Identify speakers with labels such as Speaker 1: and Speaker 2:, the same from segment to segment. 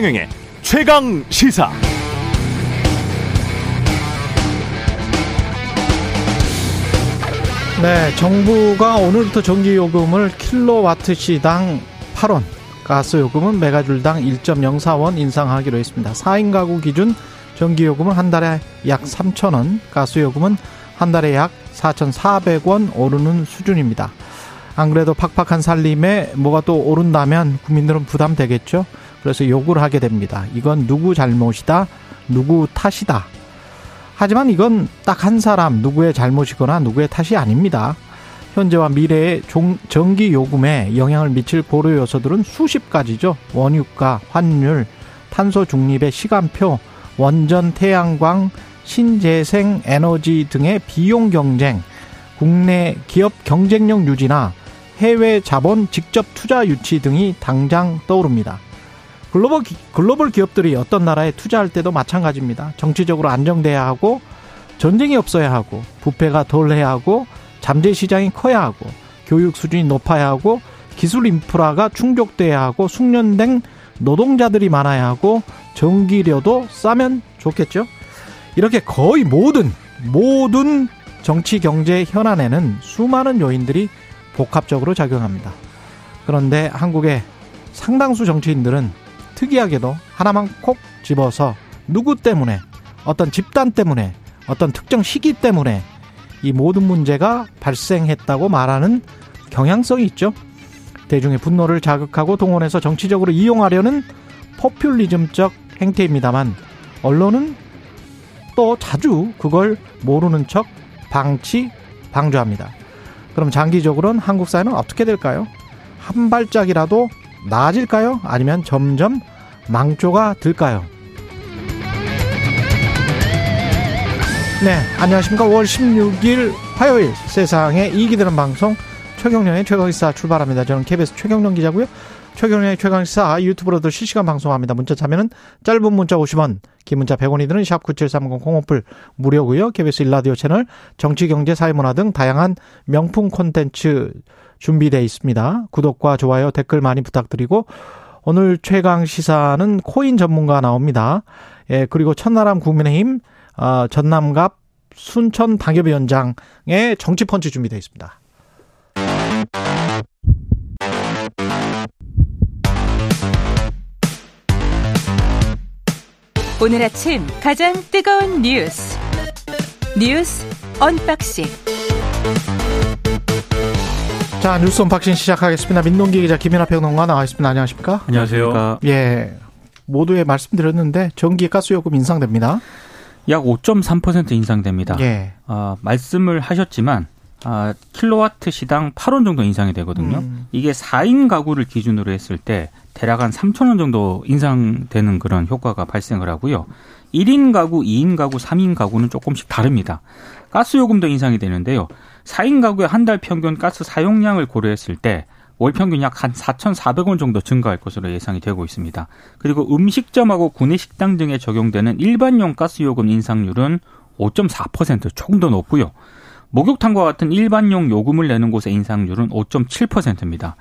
Speaker 1: 최경영의 최강 시사.
Speaker 2: 네, 정부가 오늘부터 전기 요금을 킬로와트 시당 8원, 가스 요금은 메가줄당 1.04원 인상하기로 했습니다. 4인 가구 기준 전기 요금은 한 달에 약 3,000원, 가스 요금은 한 달에 약 4,400원 오르는 수준입니다. 안 그래도 팍팍한 살림에 뭐가 또 오른다면 국민들은 부담되겠죠. 그래서 요구를 하게 됩니다. 이건 누구 잘못이다, 누구 탓이다. 하지만 이건 딱 한 사람 누구의 잘못이거나 누구의 탓이 아닙니다. 현재와 미래의 전기 요금에 영향을 미칠 고려 요소들은 수십 가지죠. 원유가, 환율, 탄소 중립의 시간표, 원전, 태양광, 신재생 에너지 등의 비용 경쟁, 국내 기업 경쟁력 유지나 해외 자본 직접 투자 유치 등이 당장 떠오릅니다. 글로벌, 글로벌 기업들이 어떤 나라에 투자할 때도 마찬가지입니다. 정치적으로 안정돼야 하고, 전쟁이 없어야 하고, 부패가 덜 해야 하고, 잠재 시장이 커야 하고, 교육 수준이 높아야 하고, 기술 인프라가 충족돼야 하고, 숙련된 노동자들이 많아야 하고, 전기료도 싸면 좋겠죠? 이렇게 거의 모든, 모든 정치 경제 현안에는 수많은 요인들이 복합적으로 작용합니다. 그런데 한국의 상당수 정치인들은 특이하게도 하나만 콕 집어서 누구 때문에 어떤 집단 때문에 어떤 특정 시기 때문에 이 모든 문제가 발생했다고 말하는 경향성이 있죠. 대중의 분노를 자극하고 동원해서 정치적으로 이용하려는 포퓰리즘적 행태입니다만 언론은 또 자주 그걸 모르는 척 방치 방조합니다. 그럼 장기적으로는 한국 사회는 어떻게 될까요? 한 발짝이라도 나아질까요? 아니면 점점 망조가 들까요? 네, 안녕하십니까. 5월 16일 화요일 세상에 이익이 되는 방송 최경령의 최강시사 출발합니다. 저는 KBS 최경령 기자고요. 최경령의 최강시사 유튜브로도 실시간 방송합니다. 문자 참여는 짧은 문자 50원, 긴 문자 100원이 드는 샵9730 공오플 무료고요. KBS 일라디오 채널 정치, 경제, 사회문화 등 다양한 명품 콘텐츠 준비되어 있습니다. 구독과 좋아요, 댓글 많이 부탁드리고 오늘 최강 시사는 코인 전문가 나옵니다. 예, 그리고 천나람 국민의힘 어, 전남갑 순천 당협위원장의 정치펀치 준비되어 있습니다.
Speaker 3: 오늘 아침 가장 뜨거운 뉴스 뉴스 언박싱
Speaker 2: 자 뉴스 언박싱 시작하겠습니다. 민동기 기자 김연아 평론가 나와 있습니다. 안녕하십니까?
Speaker 4: 안녕하세요.
Speaker 2: 예, 모두에 말씀드렸는데 전기 가스 요금 인상됩니다.
Speaker 4: 약 5.3% 인상됩니다.
Speaker 2: 예.
Speaker 4: 아, 말씀을 하셨지만 아, 킬로와트 시당 8원 정도 인상이 되거든요. 음. 이게 4인 가구를 기준으로 했을 때 대략 한 3천 원 정도 인상되는 그런 효과가 발생을 하고요. 1인 가구, 2인 가구, 3인 가구는 조금씩 다릅니다. 가스 요금도 인상이 되는데요. 4인 가구의 한 달 평균 가스 사용량을 고려했을 때 월 평균 약 한 4,400원 정도 증가할 것으로 예상이 되고 있습니다. 그리고 음식점하고 구내 식당 등에 적용되는 일반용 가스 요금 인상률은 5.4% 조금 더 높고요. 목욕탕과 같은 일반용 요금을 내는 곳의 인상률은 5.7%입니다.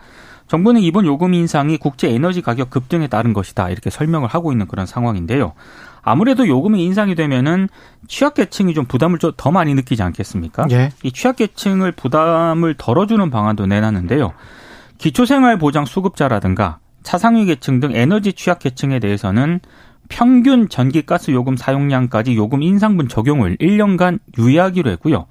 Speaker 4: 정부는 이번 요금 인상이 국제 에너지 가격 급등에 따른 것이다 이렇게 설명을 하고 있는 그런 상황인데요. 아무래도 요금이 인상이 되면은 취약계층이 좀 부담을 좀 더 많이 느끼지 않겠습니까?
Speaker 2: 예.
Speaker 4: 이 취약계층을 부담을 덜어주는 방안도 내놨는데요. 기초생활보장 수급자라든가 차상위 계층 등 에너지 취약계층에 대해서는 평균 전기가스 요금 사용량까지 요금 인상분 적용을 1년간 유예하기로 했고요.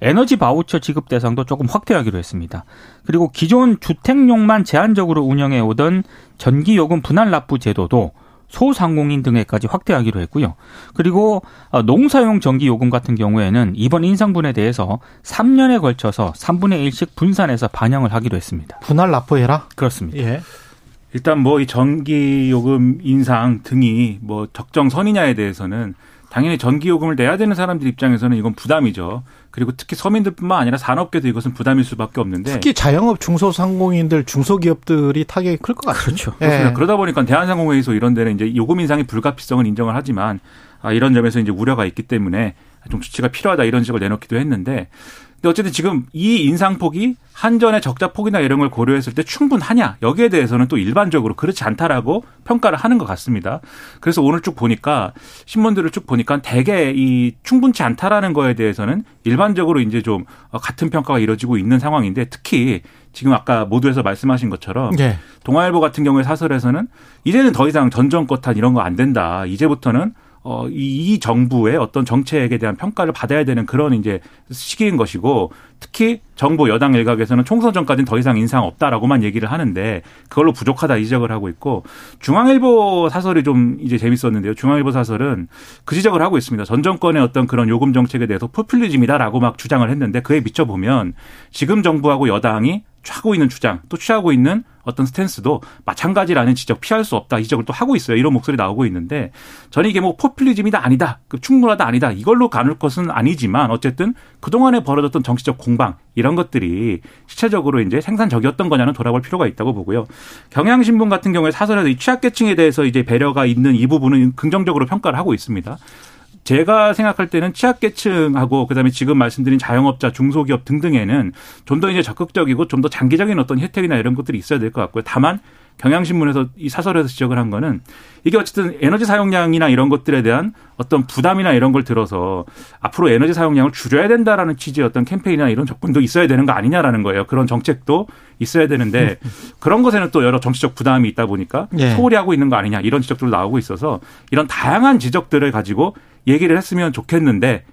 Speaker 4: 에너지 바우처 지급 대상도 조금 확대하기로 했습니다. 그리고 기존 주택용만 제한적으로 운영해 오던 전기요금 분할 납부 제도도 소상공인 등에까지 확대하기로 했고요. 그리고 어, 농사용 전기 요금 같은 경우에는 이번 인상분에 대해서 3년에 걸쳐서 3분의 1씩 분산해서 반영을 하기로 했습니다.
Speaker 2: 분할 납부해라?
Speaker 4: 그렇습니다.
Speaker 2: 예.
Speaker 5: 일단 뭐 이 전기 요금 인상 등이 뭐 적정선이냐에 대해서는 당연히 전기요금을 내야 되는 사람들 입장에서는 이건 부담이죠. 그리고 특히 서민들뿐만 아니라 산업계도 이것은 부담일 수밖에 없는데
Speaker 2: 특히 자영업 중소상공인들 중소기업들이 타격이 클 것 같아요.
Speaker 4: 그렇죠.
Speaker 2: 예.
Speaker 5: 그러다 보니까 대한상공회의소 이런 데는 이제 요금 인상의 불가피성을 인정을 하지만 아, 이런 점에서 이제 우려가 있기 때문에 좀 조치가 필요하다 이런 식으로 내놓기도 했는데 근데 어쨌든 지금 이 인상폭이 한전의 적자폭이나 이런 걸 고려했을 때 충분하냐 여기에 대해서는 또 일반적으로 그렇지 않다라고 평가를 하는 것 같습니다. 그래서 오늘 쭉 보니까 신문들을 쭉 보니까 대개 이 충분치 않다라는 거에 대해서는 일반적으로 이제 좀 같은 평가가 이루어지고 있는 상황인데 특히 지금 아까 모두에서 말씀하신 것처럼 네. 동아일보 같은 경우에 사설에서는 이제는 더 이상 전정권탄 이런 거 안 된다. 이제부터는 어, 이, 이 정부의 어떤 정책에 대한 평가를 받아야 되는 그런 이제 시기인 것이고 특히 정부 여당 일각에서는 총선 전까지는 더 이상 인상 없다라고만 얘기를 하는데 그걸로 부족하다 이 지적을 하고 있고 중앙일보 사설이 좀 이제 재밌었는데요. 중앙일보 사설은 그 지적을 하고 있습니다. 전 정권의 어떤 그런 요금 정책에 대해서 포퓰리즘이다라고 막 주장을 했는데 그에 비춰 보면 지금 정부하고 여당이 하고 있는 주장 또 취하고 있는 어떤 스탠스도 마찬가지라는 지적 피할 수 없다 이 지적을 또 하고 있어요. 이런 목소리 나오고 있는데 저는 이게 뭐 포퓰리즘이다 아니다 그 충분하다 아니다 이걸로 가눌 것은 아니지만 어쨌든 그동안에 벌어졌던 정치적 공방 이런 것들이 실체적으로 이제 생산적이었던 거냐는 돌아볼 필요가 있다고 보고요. 경향신문 같은 경우에 사설에서 이 취약계층에 대해서 이제 배려가 있는 이 부분은 긍정적으로 평가를 하고 있습니다. 제가 생각할 때는 취약계층하고 그다음에 지금 말씀드린 자영업자, 중소기업 등등에는 좀 더 이제 적극적이고 좀 더 장기적인 어떤 혜택이나 이런 것들이 있어야 될 것 같고요. 다만 경향신문에서 이 사설에서 지적을 한 거는 이게 어쨌든 에너지 사용량이나 이런 것들에 대한 어떤 부담이나 이런 걸 들어서 앞으로 에너지 사용량을 줄여야 된다라는 취지의 어떤 캠페인이나 이런 접근도 있어야 되는 거 아니냐라는 거예요. 그런 정책도 있어야 되는데 그런 것에는 또 여러 정치적 부담이 있다 보니까 네. 소홀히 하고 있는 거 아니냐 이런 지적들도 나오고 있어서 이런 다양한 지적들을 가지고 얘기를 했으면 좋겠는데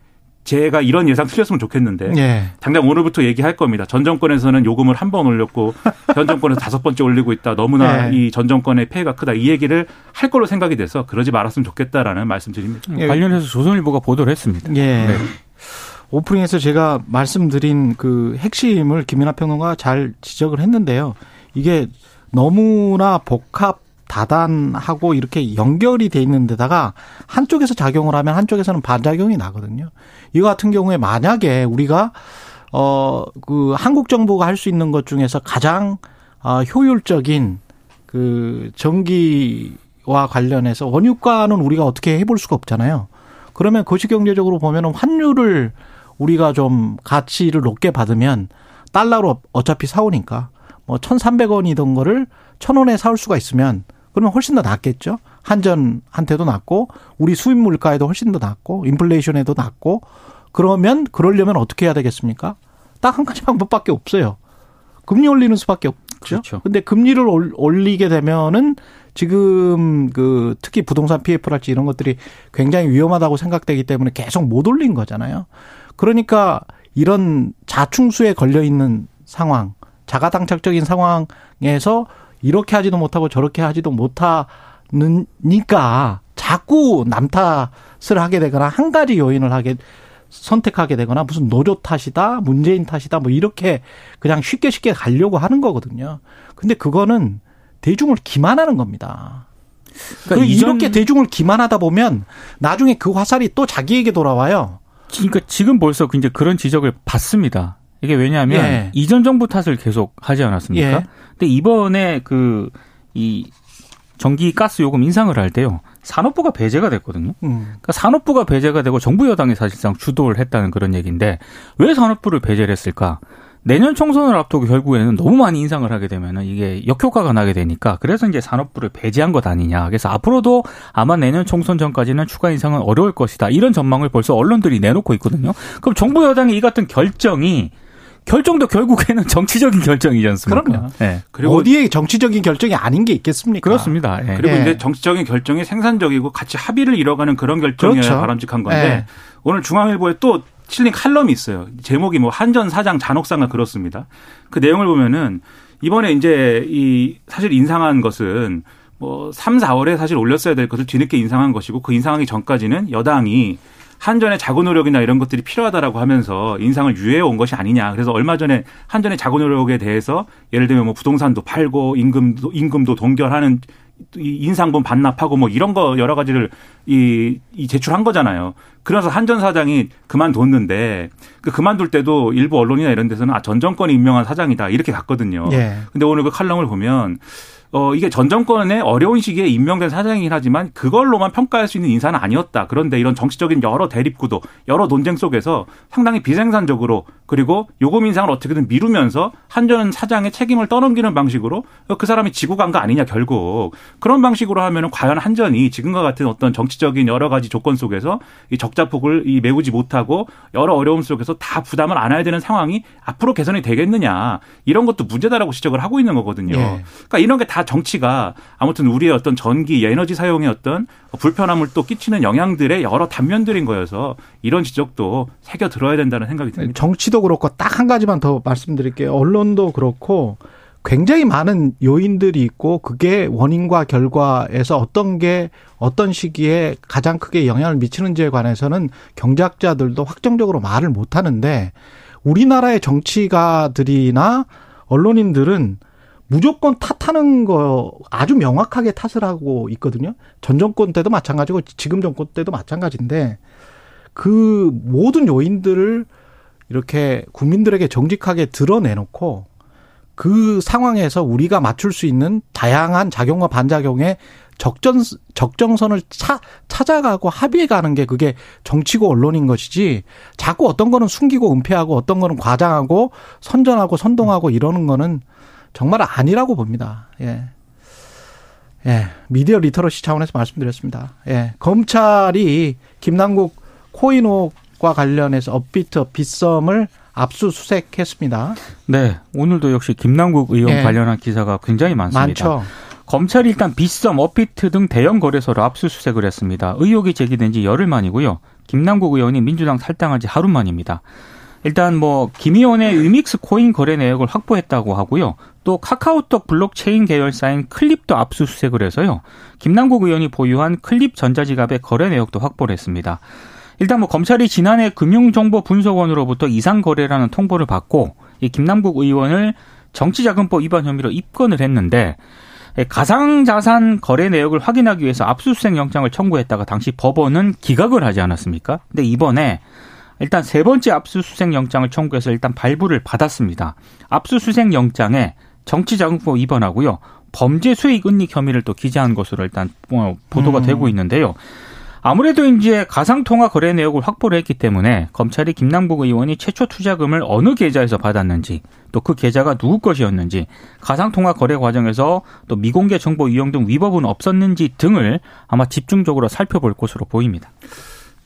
Speaker 5: 제가 이런 예상 틀렸으면 좋겠는데 예. 당장 오늘부터 얘기할 겁니다. 전 정권에서는 요금을 한 번 올렸고 현 정권에서 다섯 번째 올리고 있다. 너무나 예. 이전 정권의 폐해가 크다. 이 얘기를 할 걸로 생각이 돼서 그러지 말았으면 좋겠다라는 말씀드립니다.
Speaker 4: 예. 관련해서 조선일보가 보도를 했습니다.
Speaker 2: 예. 네. 오프닝에서 제가 말씀드린 그 핵심을 김연아 평론가 잘 지적을 했는데요. 이게 너무나 복합 다단하고 이렇게 연결이 돼 있는 데다가 한쪽에서 작용을 하면 한쪽에서는 반작용이 나거든요. 이거 같은 경우에 만약에 우리가 어 그 한국 정부가 할 수 있는 것 중에서 가장 어 효율적인 그 전기와 관련해서 원유가는 우리가 어떻게 해볼 수가 없잖아요. 그러면 거시경제적으로 보면은 환율을 우리가 좀 가치를 높게 받으면 달러로 어차피 사오니까 뭐 1,300원이던 거를 1,000원에 사올 수가 있으면 그러면 훨씬 더 낫겠죠. 한전한테도 낫고 우리 수입 물가에도 훨씬 더 낫고 인플레이션에도 낫고 그러면 그러려면 어떻게 해야 되겠습니까? 딱 한 가지 방법밖에 없어요. 금리 올리는 수밖에 없죠. 그렇죠. 근데 금리를 올리게 되면은 지금 그 특히 부동산 PF랄지 이런 것들이 굉장히 위험하다고 생각되기 때문에 계속 못 올린 거잖아요. 그러니까 이런 자충수에 걸려 있는 상황, 자가당착적인 상황에서 이렇게 하지도 못하고 저렇게 하지도 못하니까 자꾸 남 탓을 하게 되거나 한 가지 요인을 하게 선택하게 되거나 무슨 노조 탓이다, 문재인 탓이다, 뭐 이렇게 그냥 쉽게 쉽게 가려고 하는 거거든요. 근데 그거는 대중을 기만하는 겁니다. 그러니까 이렇게 대중을 기만하다 보면 나중에 그 화살이 또 자기에게 돌아와요.
Speaker 4: 그러니까 지금 벌써 이제 그런 지적을 받습니다. 이게 왜냐하면 예. 이전 정부 탓을 계속 하지 않았습니까? 예. 근데 이번에 그 이 전기 가스 요금 인상을 할 때요. 산업부가 배제가 됐거든요. 음. 그러니까 산업부가 배제가 되고 정부 여당이 사실상 주도를 했다는 그런 얘기인데 왜 산업부를 배제를 했을까? 내년 총선을 앞두고 결국에는 너무 많이 인상을 하게 되면은 이게 역효과가 나게 되니까 그래서 이제 산업부를 배제한 것 아니냐. 그래서 앞으로도 아마 내년 총선 전까지는 추가 인상은 어려울 것이다. 이런 전망을 벌써 언론들이 내놓고 있거든요. 그럼 정부 여당의 이 같은 결정이 결정도 결국에는 정치적인 결정이지 않습니까?
Speaker 2: 그럼요. 네. 그리고 어디에 정치적인 결정이 아닌 게 있겠습니까?
Speaker 4: 그렇습니다.
Speaker 5: 네. 그리고 네. 이제 정치적인 결정이 생산적이고 같이 합의를 이뤄가는 그런 결정이어야 그렇죠. 바람직한 건데 네. 오늘 중앙일보에 또 실린 칼럼이 있어요. 제목이 뭐 한전 사장 잔혹상을 그렇습니다. 그 내용을 보면은 이번에 이제 이 사실 인상한 것은 뭐 3, 4월에 사실 올렸어야 될 것을 뒤늦게 인상한 것이고 그 인상하기 전까지는 여당이 한전의 자구 노력이나 이런 것들이 필요하다라고 하면서 인상을 유예해 온 것이 아니냐. 그래서 얼마 전에 한전의 자구 노력에 대해서 예를 들면 뭐 부동산도 팔고 임금도 임금도 동결하는 이 인상분 반납하고 뭐 이런 거 여러 가지를 이, 이 제출한 거잖아요. 그래서 한전 사장이 그만뒀는데 그 그만둘 때도 일부 언론이나 이런 데서는 아, 전 정권이 임명한 사장이다 이렇게 갔거든요.
Speaker 2: 예.
Speaker 5: 근데 오늘 그 칼럼을 보면 어, 이게 전 정권의 어려운 시기에 임명된 사장이긴 하지만 그걸로만 평가할 수 있는 인사는 아니었다. 그런데 이런 정치적인 여러 대립구도, 여러 논쟁 속에서 상당히 비생산적으로 그리고 요금 인상을 어떻게든 미루면서 한전 사장의 책임을 떠넘기는 방식으로 그 사람이 지고 간거 아니냐 결국 그런 방식으로 하면은 과연 한전이 지금과 같은 어떤 정치적인 여러 가지 조건 속에서 이 적자폭을 이 메우지 못하고 여러 어려움 속에서 다 부담을 안아야 되는 상황이 앞으로 개선이 되겠느냐 이런 것도 문제다라고 지적을 하고 있는 거거든요.
Speaker 2: 예.
Speaker 5: 그러니까 이런 게다 정치가 아무튼 우리의 어떤 전기 에너지 사용의 어떤 불편함을 또 끼치는 영향들의 여러 단면들인 거여서 이런 지적도 새겨 들어야 된다는 생각이 듭니다.
Speaker 2: 정치도 그렇고 딱 한 가지만 더 말씀드릴게요. 언론도 그렇고 굉장히 많은 요인들이 있고 그게 원인과 결과에서 어떤 게 어떤 시기에 가장 크게 영향을 미치는지에 관해서는 경제학자들도 확정적으로 말을 못 하는데 우리나라의 정치가들이나 언론인들은 무조건 탓하는 거 아주 명확하게 탓을 하고 있거든요. 전 정권 때도 마찬가지고 지금 정권 때도 마찬가지인데 그 모든 요인들을 이렇게 국민들에게 정직하게 드러내놓고 그 상황에서 우리가 맞출 수 있는 다양한 작용과 반작용의 적전 적정선을 차, 찾아가고 합의해 가는 게 그게 정치고 언론인 것이지 자꾸 어떤 거는 숨기고 은폐하고 어떤 거는 과장하고 선전하고 선동하고 이러는 거는 정말 아니라고 봅니다. 예. 예. 미디어 리터러시 차원에서 말씀드렸습니다. 예. 검찰이 김남국 코인 의혹과 관련해서 업비트 빗썸을 압수수색했습니다.
Speaker 4: 네, 오늘도 역시 김남국 의원
Speaker 2: 예.
Speaker 4: 관련한 기사가 굉장히 많습니다.
Speaker 2: 많죠.
Speaker 4: 검찰이 일단 빗썸, 업비트 등 대형 거래소를 압수수색을 했습니다. 의혹이 제기된 지 열흘 만이고요. 김남국 의원이 민주당 탈당한 지 하루 만입니다. 일단 뭐 김 의원의 위믹스 코인 거래 내역을 확보했다고 하고요. 또 카카오톡 블록체인 계열사인 클립도 압수수색을 해서요. 김남국 의원이 보유한 클립 전자지갑의 거래 내역도 확보를 했습니다. 일단 뭐 검찰이 지난해 금융정보분석원으로부터 이상 거래라는 통보를 받고 이 김남국 의원을 정치자금법 위반 혐의로 입건을 했는데 가상자산 거래 내역을 확인하기 위해서 압수수색 영장을 청구했다가 당시 법원은 기각을 하지 않았습니까? 근데 이번에 일단 세 번째 압수수색 영장을 청구해서 일단 발부를 받았습니다. 압수수색 영장에 정치자금법 위반하고요. 범죄 수익 은닉 혐의를 또 기재한 것으로 일단 뭐 보도가
Speaker 2: 음.
Speaker 4: 되고 있는데요. 아무래도 이제 가상통화 거래 내역을 확보를 했기 때문에 검찰이 김남국 의원이 최초 투자금을 어느 계좌에서 받았는지 또 그 계좌가 누구 것이었는지 가상통화 거래 과정에서 또 미공개 정보 유용 등 위법은 없었는지 등을 아마 집중적으로 살펴볼 것으로 보입니다.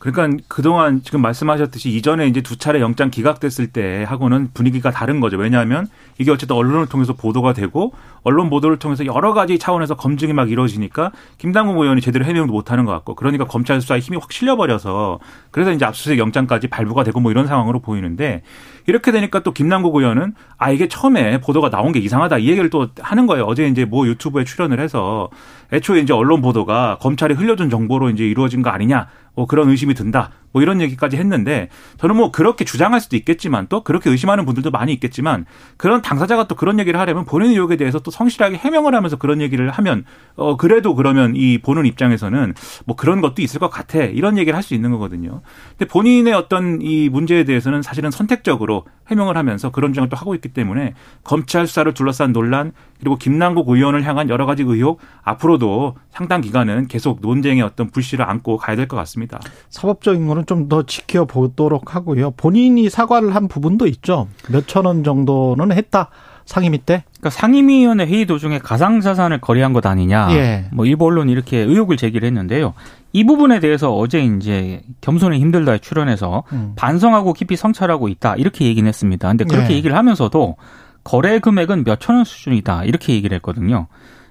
Speaker 5: 그러니까 그동안 지금 말씀하셨듯이 이전에 이제 두 차례 영장 기각됐을 때 하고는 분위기가 다른 거죠. 왜냐하면 이게 어쨌든 언론을 통해서 보도가 되고 언론 보도를 통해서 여러 가지 차원에서 검증이 막 이루어지니까 김당국 의원이 제대로 해명도 못 하는 것 같고 그러니까 검찰 수사에 힘이 확 실려버려서 그래서 이제 압수수색 영장까지 발부가 되고 뭐 이런 상황으로 보이는데 이렇게 되니까 또 김남국 의원은 아 이게 처음에 보도가 나온 게 이상하다 이 얘기를 또 하는 거예요. 어제 이제 뭐 유튜브에 출연을 해서 애초에 이제 언론 보도가 검찰이 흘려준 정보로 이제 이루어진 거 아니냐 뭐 그런 의심이 든다. 뭐 이런 얘기까지 했는데 저는 뭐 그렇게 주장할 수도 있겠지만 또 그렇게 의심하는 분들도 많이 있겠지만 그런 당사자가 또 그런 얘기를 하려면 본인 의혹에 대해서 또 성실하게 해명을 하면서 그런 얘기를 하면 어 그래도 그러면 이 보는 입장에서는 뭐 그런 것도 있을 것 같아 이런 얘기를 할 수 있는 거거든요. 근데 본인의 어떤 이 문제에 대해서는 사실은 선택적으로 해명을 하면서 그런 주장을 또 하고 있기 때문에 검찰 수사를 둘러싼 논란 그리고 김남국 의원을 향한 여러 가지 의혹 앞으로도 상당 기간은 계속 논쟁의 어떤 불씨를 안고 가야 될 것 같습니다.
Speaker 2: 사법적인 거는 좀 더 지켜보도록 하고요. 본인이 사과를 한 부분도 있죠. 몇천 원 정도는 했다. 상임위 때.
Speaker 4: 그러니까 상임위원회 회의 도중에 가상자산을 거래한 것 아니냐.
Speaker 2: 예.
Speaker 4: 뭐 일부 언론이 이렇게 의혹을 제기를 했는데요. 이 부분에 대해서 어제 이제 겸손이 힘들다에 출연해서
Speaker 2: 음.
Speaker 4: 반성하고 깊이 성찰하고 있다 이렇게 얘기는 했습니다. 근데 그렇게
Speaker 2: 네.
Speaker 4: 얘기를 하면서도 거래 금액은 몇천 원 수준이다 이렇게 얘기를 했거든요.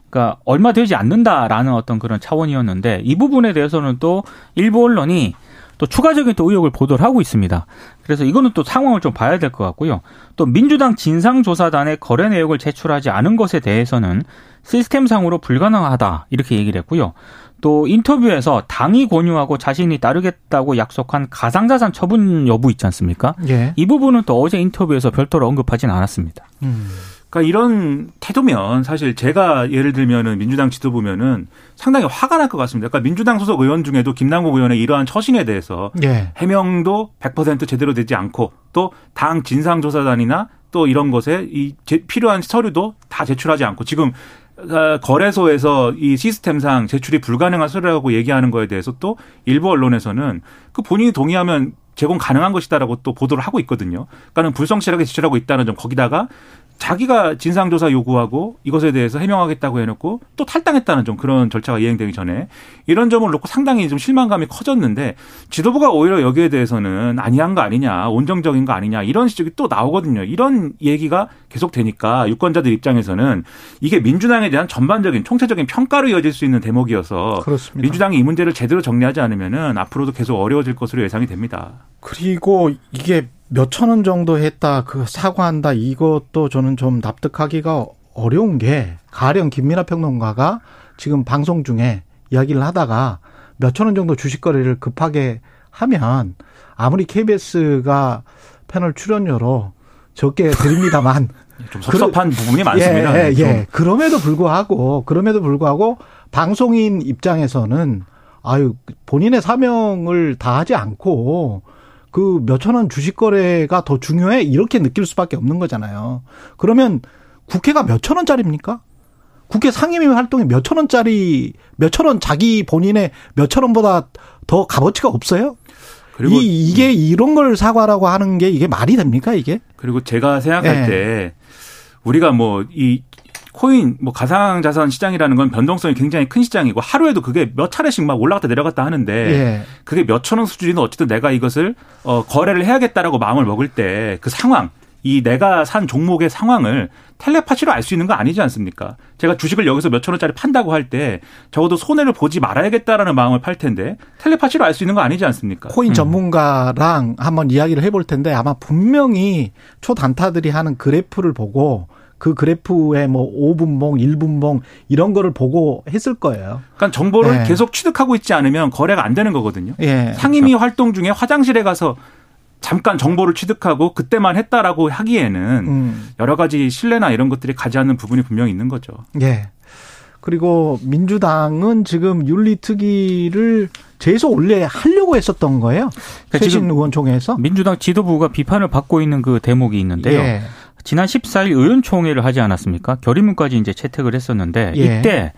Speaker 4: 그러니까 얼마 되지 않는다라는 어떤 그런 차원이었는데 이 부분에 대해서는 또 일부 언론이 또 추가적인 또 의혹을 보도를 하고 있습니다. 그래서 이거는 또 상황을 좀 봐야 될 것 같고요. 또 민주당 진상조사단에 거래 내역을 제출하지 않은 것에 대해서는 시스템상으로 불가능하다 이렇게 얘기를 했고요. 또 인터뷰에서 당이 권유하고 자신이 따르겠다고 약속한 가상자산 처분 여부 있지 않습니까?
Speaker 2: 예.
Speaker 4: 이 부분은 또 어제 인터뷰에서 별도로 언급하진 않았습니다.
Speaker 2: 음.
Speaker 5: 그러니까 이런 태도면 사실 제가 예를 들면은 민주당 지도부면은 상당히 화가 날 것 같습니다. 그러니까 민주당 소속 의원 중에도 김남국 의원의 이러한 처신에 대해서 예. 해명도 100% 제대로 되지 않고 또 당 진상조사단이나 또 이런 것에 이 필요한 서류도 다 제출하지 않고 지금 어, 거래소에서 이 시스템상 제출이 불가능한 서류라고 얘기하는 거에 대해서 또 일부 언론에서는 그 본인이 동의하면 제공 가능한 것이다라고 또 보도를 하고 있거든요. 그러니까는 불성실하게 제출하고 있다는 점 거기다가 자기가 진상조사 요구하고 이것에 대해서 해명하겠다고 해놓고 또 탈당했다는 좀 그런 절차가 이행되기 전에 이런 점을 놓고 상당히 좀 실망감이 커졌는데 지도부가 오히려 여기에 대해서는 아니한 거 아니냐 온정적인 거 아니냐 이런 지적이 또 나오거든요. 이런 얘기가 계속 되니까 유권자들 입장에서는 이게 민주당에 대한 전반적인 총체적인 평가로 이어질 수 있는 대목이어서 그렇습니다. 민주당이 이 문제를 제대로 정리하지 않으면은 앞으로도 계속 어려워질 것으로 예상이 됩니다.
Speaker 2: 그리고 이게 몇천 원 정도 했다, 그 사과한다, 이것도 저는 좀 납득하기가 어려운 게, 가령 김민하 평론가가 지금 방송 중에 이야기를 하다가 몇천 원 정도 주식 거래를 급하게 하면, 아무리 KBS가 패널 출연료로 적게 드립니다만,
Speaker 5: 좀 섭섭한 그, 부분이 많습니다.
Speaker 2: 예, 예, 예. 그럼에도 불구하고, 그럼에도 불구하고, 방송인 입장에서는, 아유, 본인의 사명을 다하지 않고, 그 몇천 원 주식 거래가 더 중요해 이렇게 느낄 수밖에 없는 거잖아요. 그러면 국회가 몇천 원짜리입니까? 국회 상임위 활동이 몇천 원짜리 몇천 원 자기 본인의 몇천 원보다 더 값어치가 없어요? 그리고 이, 이게 음. 이런 걸 사과라고 하는 게 이게 말이 됩니까 이게?
Speaker 5: 그리고 제가 생각할 네. 때 우리가 뭐 이 코인 뭐 가상 자산 시장이라는 건 변동성이 굉장히 큰 시장이고 하루에도 그게 몇 차례씩 막 올라갔다 내려갔다 하는데 예. 그게 몇천 원 수준이든 어쨌든 내가 이것을 어 거래를 해야겠다라고 마음을 먹을 때 그 상황 이 내가 산 종목의 상황을 텔레파시로 알 수 있는 거 아니지 않습니까? 제가 주식을 여기서 몇천 원짜리 판다고 할 때 적어도 손해를 보지 말아야겠다라는 마음을 팔 텐데 텔레파시로 알 수 있는 거 아니지 않습니까?
Speaker 2: 코인 음. 전문가랑 한번 이야기를 해볼 텐데 아마 분명히 초단타들이 하는 그래프를 보고 그 그래프에 뭐 5분봉, 1분봉 이런 거를 보고 했을 거예요.
Speaker 5: 그러니까 정보를 예. 계속 취득하고 있지 않으면 거래가 안 되는 거거든요. 예. 상임위 그렇죠. 활동 중에 화장실에 가서 잠깐 정보를 취득하고 그때만 했다라고 하기에는 음. 여러 가지 신뢰나 이런 것들이 가지 않는 부분이 분명히 있는 거죠.
Speaker 2: 예. 그리고 민주당은 지금 윤리특위를 제소 원래 하려고 했었던 거예요. 그러니까 최신 의원총회에서
Speaker 4: 민주당 지도부가 비판을 받고 있는 그 대목이 있는데요. 예. 지난 14일 의원총회를 하지 않았습니까? 결의문까지 이제 채택을 했었는데 예. 이때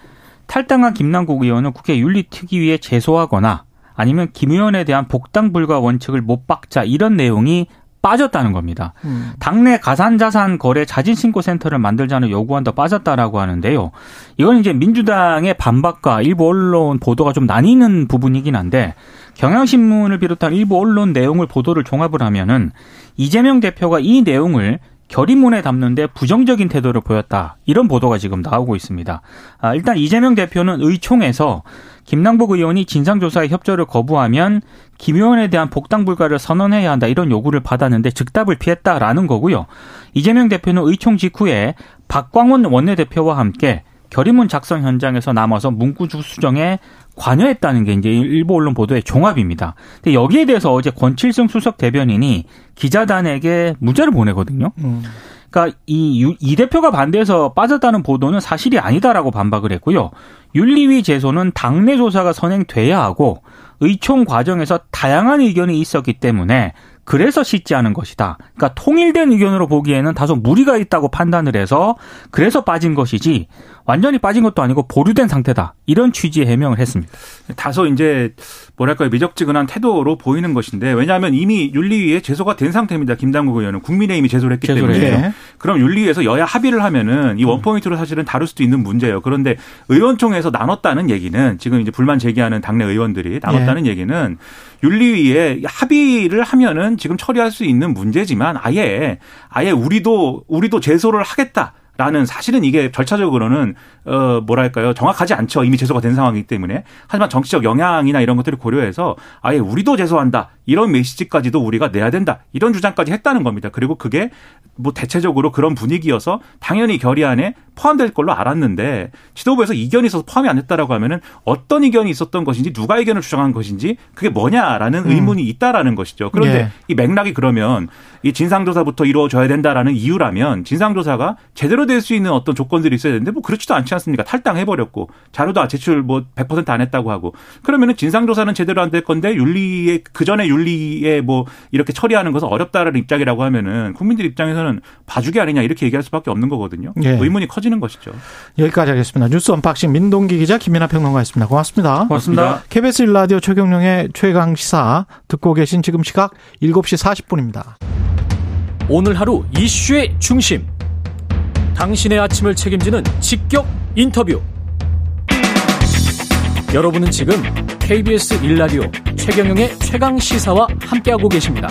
Speaker 4: 탈당한 김남국 의원은 국회 윤리특위위에 제소하거나 아니면 김 의원에 대한 복당 불가 원칙을 못 박자 이런 내용이 빠졌다는 겁니다. 음. 당내 가산자산 거래 자진신고센터를 만들자는 요구안도 빠졌다라고 하는데요. 이건 이제 민주당의 반박과 일부 언론 보도가 좀 나뉘는 부분이긴 한데 경향신문을 비롯한 일부 언론 내용을 보도를 종합을 하면은 이재명 대표가 이 내용을 결의문에 담는데 부정적인 태도를 보였다. 이런 보도가 지금 나오고 있습니다. 아, 일단 이재명 대표는 의총에서 김남복 의원이 진상조사에 협조를 거부하면 김 의원에 대한 복당 불가를 선언해야 한다 이런 요구를 받았는데 즉답을 피했다라는 거고요. 이재명 대표는 의총 직후에 박광원 원내대표와 함께 결의문 작성 현장에서 남아서 문구 수정에 관여했다는 게 이제 일부 언론 보도의 종합입니다. 근데 여기에 대해서 어제 권칠승 수석 대변인이 기자단에게 문자를 보내거든요. 음. 그러니까 이, 이 대표가 반대해서 빠졌다는 보도는 사실이 아니다라고 반박을 했고요. 윤리위 제소는 당내 조사가 선행돼야 하고 의총 과정에서 다양한 의견이 있었기 때문에 그래서 씻지 않은 것이다. 그러니까 통일된 의견으로 보기에는 다소 무리가 있다고 판단을 해서 그래서 빠진 것이지 완전히 빠진 것도 아니고 보류된 상태다. 이런 취지의 해명을 했습니다.
Speaker 5: 다소 이제 뭐랄까요 미적지근한 태도로 보이는 것인데 왜냐하면 이미 윤리위에 제소가 된 상태입니다. 김당국 의원은 국민의힘이 제소를 했기 때문에 네. 그럼 윤리위에서 여야 합의를 하면은 이 원포인트로 사실은 다룰 수도 있는 문제예요. 그런데 의원총회에서 나눴다는 얘기는 지금 이제 불만 제기하는 당내 의원들이 나눴다는 네. 얘기는 윤리위에 합의를 하면은 지금 처리할 수 있는 문제지만 아예 아예 우리도 우리도 제소를 하겠다. 라는 사실은 이게 절차적으로는 어 뭐랄까요? 정확하지 않죠. 이미 제소가 된 상황이기 때문에. 하지만 정치적 영향이나 이런 것들을 고려해서 아예 우리도 제소한다 이런 메시지까지도 우리가 내야 된다. 이런 주장까지 했다는 겁니다. 그리고 그게 뭐 대체적으로 그런 분위기여서 당연히 결의안에 포함될 걸로 알았는데 지도부에서 이견이 있어서 포함이 안 됐다라고 하면은 어떤 이견이 있었던 것인지 누가 의견을 주장한 것인지 그게 뭐냐라는
Speaker 2: 음.
Speaker 5: 의문이 있다라는 것이죠. 그런데
Speaker 2: 예.
Speaker 5: 이 맥락이 그러면 이 진상조사부터 이루어져야 된다라는 이유라면 진상조사가 제대로 될 수 있는 어떤 조건들이 있어야 되는데 뭐 그렇지도 않지 않습니까? 탈당해버렸고 자료도 제출 뭐 100%안 했다고 하고 그러면은 진상조사는 제대로 안 될 건데 윤리에 그 전에 윤리 에 뭐 이렇게 처리하는 것은 어렵다라는 입장이라고 하면은 국민들 입장에서는 봐주기 아니냐 이렇게 얘기할 수밖에 없는 거거든요.
Speaker 2: 예.
Speaker 5: 의문이 커지는 것이죠.
Speaker 2: 여기까지 하겠습니다. 뉴스 unboxing 민동기 기자 김민아 평론가였습니다. 고맙습니다.
Speaker 4: 고맙습니다.
Speaker 2: KBS 일라디오 최경영의 최강 시사 듣고 계신 지금 시각 7시 40분입니다.
Speaker 6: 오늘 하루 이슈의 중심. 당신의 아침을 책임지는 직격 인터뷰. 여러분은 지금 KBS 일라디오 최경영의 최강 시사와 함께하고 계십니다.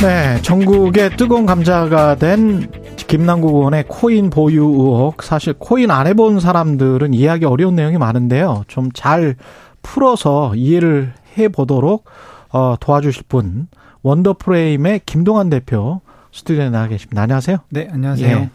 Speaker 2: 네, 전국의 뜨거운 감자가 된 김남국 의원의 코인 보유 의혹. 사실 코인 안 해본 사람들은 이해하기 어려운 내용이 많은데요. 좀 잘 풀어서 이해를 해보도록 어, 도와주실 분 원더프레임의 김동환 대표 스튜디오에 나와 계십니다. 안녕하세요.
Speaker 7: 네, 안녕하세요.
Speaker 2: 예.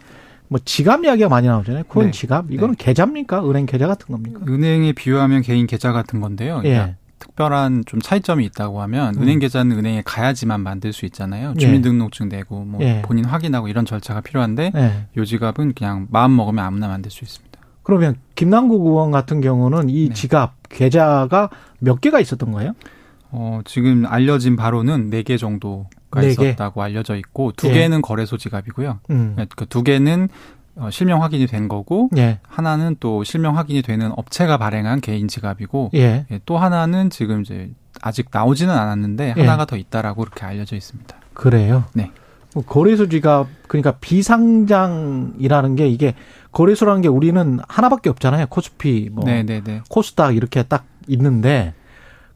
Speaker 2: 뭐 지갑 이야기가 많이 나오잖아요. 코인
Speaker 7: 네.
Speaker 2: 지갑. 이거는 계좌입니까? 은행 계좌 같은 겁니까?
Speaker 7: 은행에 비유하면 개인 계좌 같은 건데요.
Speaker 2: 예.
Speaker 7: 그러니까 특별한 좀 차이점이 있다고 하면
Speaker 2: 음.
Speaker 7: 은행 계좌는 은행에 가야지만 만들 수 있잖아요.
Speaker 2: 예.
Speaker 7: 주민등록증 내고 뭐
Speaker 2: 예.
Speaker 7: 본인 확인하고 이런 절차가 필요한데
Speaker 2: 네.
Speaker 7: 요 지갑은 그냥 마음 먹으면 아무나 만들 수 있습니다.
Speaker 2: 그러면 김남국 의원 같은 경우는 이
Speaker 7: 네.
Speaker 2: 지갑 계좌가 몇 개가 있었던 거예요?
Speaker 7: 어, 지금 알려진 바로는 네 개 정도
Speaker 2: 가네 개?
Speaker 7: 있었다고 알려져 있고 두
Speaker 2: 예.
Speaker 7: 개는 거래소 지갑이고요.
Speaker 2: 음.
Speaker 7: 그두 개는 어, 실명 확인이 된 거고
Speaker 2: 예.
Speaker 7: 하나는 또 실명 확인이 되는 업체가 발행한 개인 지갑이고
Speaker 2: 예.
Speaker 7: 예, 또 하나는 지금 이제 아직 나오지는 않았는데
Speaker 2: 예.
Speaker 7: 하나가 더 있다라고 그렇게 알려져 있습니다.
Speaker 2: 그래요.
Speaker 7: 네.
Speaker 2: 뭐 거래소 지갑 그러니까 비상장이라는 게 이게 거래소라는 게 우리는 하나밖에 없잖아요. 코스피 뭐
Speaker 7: 네네네.
Speaker 2: 코스닥 이렇게 딱 있는데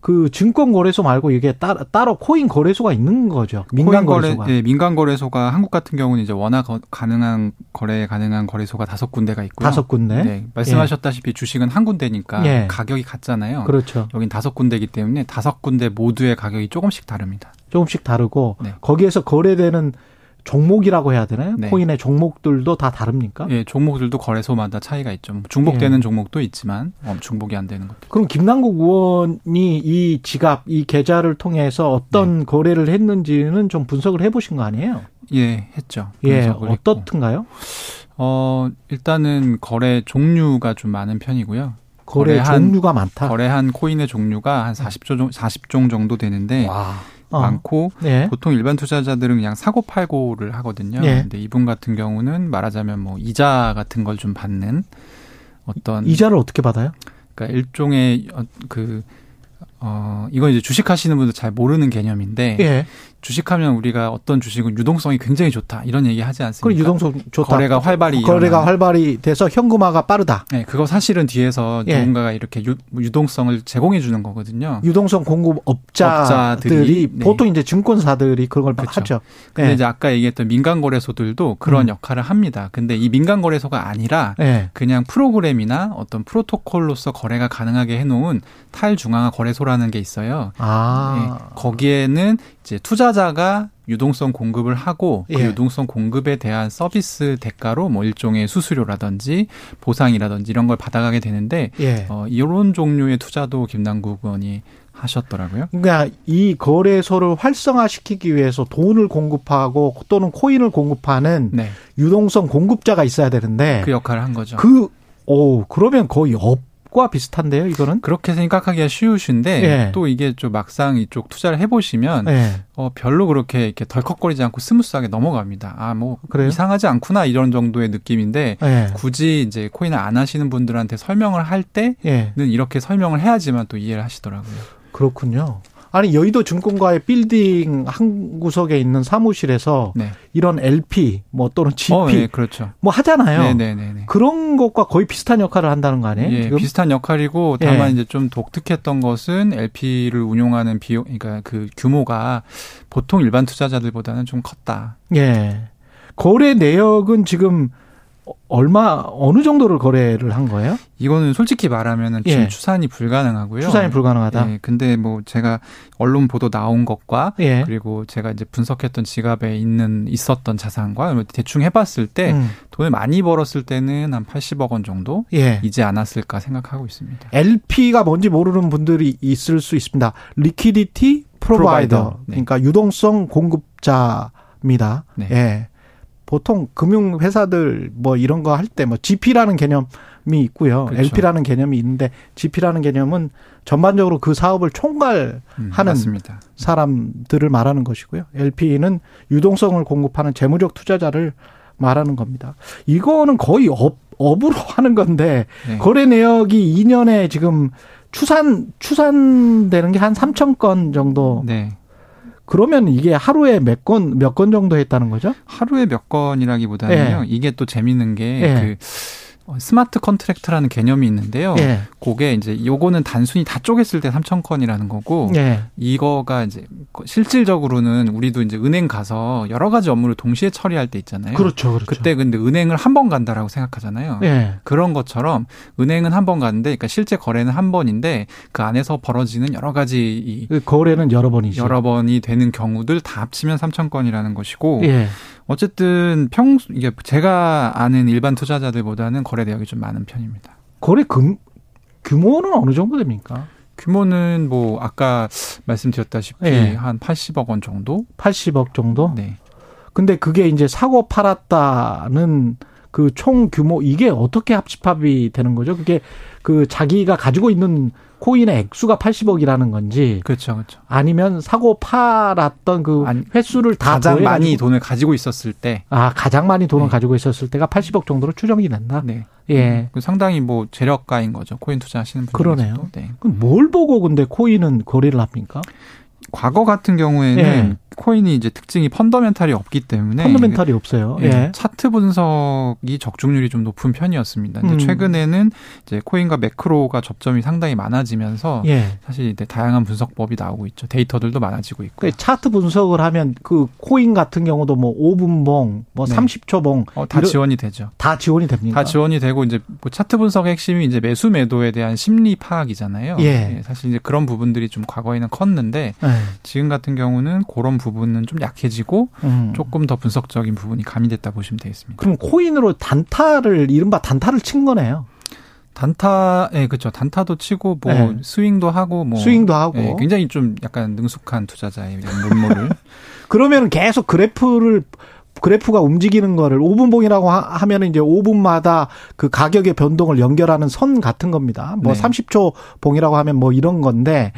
Speaker 2: 그 증권 거래소 말고 이게 따, 따로 코인 거래소가 있는 거죠. 민간
Speaker 7: 거래,
Speaker 2: 거래소가.
Speaker 7: 예, 민간 거래소가 한국 같은 경우는 이제 워낙 거- 가능한 거래 가능한 거래소가 다섯 군데가 있고요.
Speaker 2: 다섯 군데.
Speaker 7: 네, 말씀하셨다시피 주식은 한 군데니까
Speaker 2: 예.
Speaker 7: 가격이 같잖아요.
Speaker 2: 그렇죠.
Speaker 7: 여긴 다섯 군데이기 때문에 다섯 군데 모두의 가격이 조금씩 다릅니다.
Speaker 2: 조금씩 다르고
Speaker 7: 네.
Speaker 2: 거기에서 거래되는 종목이라고 해야 되나요?
Speaker 7: 네.
Speaker 2: 코인의 종목들도 다 다릅니까?
Speaker 7: 예, 종목들도 거래소마다 차이가 있죠. 뭐 중복되는
Speaker 2: 예.
Speaker 7: 종목도 있지만 어, 중복이 안 되는 것들.
Speaker 2: 그럼 김남국 의원이 이 지갑, 이 계좌를 통해서 어떤
Speaker 7: 네.
Speaker 2: 거래를 했는지는 좀 분석을 해보신 거 아니에요?
Speaker 7: 예, 했죠.
Speaker 2: 예. 어떻든가요?
Speaker 7: 어, 일단은 거래 종류가 좀 많은 편이고요.
Speaker 2: 거래
Speaker 7: 거래한-
Speaker 2: 종류가 많다.
Speaker 7: 거래한 코인의 종류가 한 40조 40종 정도 되는데
Speaker 2: 와, 어.
Speaker 7: 많고
Speaker 2: 네.
Speaker 7: 보통 일반 투자자들은 그냥 사고 팔고를 하거든요.
Speaker 2: 예.
Speaker 7: 근데 이분 같은 경우는 말하자면 뭐 이자 같은 걸 좀 받는 어떤
Speaker 2: 이자를 어떻게 받아요?
Speaker 7: 그러니까 일종의 어, 그 어, 이건 이제 주식 하시는 분들 잘 모르는 개념인데
Speaker 2: 예.
Speaker 7: 주식하면 우리가 어떤 주식은 유동성이 굉장히 좋다 이런 얘기 하지 않습니까?
Speaker 2: 그럼 유동성 좋다.
Speaker 7: 거래가 활발히
Speaker 2: 거래가
Speaker 7: 일어나는.
Speaker 2: 활발히 돼서 현금화가 빠르다.
Speaker 7: 네, 그거 사실은 뒤에서
Speaker 2: 예.
Speaker 7: 누군가가 이렇게 유, 유동성을 제공해 주는 거거든요.
Speaker 2: 유동성 공급 업자들이
Speaker 7: 업자들이, 네.
Speaker 2: 보통 이제 증권사들이 그런 걸
Speaker 7: 그렇죠.
Speaker 2: 하죠.
Speaker 7: 근데
Speaker 2: 예.
Speaker 7: 이제 아까 얘기했던 민간 거래소들도 그런
Speaker 2: 음.
Speaker 7: 역할을 합니다. 근데 이 민간 거래소가 아니라
Speaker 2: 예.
Speaker 7: 그냥 프로그램이나 어떤 프로토콜로서 거래가 가능하게 해놓은 탈중앙화 거래소라는 게 있어요.
Speaker 2: 아.
Speaker 7: 예, 거기에는 이제 투자자가 유동성 공급을 하고 그
Speaker 2: 예.
Speaker 7: 유동성 공급에 대한 서비스 대가로 뭐 일종의 수수료라든지 보상이라든지 이런 걸 받아가게 되는데
Speaker 2: 예.
Speaker 7: 어, 이런 종류의 투자도 김남국 의원이 하셨더라고요.
Speaker 2: 그러니까 이 거래소를 활성화시키기 위해서 돈을 공급하고 또는 코인을 공급하는
Speaker 7: 네,
Speaker 2: 유동성 공급자가 있어야 되는데
Speaker 7: 그 역할을 한 거죠.
Speaker 2: 그, 오, 그러면 거의 업 과 비슷한데요, 이거는?
Speaker 7: 그렇게 생각하기가 쉬우신데
Speaker 2: 예.
Speaker 7: 또 이게 좀 막상 이쪽 투자를 해보시면
Speaker 2: 예.
Speaker 7: 어, 별로 그렇게 이렇게 덜컥거리지 않고 스무스하게 넘어갑니다. 아 뭐
Speaker 2: 그래요?
Speaker 7: 이상하지 않구나 이런 정도의 느낌인데
Speaker 2: 예.
Speaker 7: 굳이 이제 코인을 안 하시는 분들한테 설명을 할 때는
Speaker 2: 예.
Speaker 7: 이렇게 설명을 해야지만 또 이해를 하시더라고요.
Speaker 2: 그렇군요. 아니, 여의도 증권가의 빌딩 한 구석에 있는 사무실에서
Speaker 7: 네.
Speaker 2: 이런 LP, 뭐 또는 GP,
Speaker 7: 어, 네, 그렇죠.
Speaker 2: 뭐 하잖아요.
Speaker 7: 네네네.
Speaker 2: 그런 것과 거의 비슷한 역할을 한다는 거 아니에요?
Speaker 7: 예? 비슷한 역할이고 다만
Speaker 2: 예.
Speaker 7: 이제 좀 독특했던 것은 LP를 운용하는 비용, 그러니까 그 규모가 보통 일반 투자자들보다는 좀 컸다.
Speaker 2: 예. 거래 내역은 지금 얼마 어느 정도를 거래를 한 거예요?
Speaker 7: 이거는 솔직히 말하면은 지금
Speaker 2: 예.
Speaker 7: 추산이 불가능하고요.
Speaker 2: 추산이 불가능하다.
Speaker 7: 예, 근데 뭐 제가 언론 보도 나온 것과
Speaker 2: 예.
Speaker 7: 그리고 제가 이제 분석했던 지갑에 있는 있었던 자산과 뭐 대충 해봤을 때
Speaker 2: 음.
Speaker 7: 돈을 많이 벌었을 때는 한 80억 원 정도
Speaker 2: 예.
Speaker 7: 이지 않았을까 생각하고 있습니다.
Speaker 2: LP가 뭔지 모르는 분들이 있을 수 있습니다.
Speaker 7: liquidity provider. provider. 네.
Speaker 2: 그러니까 유동성 공급자입니다.
Speaker 7: 네.
Speaker 2: 예. 보통 금융 회사들 뭐 이런 거 할 때 뭐 GP라는 개념이 있고요.
Speaker 7: 그렇죠.
Speaker 2: LP라는 개념이 있는데 GP라는 개념은 전반적으로 그 사업을 총괄
Speaker 7: 음,
Speaker 2: 하는. 사람들을 말하는 것이고요. LP는 유동성을 공급하는 재무적 투자자를 말하는 겁니다. 이거는 거의 업, 업으로 하는 건데
Speaker 7: 네.
Speaker 2: 거래 내역이 2년에 지금 추산 추산되는 게 한 3천 건 정도.
Speaker 7: 네.
Speaker 2: 그러면 이게 하루에 몇 건 몇 건 정도 했다는 거죠?
Speaker 7: 하루에 몇 건이라기보다는요.
Speaker 2: 예.
Speaker 7: 이게 또 재밌는 게
Speaker 2: 예.
Speaker 7: 그 smart contract라는 개념이 있는데요.
Speaker 2: 예.
Speaker 7: 그게 이제 요거는 단순히 다 쪼갰을 때 3천 건이라는 거고
Speaker 2: 예.
Speaker 7: 이거가 이제 실질적으로는 우리도 이제 은행 가서 여러 가지 업무를 동시에 처리할 때 있잖아요.
Speaker 2: 그렇죠. 그렇죠.
Speaker 7: 그때 근데 은행을 한 번 간다라고 생각하잖아요.
Speaker 2: 예.
Speaker 7: 그런 것처럼 은행은 한 번 가는데 그러니까 실제 거래는 한 번인데 그 안에서 벌어지는 여러 가지 이
Speaker 2: 그 거래는 여러 번이죠.
Speaker 7: 여러 번이 되는 경우들 다 합치면 3천 건이라는 것이고
Speaker 2: 예.
Speaker 7: 어쨌든 평소 이게 제가 아는 일반 투자자들보다는 거래 내역이 좀 많은 편입니다.
Speaker 2: 거래 금 규모는 어느 정도 됩니까?
Speaker 7: 규모는 뭐 아까 말씀드렸다시피
Speaker 2: 예.
Speaker 7: 한 80억 원 정도?
Speaker 2: 80억 정도?
Speaker 7: 네.
Speaker 2: 근데 그게 이제 사고 팔았다는 그 총 규모 이게 어떻게 합집합이 되는 거죠? 그게 그 자기가 가지고 있는 코인의 액수가 80억이라는 건지
Speaker 7: 그렇죠, 그렇죠.
Speaker 2: 아니면 사고 팔았던 그
Speaker 7: 아니,
Speaker 2: 횟수를 다
Speaker 7: 가장
Speaker 2: 더해가지고-
Speaker 7: 많이 돈을 가지고 있었을 때,
Speaker 2: 아 가장 많이 돈을
Speaker 7: 네.
Speaker 2: 가지고 있었을 때가 80억 정도로 추정이 된다.
Speaker 7: 네,
Speaker 2: 예.
Speaker 7: 그 상당히 뭐 재력가인 거죠. 코인 투자하시는 분들.
Speaker 2: 그러네요.
Speaker 7: 네.
Speaker 2: 그럼 뭘 보고 근데 코인은 거래를 합니까?
Speaker 7: 과거 같은 경우에는
Speaker 2: 예.
Speaker 7: 코인이 이제 특징이 펀더멘탈이 없기 때문에
Speaker 2: 펀더멘탈이 없어요.
Speaker 7: 예,
Speaker 2: 예.
Speaker 7: 차트 분석이 적중률이 좀 높은 편이었습니다. 근데
Speaker 2: 음.
Speaker 7: 최근에는 이제 코인과 매크로가 접점이 상당히 많아지면서
Speaker 2: 예.
Speaker 7: 사실 이제 다양한 분석법이 나오고 있죠. 데이터들도 많아지고 있고.
Speaker 2: 그 차트 분석을 하면 그 코인 같은 경우도 뭐 5분 봉, 뭐
Speaker 7: 네.
Speaker 2: 30초 봉
Speaker 7: 어, 다
Speaker 2: 이런-
Speaker 7: 지원이 되죠.
Speaker 2: 다 지원이 됩니까?
Speaker 7: 다 지원이 되고 이제 뭐 차트 분석의 핵심이 이제 매수 매도에 대한 심리 파악이잖아요.
Speaker 2: 예.
Speaker 7: 사실 이제 그런 부분들이 좀 과거에는 컸는데
Speaker 2: 예.
Speaker 7: 지금 같은 경우는 그런 부분은 좀 약해지고
Speaker 2: 음.
Speaker 7: 조금 더 분석적인 부분이 가미됐다 보시면 되겠습니다.
Speaker 2: 그럼 코인으로 단타를 이른바 단타를 친 거네요.
Speaker 7: 단타, 예, 그렇죠. 단타도 치고 뭐
Speaker 2: 네.
Speaker 7: 스윙도 하고 뭐
Speaker 2: 스윙도 하고.
Speaker 7: 예, 굉장히 좀 약간 능숙한 투자자의 면모를
Speaker 2: 그러면 계속 그래프를 그래프가 움직이는 거를 5분봉이라고 하, 면은 이제 5분마다 그 가격의 변동을 연결하는 선 같은 겁니다. 뭐
Speaker 7: 네.
Speaker 2: 30초 봉이라고 하면 뭐 이런 건데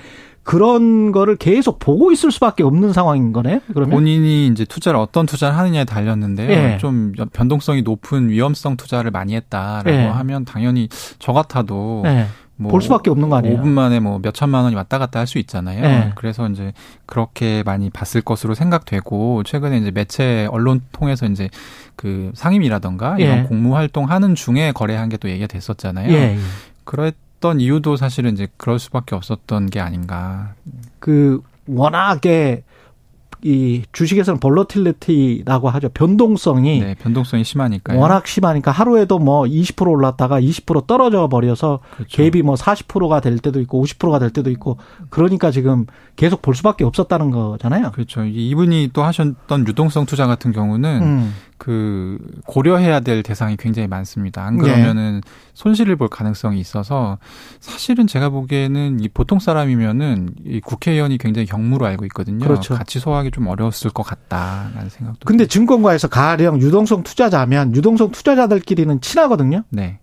Speaker 2: 그런 거를 계속 보고 있을 수밖에 없는 상황인 거네. 그러면
Speaker 7: 본인이 이제 투자를 어떤 투자를 하느냐에 달렸는데요.
Speaker 2: 예.
Speaker 7: 좀 변동성이 높은 위험성 투자를 많이 했다라고
Speaker 2: 예.
Speaker 7: 하면 당연히 저 같아도
Speaker 2: 네. 뭐볼 수밖에 없는 거 아니에요?
Speaker 7: 5분 만에 뭐 몇 천만 원이 왔다 갔다 할 수 있잖아요.
Speaker 2: 네.
Speaker 7: 그래서 이제 그렇게 많이 봤을 것으로 생각되고 최근에 이제 매체 언론 통해서 이제 그 상임이라던가 이런
Speaker 2: 예.
Speaker 7: 공무 활동 하는 중에 거래한 게 또 얘기가 됐었잖아요.
Speaker 2: 예. 예.
Speaker 7: 그 랬던 이유도 사실은 이제 그럴 수밖에 없었던 게 아닌가.
Speaker 2: 그 워낙에 이 주식에서는 볼러틸리티라고 하죠. 변동성이
Speaker 7: 네, 변동성이 심하니까요.
Speaker 2: 워낙 심하니까 하루에도 뭐 20% 올랐다가 20% 떨어져 버려서
Speaker 7: 그렇죠.
Speaker 2: 갭이 뭐 40%가 될 때도 있고 50%가 될 때도 있고 그러니까 지금 계속 볼 수밖에 없었다는 거잖아요.
Speaker 7: 그렇죠. 이분이 또 하셨던 유동성 투자 같은 경우는
Speaker 2: 음.
Speaker 7: 그 고려해야 될 대상이 굉장히 많습니다. 안
Speaker 2: 네.
Speaker 7: 그러면은 손실을 볼 가능성이 있어서 사실은 제가 보기에는 이 보통 사람이면은 이 국회의원이 굉장히 경무로 알고 있거든요.
Speaker 2: 그렇죠.
Speaker 7: 같이 소화하기 좀 어려웠을 것 같다라는 생각도.
Speaker 2: 근데 증권가에서 가령 유동성 투자자면 유동성 투자자들끼리는 친하거든요.
Speaker 7: 네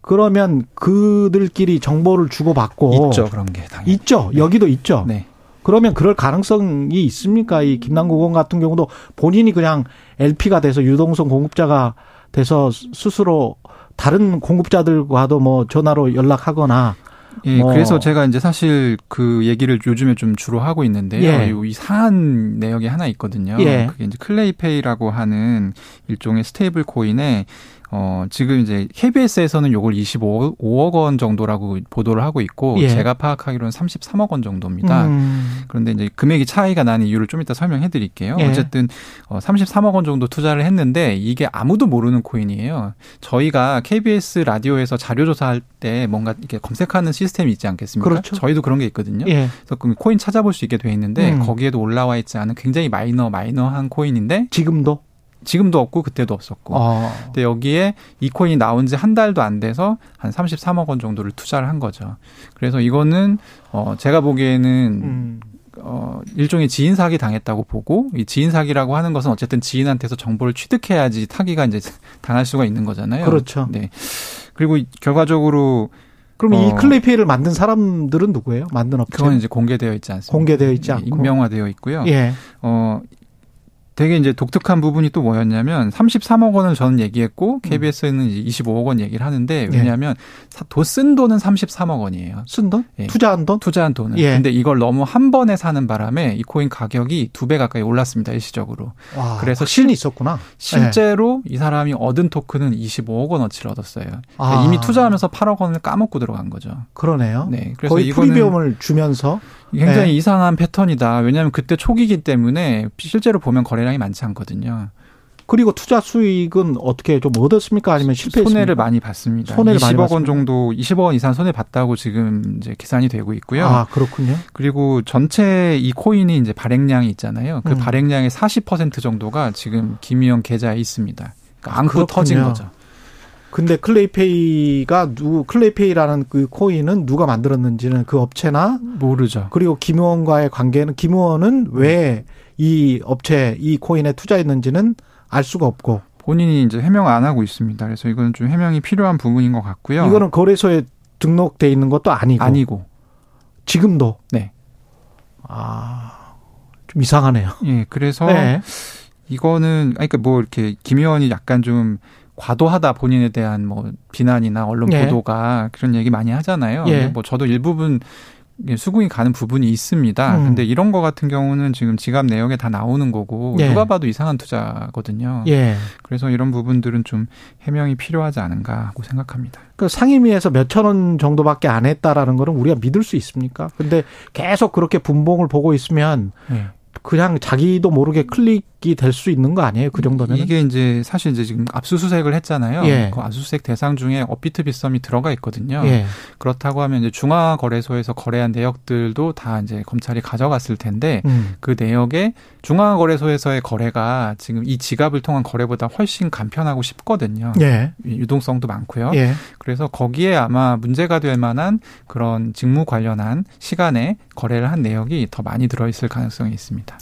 Speaker 2: 그러면 그들끼리 정보를 주고받고
Speaker 7: 있죠 그런 게 당연히.
Speaker 2: 있죠. 여기도 있죠.
Speaker 7: 네.
Speaker 2: 그러면 그럴 가능성이 있습니까? 이 김남국 의원 같은 경우도 본인이 그냥 LP가 돼서 유동성 공급자가 돼서 스스로 다른 공급자들과도 뭐 전화로 연락하거나
Speaker 7: 예,
Speaker 2: 뭐.
Speaker 7: 그래서 제가 이제 사실 그 얘기를 요즘에 좀 주로 하고 있는데요.
Speaker 2: 예.
Speaker 7: 이 이상한 내역이 하나 있거든요.
Speaker 2: 예.
Speaker 7: 그게 이제 클레이페이라고 하는 일종의 stable coin에 어, 지금 이제 KBS에서는 요걸 25억 원 정도라고 보도를 하고 있고
Speaker 2: 예.
Speaker 7: 제가 파악하기로는 33억 원 정도입니다.
Speaker 2: 음.
Speaker 7: 그런데 이제 금액이 차이가 나는 이유를 좀 이따 설명해 드릴게요.
Speaker 2: 예.
Speaker 7: 어쨌든 어 33억 원 정도 투자를 했는데 이게 아무도 모르는 코인이에요. 저희가 KBS 라디오에서 자료 조사할 때 뭔가 이렇게 검색하는 시스템이 있지 않겠습니까?
Speaker 2: 그렇죠.
Speaker 7: 저희도 그런 게 있거든요.
Speaker 2: 예.
Speaker 7: 그래서 그 코인 찾아볼 수 있게 돼 있는데
Speaker 2: 음.
Speaker 7: 거기에도 올라와 있지 않은 굉장히 마이너 마이너한 코인인데
Speaker 2: 지금도
Speaker 7: 지금도 없고 그때도 없었고.
Speaker 2: 어.
Speaker 7: 근데 여기에 이 코인이 나온 지 한 달도 안 돼서 한 33억 원 정도를 투자를 한 거죠. 그래서 이거는 어 제가 보기에는
Speaker 2: 음.
Speaker 7: 어, 일종의 지인 사기 당했다고 보고, 이 지인 사기라고 하는 것은 어쨌든 지인한테서 정보를 취득해야지 타기가 이제 당할 수가 있는 거잖아요.
Speaker 2: 그렇죠.
Speaker 7: 네. 그리고 이- 결과적으로
Speaker 2: 그럼 이
Speaker 7: 어.
Speaker 2: 클레이페이를 만든 사람들은 누구예요? 만든 업체?
Speaker 7: 그건 이제 공개되어 있지 않습니다.
Speaker 2: 공개되어 있지
Speaker 7: 네,
Speaker 2: 않고.
Speaker 7: 익명화되어 있고요.
Speaker 2: 예.
Speaker 7: 어, 되게 이제 독특한 부분이 또 뭐였냐면 33억 원을 저는 얘기했고 KBS는 이제 25억 원 얘기를 하는데
Speaker 2: 예.
Speaker 7: 왜냐하면 도쓴 돈은 33억 원이에요.
Speaker 2: 쓴 돈?
Speaker 7: 예.
Speaker 2: 투자한 돈?
Speaker 7: 투자한 돈은.
Speaker 2: 예.
Speaker 7: 근데 이걸 너무 한 번에 사는 바람에 이 코인 가격이 두 배 가까이 올랐습니다. 일시적으로.
Speaker 2: 와,
Speaker 7: 그래서
Speaker 2: 확신이 있었구나.
Speaker 7: 실제로 이 사람이 얻은 토큰은 25억 원어치를 얻었어요. 그러니까
Speaker 2: 아.
Speaker 7: 이미 투자하면서 8억 원을 까먹고 들어간 거죠.
Speaker 2: 그러네요.
Speaker 7: 네. 그래서
Speaker 2: 거의 프리미엄을 주면서
Speaker 7: 굉장히
Speaker 2: 네.
Speaker 7: 이상한 패턴이다. 왜냐하면 그때 초기이기 때문에 실제로 보면 거래량이 많지 않거든요.
Speaker 2: 그리고 투자 수익은 어떻게 좀 얻었습니까? 아니면 실패했습니까?
Speaker 7: 손해를 많이 봤습니다.
Speaker 2: 손해를
Speaker 7: 20억
Speaker 2: 많이
Speaker 7: 원
Speaker 2: 봤습니다.
Speaker 7: 정도, 20억 원 이상 손해 봤다고 지금 이제 계산이 되고 있고요.
Speaker 2: 아, 그렇군요.
Speaker 7: 그리고 전체 이 코인이 이제 발행량이 있잖아요. 그
Speaker 2: 음.
Speaker 7: 발행량의 40% 정도가 지금 김 의원 계좌에 있습니다. 그러니까 안고
Speaker 2: 그렇군요.
Speaker 7: 터진 거죠.
Speaker 2: 근데 클레이페이가 누 클레이페이라는 그 코인은 누가 만들었는지는 그 업체나
Speaker 7: 모르죠.
Speaker 2: 그리고 김 의원과의 관계는 김 의원은 왜 이 업체 이 코인에 투자했는지는 알 수가 없고
Speaker 7: 본인이 이제 해명 안 하고 있습니다. 그래서 이건 좀 해명이 필요한 부분인 것 같고요.
Speaker 2: 이거는 거래소에 등록돼 있는 것도 아니고
Speaker 7: 아니고.
Speaker 2: 지금도
Speaker 7: 네.
Speaker 2: 아, 좀 이상하네요.
Speaker 7: 예, 그래서
Speaker 2: 네.
Speaker 7: 이거는 그러니까 뭐 이렇게 김 의원이 약간 좀 과도하다 본인에 대한 뭐 비난이나 언론
Speaker 2: 예.
Speaker 7: 보도가 그런 얘기 많이 하잖아요.
Speaker 2: 예.
Speaker 7: 뭐 저도 일부분 수긍이 가는 부분이 있습니다.
Speaker 2: 음.
Speaker 7: 근데 이런 거 같은 경우는 지금 지갑 내역에 다 나오는 거고
Speaker 2: 예.
Speaker 7: 누가 봐도 이상한 투자거든요.
Speaker 2: 예.
Speaker 7: 그래서 이런 부분들은 좀 해명이 필요하지 않은가 하고 생각합니다.
Speaker 2: 그 상임위에서 몇천 원 정도밖에 안 했다라는 거는 우리가 믿을 수 있습니까? 근데 계속 그렇게 분봉을 보고 있으면
Speaker 7: 예.
Speaker 2: 그냥 자기도 모르게 클릭이 될 수 있는 거 아니에요? 그 정도면?
Speaker 7: 이게 이제 사실 이제 지금 압수수색을 했잖아요.
Speaker 2: 예.
Speaker 7: 그 압수수색 대상 중에 업비트 빗썸이 들어가 있거든요.
Speaker 2: 예.
Speaker 7: 그렇다고 하면 이제 중앙거래소에서 거래한 내역들도 다 이제 검찰이 가져갔을 텐데
Speaker 2: 음.
Speaker 7: 그 내역에 중앙거래소에서의 거래가 지금 이 지갑을 통한 거래보다 훨씬 간편하고 쉽거든요.
Speaker 2: 예.
Speaker 7: 유동성도 많고요.
Speaker 2: 예.
Speaker 7: 그래서 거기에 아마 문제가 될 만한 그런 직무 관련한 시간에 거래를 한 내역이 더 많이 들어 있을 가능성이 있습니다.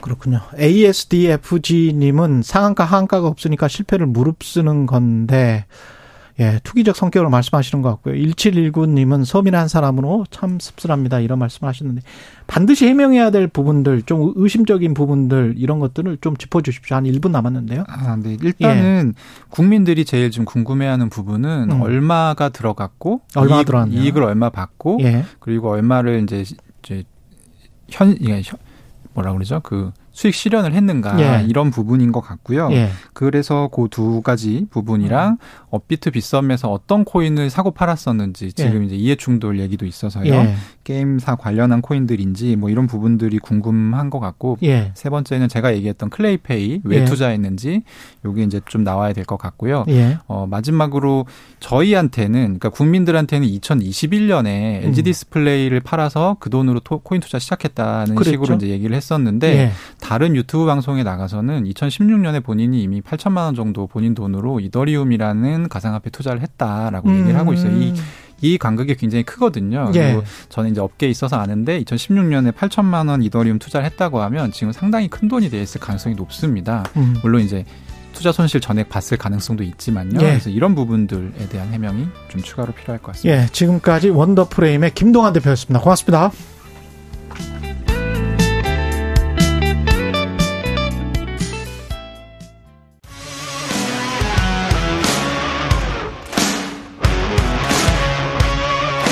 Speaker 2: 그렇군요. ASDFG님은 상한가, 하한가가 없으니까 실패를 무릅쓰는 건데, 예, 투기적 성격을 말씀하시는 것 같고요. 1719님은 서민 한 사람으로 참 씁쓸합니다. 이런 말씀 하시는데, 반드시 해명해야 될 부분들, 좀 의심적인 부분들, 이런 것들을 좀 짚어 주십시오. 한 1분 남았는데요.
Speaker 7: 아, 네. 일단은 국민들이 제일 좀 궁금해하는 부분은
Speaker 2: 음.
Speaker 7: 얼마가 들어갔고
Speaker 2: 얼마가
Speaker 7: 이익,
Speaker 2: 들어갔냐.
Speaker 7: 이익을 얼마 받고
Speaker 2: 예.
Speaker 7: 그리고 얼마를 이제 이제 현 이게 현- 뭐라 그러죠? 그 수익 실현을 했는가
Speaker 2: 예.
Speaker 7: 이런 부분인 것 같고요.
Speaker 2: 예.
Speaker 7: 그래서 그 두 가지 부분이랑 업비트 빗썸에서 어떤 코인을 사고 팔았었는지 지금 이제 이해충돌 얘기도 있어서요.
Speaker 2: 예.
Speaker 7: 게임사 관련한 코인들인지 뭐 이런 부분들이 궁금한 것 같고
Speaker 2: 예.
Speaker 7: 세 번째는 제가 얘기했던 클레이페이 왜
Speaker 2: 예.
Speaker 7: 투자했는지 요게 이제 좀 나와야 될 것 같고요.
Speaker 2: 예.
Speaker 7: 어, 마지막으로 저희한테는 그러니까 국민들한테는 2021년에
Speaker 2: 음.
Speaker 7: LG 디스플레이를 팔아서 그 돈으로 토- 코인 투자 시작했다는
Speaker 2: 그랬죠.
Speaker 7: 식으로 이제 얘기를 했었는데
Speaker 2: 예.
Speaker 7: 다른 유튜브 방송에 나가서는 2016년에 본인이 이미 8천만 원 정도 본인 돈으로 이더리움이라는 가상화폐 투자를 했다라고 얘기를 하고 있어요. 이, 이 간극이 굉장히 크거든요.
Speaker 2: 음. 예.
Speaker 7: 그리고 저는 이제 업계에 있어서 아는데 2016년에 8천만 원 이더리움 투자를 했다고 하면 지금 상당히 큰 돈이 돼 있을 가능성이 높습니다.
Speaker 2: 음.
Speaker 7: 물론 이제 투자 손실 전액 봤을 가능성도 있지만요.
Speaker 2: 예.
Speaker 7: 그래서 이런 부분들에 대한 해명이 좀 추가로 필요할 것 같습니다.
Speaker 2: 예. 지금까지 원더프레임의 김동환 대표였습니다. 고맙습니다.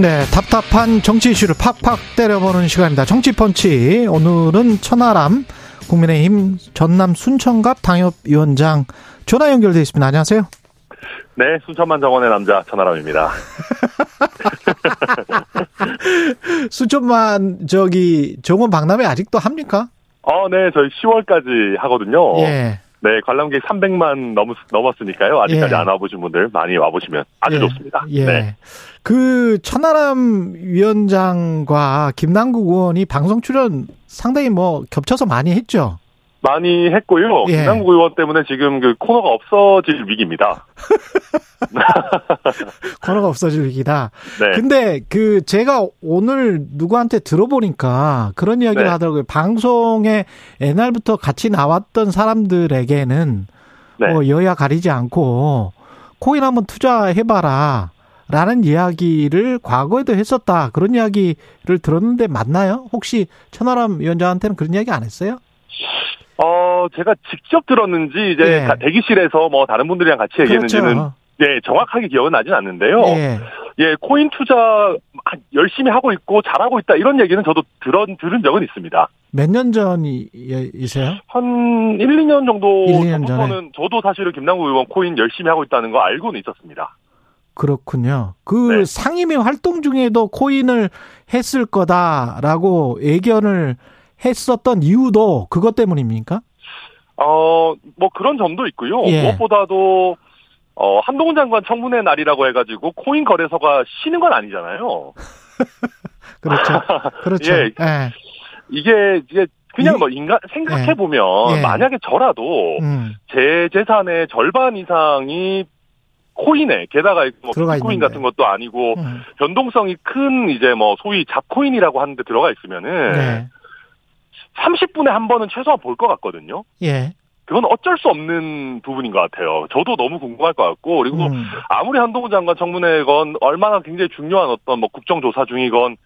Speaker 2: 네, 답답한 정치 이슈를 팍팍 때려보는 시간입니다. 정치펀치. 오늘은 천하람 국민의힘 전남 순천갑 당협위원장 전화 연결돼 있습니다. 안녕하세요.
Speaker 8: 네, 순천만 정원의 남자 천하람입니다.
Speaker 2: 순천만 저기 정원 박람회 아직도 합니까?
Speaker 8: 어, 네, 저희 10월까지 하거든요.
Speaker 2: 예.
Speaker 8: 네, 관람객 300만 넘, 넘었으니까요. 아직까지
Speaker 2: 예.
Speaker 8: 안 와보신 분들 많이 와보시면 아주
Speaker 2: 예.
Speaker 8: 좋습니다.
Speaker 2: 예.
Speaker 8: 네.
Speaker 2: 그 천하람 위원장과 김남국 의원이 방송 출연 상당히 뭐 겹쳐서 많이 했죠.
Speaker 8: 많이 했고요.
Speaker 2: 예.
Speaker 8: 김남국 의원 때문에 지금 그 코너가 없어질 위기입니다.
Speaker 2: 코너가 없어질 위기다.
Speaker 8: 네.
Speaker 2: 근데 그 제가 오늘 누구한테 들어보니까 그런 이야기를
Speaker 8: 네.
Speaker 2: 하더라고요. 방송에 옛날부터 같이 나왔던 사람들에게는
Speaker 8: 네.
Speaker 2: 뭐 여야 가리지 않고 코인 한번 투자해봐라. 라는 이야기를 과거에도 했었다. 그런 이야기를 들었는데 맞나요? 혹시 천하람 위원장한테는 그런 이야기 안 했어요?
Speaker 8: 어, 제가 직접 들었는지 이제
Speaker 2: 예.
Speaker 8: 다- 대기실에서 뭐 다른 분들이랑 같이 얘기했는지는 예, 정확하게 기억은 나진 않는데요.
Speaker 2: 예.
Speaker 8: 예, 코인 투자 열심히 하고 있고 잘하고 있다 이런 얘기는 저도 들은 들은 적은 있습니다.
Speaker 2: 몇 년 전이세요?
Speaker 8: 한 1, 2년 정도
Speaker 2: 1, 2년
Speaker 8: 전부터는 저도 사실은 김남국 의원 코인 열심히 하고 있다는 거 알고는 있었습니다.
Speaker 2: 그렇군요. 그
Speaker 8: 네.
Speaker 2: 상임위 활동 중에도 코인을 했을 거다라고 예견을 했었던 이유도 그것 때문입니까?
Speaker 8: 어, 뭐 그런 점도 있고요.
Speaker 2: 예.
Speaker 8: 무엇보다도 어, 한동훈 장관 청문회 날이라고 해가지고 코인 거래소가 쉬는 건 아니잖아요.
Speaker 2: 그렇죠. 그렇죠.
Speaker 8: 예.
Speaker 2: 예.
Speaker 8: 이게 이게 그냥
Speaker 2: 이-
Speaker 8: 뭐 인간 생각해 보면
Speaker 2: 예.
Speaker 8: 만약에 저라도
Speaker 2: 음.
Speaker 8: 제 재산의 절반 이상이 코인에 게다가 뭐 비트코인
Speaker 2: 있는데.
Speaker 8: 같은 것도 아니고
Speaker 2: 음.
Speaker 8: 변동성이 큰 이제 뭐 소위 잡코인이라고 하는데 들어가 있으면은
Speaker 2: 네.
Speaker 8: 30분에 한 번은 최소한 볼 것 같거든요.
Speaker 2: 예.
Speaker 8: 그건 어쩔 수 없는 부분인 것 같아요. 저도 너무 궁금할 것 같고 그리고
Speaker 2: 음.
Speaker 8: 아무리 한동훈 장관 청문회건 얼마나 굉장히 중요한 어떤 뭐 국정조사 중이건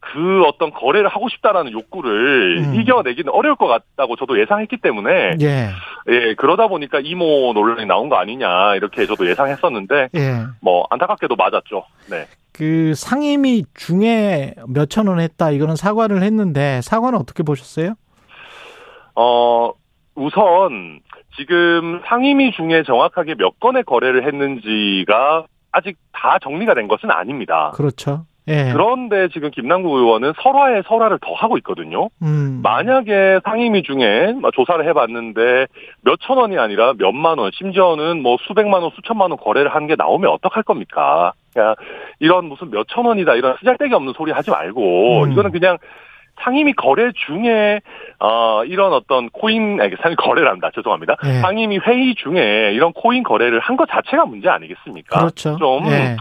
Speaker 8: 그 어떤 거래를 하고 싶다라는 욕구를
Speaker 2: 음.
Speaker 8: 이겨내기는 어려울 것 같다고 저도 예상했기 때문에
Speaker 2: 예.
Speaker 8: 예 그러다 보니까 이모 논란이 나온 거 아니냐 이렇게 저도 예상했었는데
Speaker 2: 예.
Speaker 8: 뭐 안타깝게도 맞았죠. 네.
Speaker 2: 그 상임위 중에 몇천 원 했다 이거는 사과를 했는데 사과는 어떻게 보셨어요?
Speaker 8: 어 우선 지금 상임위 중에 정확하게 몇 건의 거래를 했는지가 아직 다 정리가 된 것은 아닙니다.
Speaker 2: 그렇죠. 예.
Speaker 8: 그런데 지금 김남국 의원은 설화에 설화를 더 하고 있거든요.
Speaker 2: 음.
Speaker 8: 만약에 상임위 중에 뭐 조사를 해봤는데 몇천 원이 아니라 몇만 원, 심지어는 뭐 수백만 원, 수천만 원 거래를 한 게 나오면 어떡할 겁니까? 그러니까 이런 무슨 몇천 원이다 이런 쓰잘데기 없는 소리 하지 말고
Speaker 2: 음.
Speaker 8: 이거는 그냥 상임위 거래 중에 어 이런 어떤 코인 아니 상임 거래란다 죄송합니다
Speaker 2: 예.
Speaker 8: 상임위 회의 중에 이런 코인 거래를 한 것 자체가 문제 아니겠습니까?
Speaker 2: 그렇죠.
Speaker 8: 좀
Speaker 2: 예.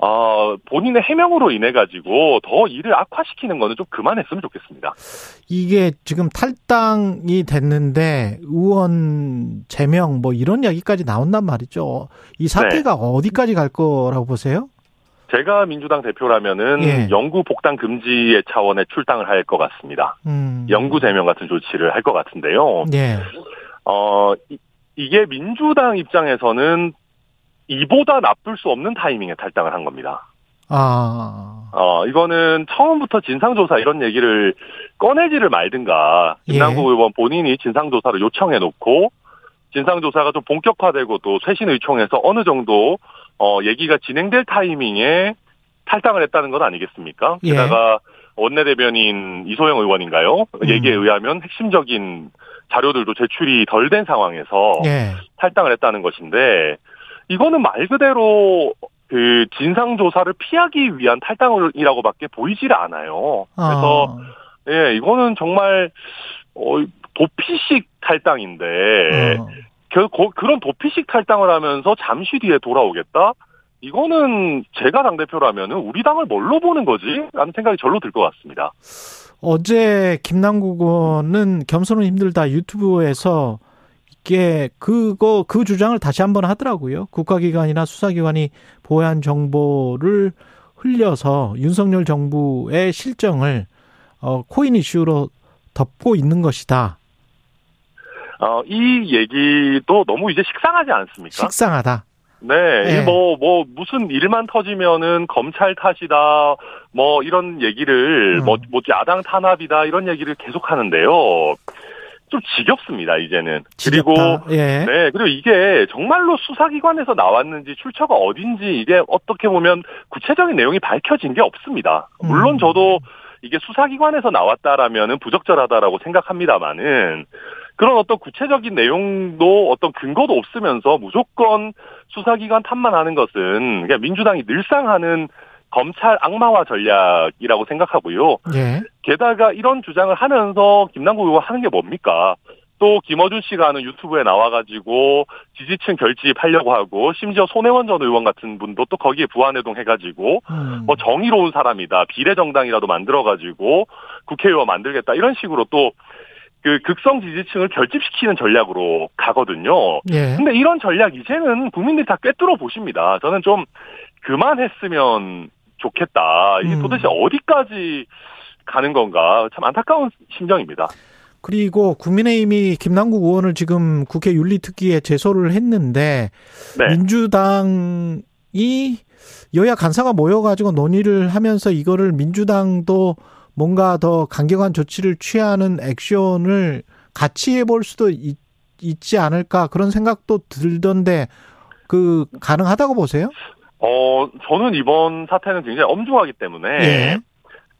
Speaker 8: 어, 본인의 해명으로 인해 가지고 더 일을 악화시키는 거는 좀 그만했으면 좋겠습니다.
Speaker 2: 이게 지금 탈당이 됐는데 의원 제명 뭐 이런 이야기까지 나온단 말이죠. 이 사태가
Speaker 8: 네.
Speaker 2: 어디까지 갈 거라고 보세요?
Speaker 8: 제가 민주당 대표라면은
Speaker 2: 예.
Speaker 8: 영구 복당 금지의 차원의 출당을 할 것 같습니다.
Speaker 2: 음.
Speaker 8: 영구 제명 같은 조치를 할 것 같은데요.
Speaker 2: 예.
Speaker 8: 어, 이- 이게 민주당 입장에서는 이보다 나쁠 수 없는 타이밍에 탈당을 한 겁니다.
Speaker 2: 아.
Speaker 8: 어, 이거는 처음부터 진상조사 이런 얘기를 꺼내지를 말든가, 김남국
Speaker 2: 예.
Speaker 8: 의원 본인이 진상조사를 요청해 놓고, 진상조사가 좀 본격화되고 또 쇄신 의총에서 어느 정도, 어, 얘기가 진행될 타이밍에 탈당을 했다는 건 아니겠습니까?
Speaker 2: 예.
Speaker 8: 게다가 원내대변인 이소영 의원인가요?
Speaker 2: 음.
Speaker 8: 얘기에 의하면 핵심적인 자료들도 제출이 덜 된 상황에서
Speaker 2: 예.
Speaker 8: 탈당을 했다는 것인데 이거는 말 그대로 그 진상 조사를 피하기 위한 탈당이라고밖에 보이질 않아요. 그래서
Speaker 2: 아.
Speaker 8: 예 이거는 정말 어 도피식 탈당인데
Speaker 2: 어.
Speaker 8: 그, 그- 그런 도피식 탈당을 하면서 잠시 뒤에 돌아오겠다. 이거는 제가 당 대표라면 우리 당을 뭘로 보는 거지? 라는 생각이 절로 들 것 같습니다.
Speaker 2: 어제 김남국 의원은 겸손은 힘들다 유튜브에서 이게 그거 그 주장을 다시 한번 하더라고요. 국가기관이나 수사기관이 보안 정보를 흘려서 윤석열 정부의 실정을 어, 코인 이슈로 덮고 있는 것이다.
Speaker 8: 어, 이 얘기도 너무 이제 식상하지 않습니까?
Speaker 2: 식상하다.
Speaker 8: 네,
Speaker 2: 예.
Speaker 8: 뭐, 뭐, 무슨 일만 터지면은 검찰 탓이다, 뭐, 이런 얘기를,
Speaker 2: 음.
Speaker 8: 뭐, 뭐, 야당 탄압이다, 이런 얘기를 계속 하는데요. 좀 지겹습니다, 이제는. 그리고,
Speaker 2: 지겹다. 예.
Speaker 8: 네, 그리고 이게 정말로 수사기관에서 나왔는지 출처가 어딘지 이게 어떻게 보면 구체적인 내용이 밝혀진 게 없습니다. 물론
Speaker 2: 음.
Speaker 8: 저도 이게 수사기관에서 나왔다라면은 부적절하다라고 생각합니다만은 그런 어떤 구체적인 내용도 어떤 근거도 없으면서 무조건 수사기관 탓만 하는 것은 그냥 민주당이 늘상 하는 검찰 악마화 전략이라고 생각하고요.
Speaker 2: 예.
Speaker 8: 게다가 이런 주장을 하면서 김남국 의원 하는 게 뭡니까? 또 김어준 씨가 하는 유튜브에 나와가지고 지지층 결집하려고 하고 심지어 손혜원 전 의원 같은 분도 또 거기에 부안해동 해가지고
Speaker 2: 음.
Speaker 8: 뭐 정의로운 사람이다 비례정당이라도 만들어가지고 국회의원 만들겠다 이런 식으로 또 그 극성 지지층을 결집시키는 전략으로 가거든요.
Speaker 2: 예.
Speaker 8: 근데 이런 전략 이제는 국민들이 다 꿰뚫어 보십니다. 저는 좀 그만했으면 좋겠다. 이게
Speaker 2: 음.
Speaker 8: 도대체 어디까지 가는 건가 참 안타까운 심정입니다.
Speaker 2: 그리고 국민의힘이 김남국 의원을 지금 국회 윤리특위에 제소를 했는데
Speaker 8: 네.
Speaker 2: 민주당이 여야 간사가 모여가지고 논의를 하면서 이거를 민주당도 뭔가 더 강경한 조치를 취하는 액션을 같이 해볼 수도 있, 있지 않을까 그런 생각도 들던데 그 가능하다고 보세요?
Speaker 8: 어, 저는 이번 사태는 굉장히 엄중하기 때문에
Speaker 2: 예.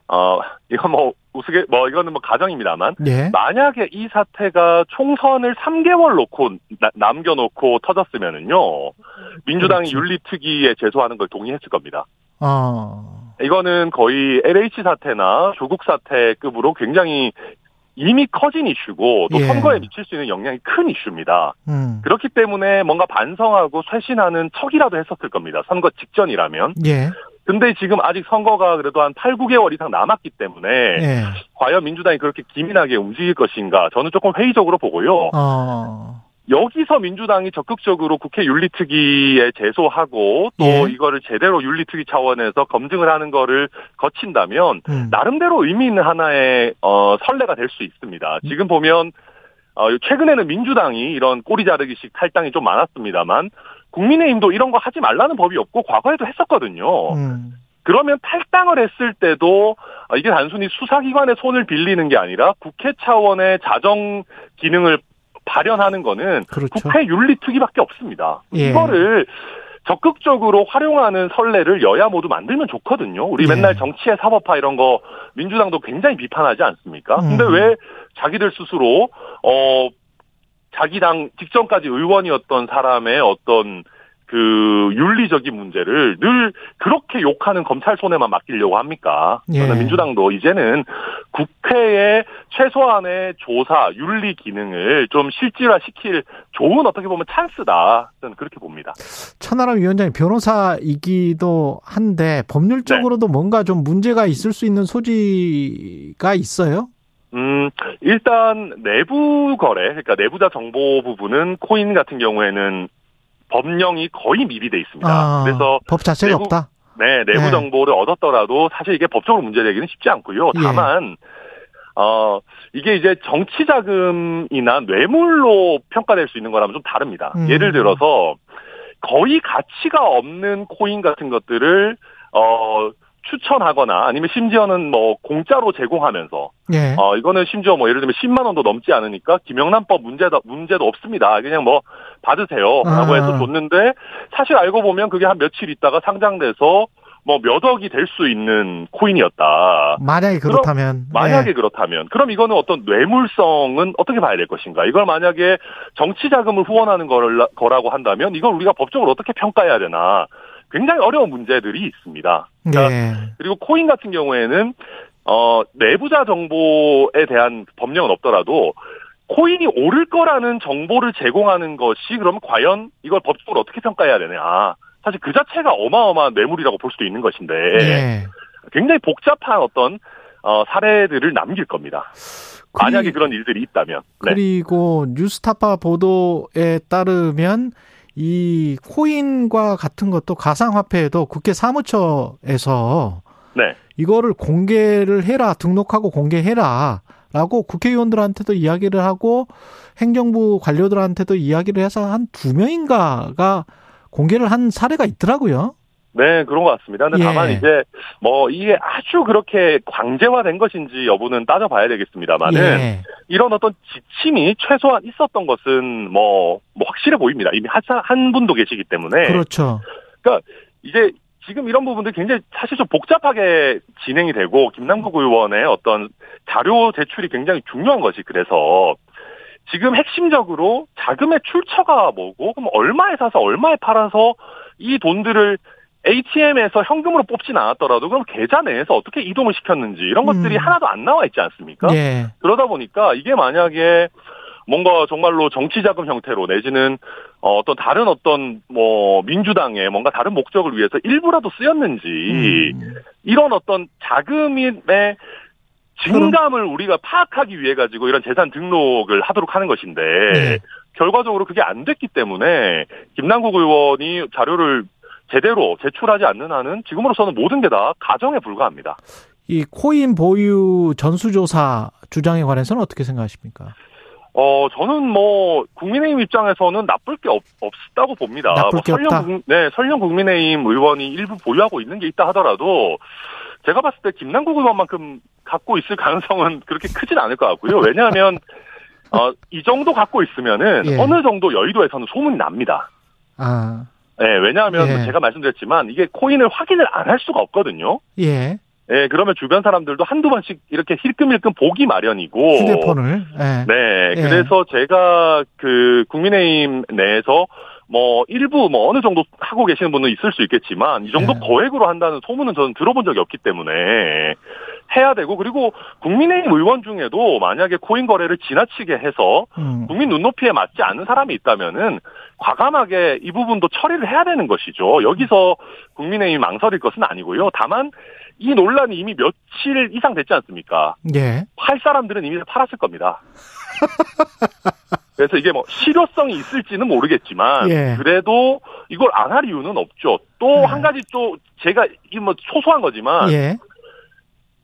Speaker 8: 어, 이건 뭐 우스개 뭐 이거는 뭐 가정입니다만
Speaker 2: 예.
Speaker 8: 만약에 이 사태가 총선을 3개월 놓고 나- 남겨놓고 터졌으면은요 민주당이
Speaker 2: 그렇죠.
Speaker 8: 윤리특위에 제소하는 걸 동의했을 겁니다.
Speaker 2: 어.
Speaker 8: 이거는 거의 LH 사태나 조국 사태급으로 굉장히 이미 커진 이슈고 또
Speaker 2: 예.
Speaker 8: 선거에 미칠 수 있는 영향이 큰 이슈입니다.
Speaker 2: 음.
Speaker 8: 그렇기 때문에 뭔가 반성하고 쇄신하는 척이라도 했었을 겁니다. 선거 직전이라면.
Speaker 2: 예.
Speaker 8: 근데 지금 아직 선거가 그래도 한 8, 9개월 이상 남았기 때문에
Speaker 2: 예.
Speaker 8: 과연 민주당이 그렇게 기민하게 움직일 것인가 저는 조금 회의적으로 보고요.
Speaker 2: 어.
Speaker 8: 여기서 민주당이 적극적으로 국회 윤리특위에 제소하고 또
Speaker 2: 예.
Speaker 8: 이거를 제대로 윤리특위 차원에서 검증을 하는 거를 거친다면
Speaker 2: 음.
Speaker 8: 나름대로 의미 있는 하나의 어, 선례가 될 수 있습니다. 지금 보면 어, 최근에는 민주당이 이런 꼬리 자르기식 탈당이 좀 많았습니다만 국민의힘도 이런 거 하지 말라는 법이 없고 과거에도 했었거든요.
Speaker 2: 음.
Speaker 8: 그러면 탈당을 했을 때도 어, 이게 단순히 수사기관의 손을 빌리는 게 아니라 국회 차원의 자정 기능을 발현하는 거는
Speaker 2: 그렇죠.
Speaker 8: 국회 윤리특위밖에 없습니다.
Speaker 2: 예.
Speaker 8: 이거를 적극적으로 활용하는 선례를 여야 모두 만들면 좋거든요. 우리
Speaker 2: 예.
Speaker 8: 맨날 정치의 사법화 이런 거 민주당도 굉장히 비판하지 않습니까? 근데
Speaker 2: 음.
Speaker 8: 왜 자기들 스스로 어 자기 당 직전까지 의원이었던 사람의 어떤 그 윤리적인 문제를 늘 그렇게 욕하는 검찰 손에만 맡기려고 합니까?
Speaker 2: 예.
Speaker 8: 저는 민주당도 이제는 국회의 최소한의 조사 윤리 기능을 좀 실질화시킬 좋은 어떻게 보면 찬스다. 저는 그렇게 봅니다.
Speaker 2: 천하람 위원장이 변호사이기도 한데 법률적으로도
Speaker 8: 네.
Speaker 2: 뭔가 좀 문제가 있을 수 있는 소지가 있어요?
Speaker 8: 음, 일단 내부 거래, 그러니까 내부자 정보 부분은 코인 같은 경우에는 법령이 거의 미비돼 있습니다.
Speaker 2: 아,
Speaker 8: 그래서
Speaker 2: 법 자체가
Speaker 8: 내부-
Speaker 2: 없다.
Speaker 8: 네, 내부
Speaker 2: 네.
Speaker 8: 정보를 얻었더라도 사실 이게 법적으로 문제되기는 쉽지 않고요.
Speaker 2: 예.
Speaker 8: 다만 어 이게 이제 정치 자금이나 뇌물로 평가될 수 있는 거라면 좀 다릅니다.
Speaker 2: 음.
Speaker 8: 예를 들어서 거의 가치가 없는 코인 같은 것들을 어 추천하거나 아니면 심지어는 뭐 공짜로 제공하면서
Speaker 2: 예.
Speaker 8: 어, 이거는 심지어 뭐 예를 들면 10만 원도 넘지 않으니까 김영란법 문제도, 문제도 없습니다. 그냥 뭐 받으세요. 라고
Speaker 2: 아.
Speaker 8: 해서 줬는데 사실 알고 보면 그게 한 며칠 있다가 상장돼서 뭐 몇 억이 될 수 있는 코인이었다.
Speaker 2: 만약에 그렇다면.
Speaker 8: 만약에
Speaker 2: 예.
Speaker 8: 그렇다면 그럼 이거는 어떤 뇌물성은 어떻게 봐야 될 것인가? 이걸 만약에 정치 자금을 후원하는 거라- 거라고 한다면 이걸 우리가 법적으로 어떻게 평가해야 되나? 굉장히 어려운 문제들이 있습니다. 그러니까
Speaker 2: 예.
Speaker 8: 그리고 코인 같은 경우에는 어 내부자 정보에 대한 법령은 없더라도 코인이 오를 거라는 정보를 제공하는 것이 그러면 과연 이걸 법적으로 어떻게 평가해야 되냐? 사실 그 자체가 어마어마한 뇌물이라고 볼 수도 있는 것인데
Speaker 2: 예.
Speaker 8: 굉장히 복잡한 어떤 어 사례들을 남길 겁니다. 만약에
Speaker 2: 그리-
Speaker 8: 그런 일들이 있다면. 네.
Speaker 2: 그리고 뉴스타파 보도에 따르면 이 코인과 같은 것도 가상화폐에도 국회 사무처에서
Speaker 8: 네.
Speaker 2: 이거를 공개를 해라 등록하고 공개해라 라고 국회의원들한테도 이야기를 하고 행정부 관료들한테도 이야기를 해서 한 두 명인가가 공개를 한 사례가 있더라고요.
Speaker 8: 네, 그런 것 같습니다. 근데
Speaker 2: 예.
Speaker 8: 다만 이제 뭐 이게 아주 그렇게 강제화된 것인지 여부는 따져봐야 되겠습니다만은
Speaker 2: 예.
Speaker 8: 이런 어떤 지침이 최소한 있었던 것은 뭐, 뭐 확실해 보입니다. 이미 한, 사- 한 분도 계시기 때문에.
Speaker 2: 그렇죠.
Speaker 8: 이제 지금 이런 부분들 굉장히 사실 좀 복잡하게 진행이 되고 김남국 의원의 어떤 자료 제출이 굉장히 중요한 것이 그래서 지금 핵심적으로 자금의 출처가 뭐고 그럼 얼마에 사서 얼마에 팔아서 이 돈들을 ATM에서 현금으로 뽑진 않았더라도 그럼 계좌 내에서 어떻게 이동을 시켰는지 이런 것들이
Speaker 2: 음.
Speaker 8: 하나도 안 나와 있지 않습니까?
Speaker 2: 예.
Speaker 8: 그러다 보니까 이게 만약에 뭔가 정말로 정치 자금 형태로 내지는 어, 어떤 다른 어떤 뭐 민주당의 뭔가 다른 목적을 위해서 일부라도 쓰였는지
Speaker 2: 음.
Speaker 8: 이런 어떤 자금의 증감을 우리가 파악하기 위해 가지고 이런 재산 등록을 하도록 하는 것인데
Speaker 2: 예.
Speaker 8: 결과적으로 그게 안 됐기 때문에 김남국 의원이 자료를 제대로 제출하지 않는 한은 지금으로서는 모든 게 다 가정에 불과합니다.
Speaker 2: 이 코인 보유 전수조사 주장에 관해서는 어떻게 생각하십니까?
Speaker 8: 어, 저는 뭐, 국민의힘 입장에서는 나쁠 게 없, 없다고 봅니다.
Speaker 2: 나쁠 뭐게
Speaker 8: 설령
Speaker 2: 없다?
Speaker 8: 국- 네, 설령 국민의힘 의원이 일부 보유하고 있는 게 있다 하더라도, 제가 봤을 때 김남국 의원만큼 갖고 있을 가능성은 그렇게 크진 않을 것 같고요. 왜냐하면, 어, 이 정도 갖고 있으면은,
Speaker 2: 예.
Speaker 8: 어느 정도 여의도에서는 소문이 납니다.
Speaker 2: 아,
Speaker 8: 네, 왜냐하면
Speaker 2: 예.
Speaker 8: 제가 말씀드렸지만, 이게 코인을 확인을 안 할 수가 없거든요.
Speaker 2: 예.
Speaker 8: 예, 그러면 주변 사람들도 한두 번씩 이렇게 힐끔힐끔 보기 마련이고.
Speaker 2: 휴대폰을. 예.
Speaker 8: 네,
Speaker 2: 예.
Speaker 8: 그래서 제가 그 국민의힘 내에서 뭐 일부 뭐 어느 정도 하고 계시는 분은 있을 수 있겠지만 이 정도
Speaker 2: 예.
Speaker 8: 거액으로 한다는 소문은 저는 들어본 적이 없기 때문에 해야 되고 그리고 국민의힘 의원 중에도 만약에 코인 거래를 지나치게 해서
Speaker 2: 음.
Speaker 8: 국민 눈높이에 맞지 않는 사람이 있다면은 과감하게 이 부분도 처리를 해야 되는 것이죠. 여기서 국민의힘 망설일 것은 아니고요. 다만 이 논란이 이미 며칠 이상 됐지 않습니까?
Speaker 2: 예.
Speaker 8: 팔 사람들은 이미 팔았을 겁니다. 그래서 이게 뭐 실효성이 있을지는 모르겠지만
Speaker 2: 예.
Speaker 8: 그래도 이걸 안 할 이유는 없죠. 또한 가지 또 제가 이 뭐 소소한 거지만
Speaker 2: 예.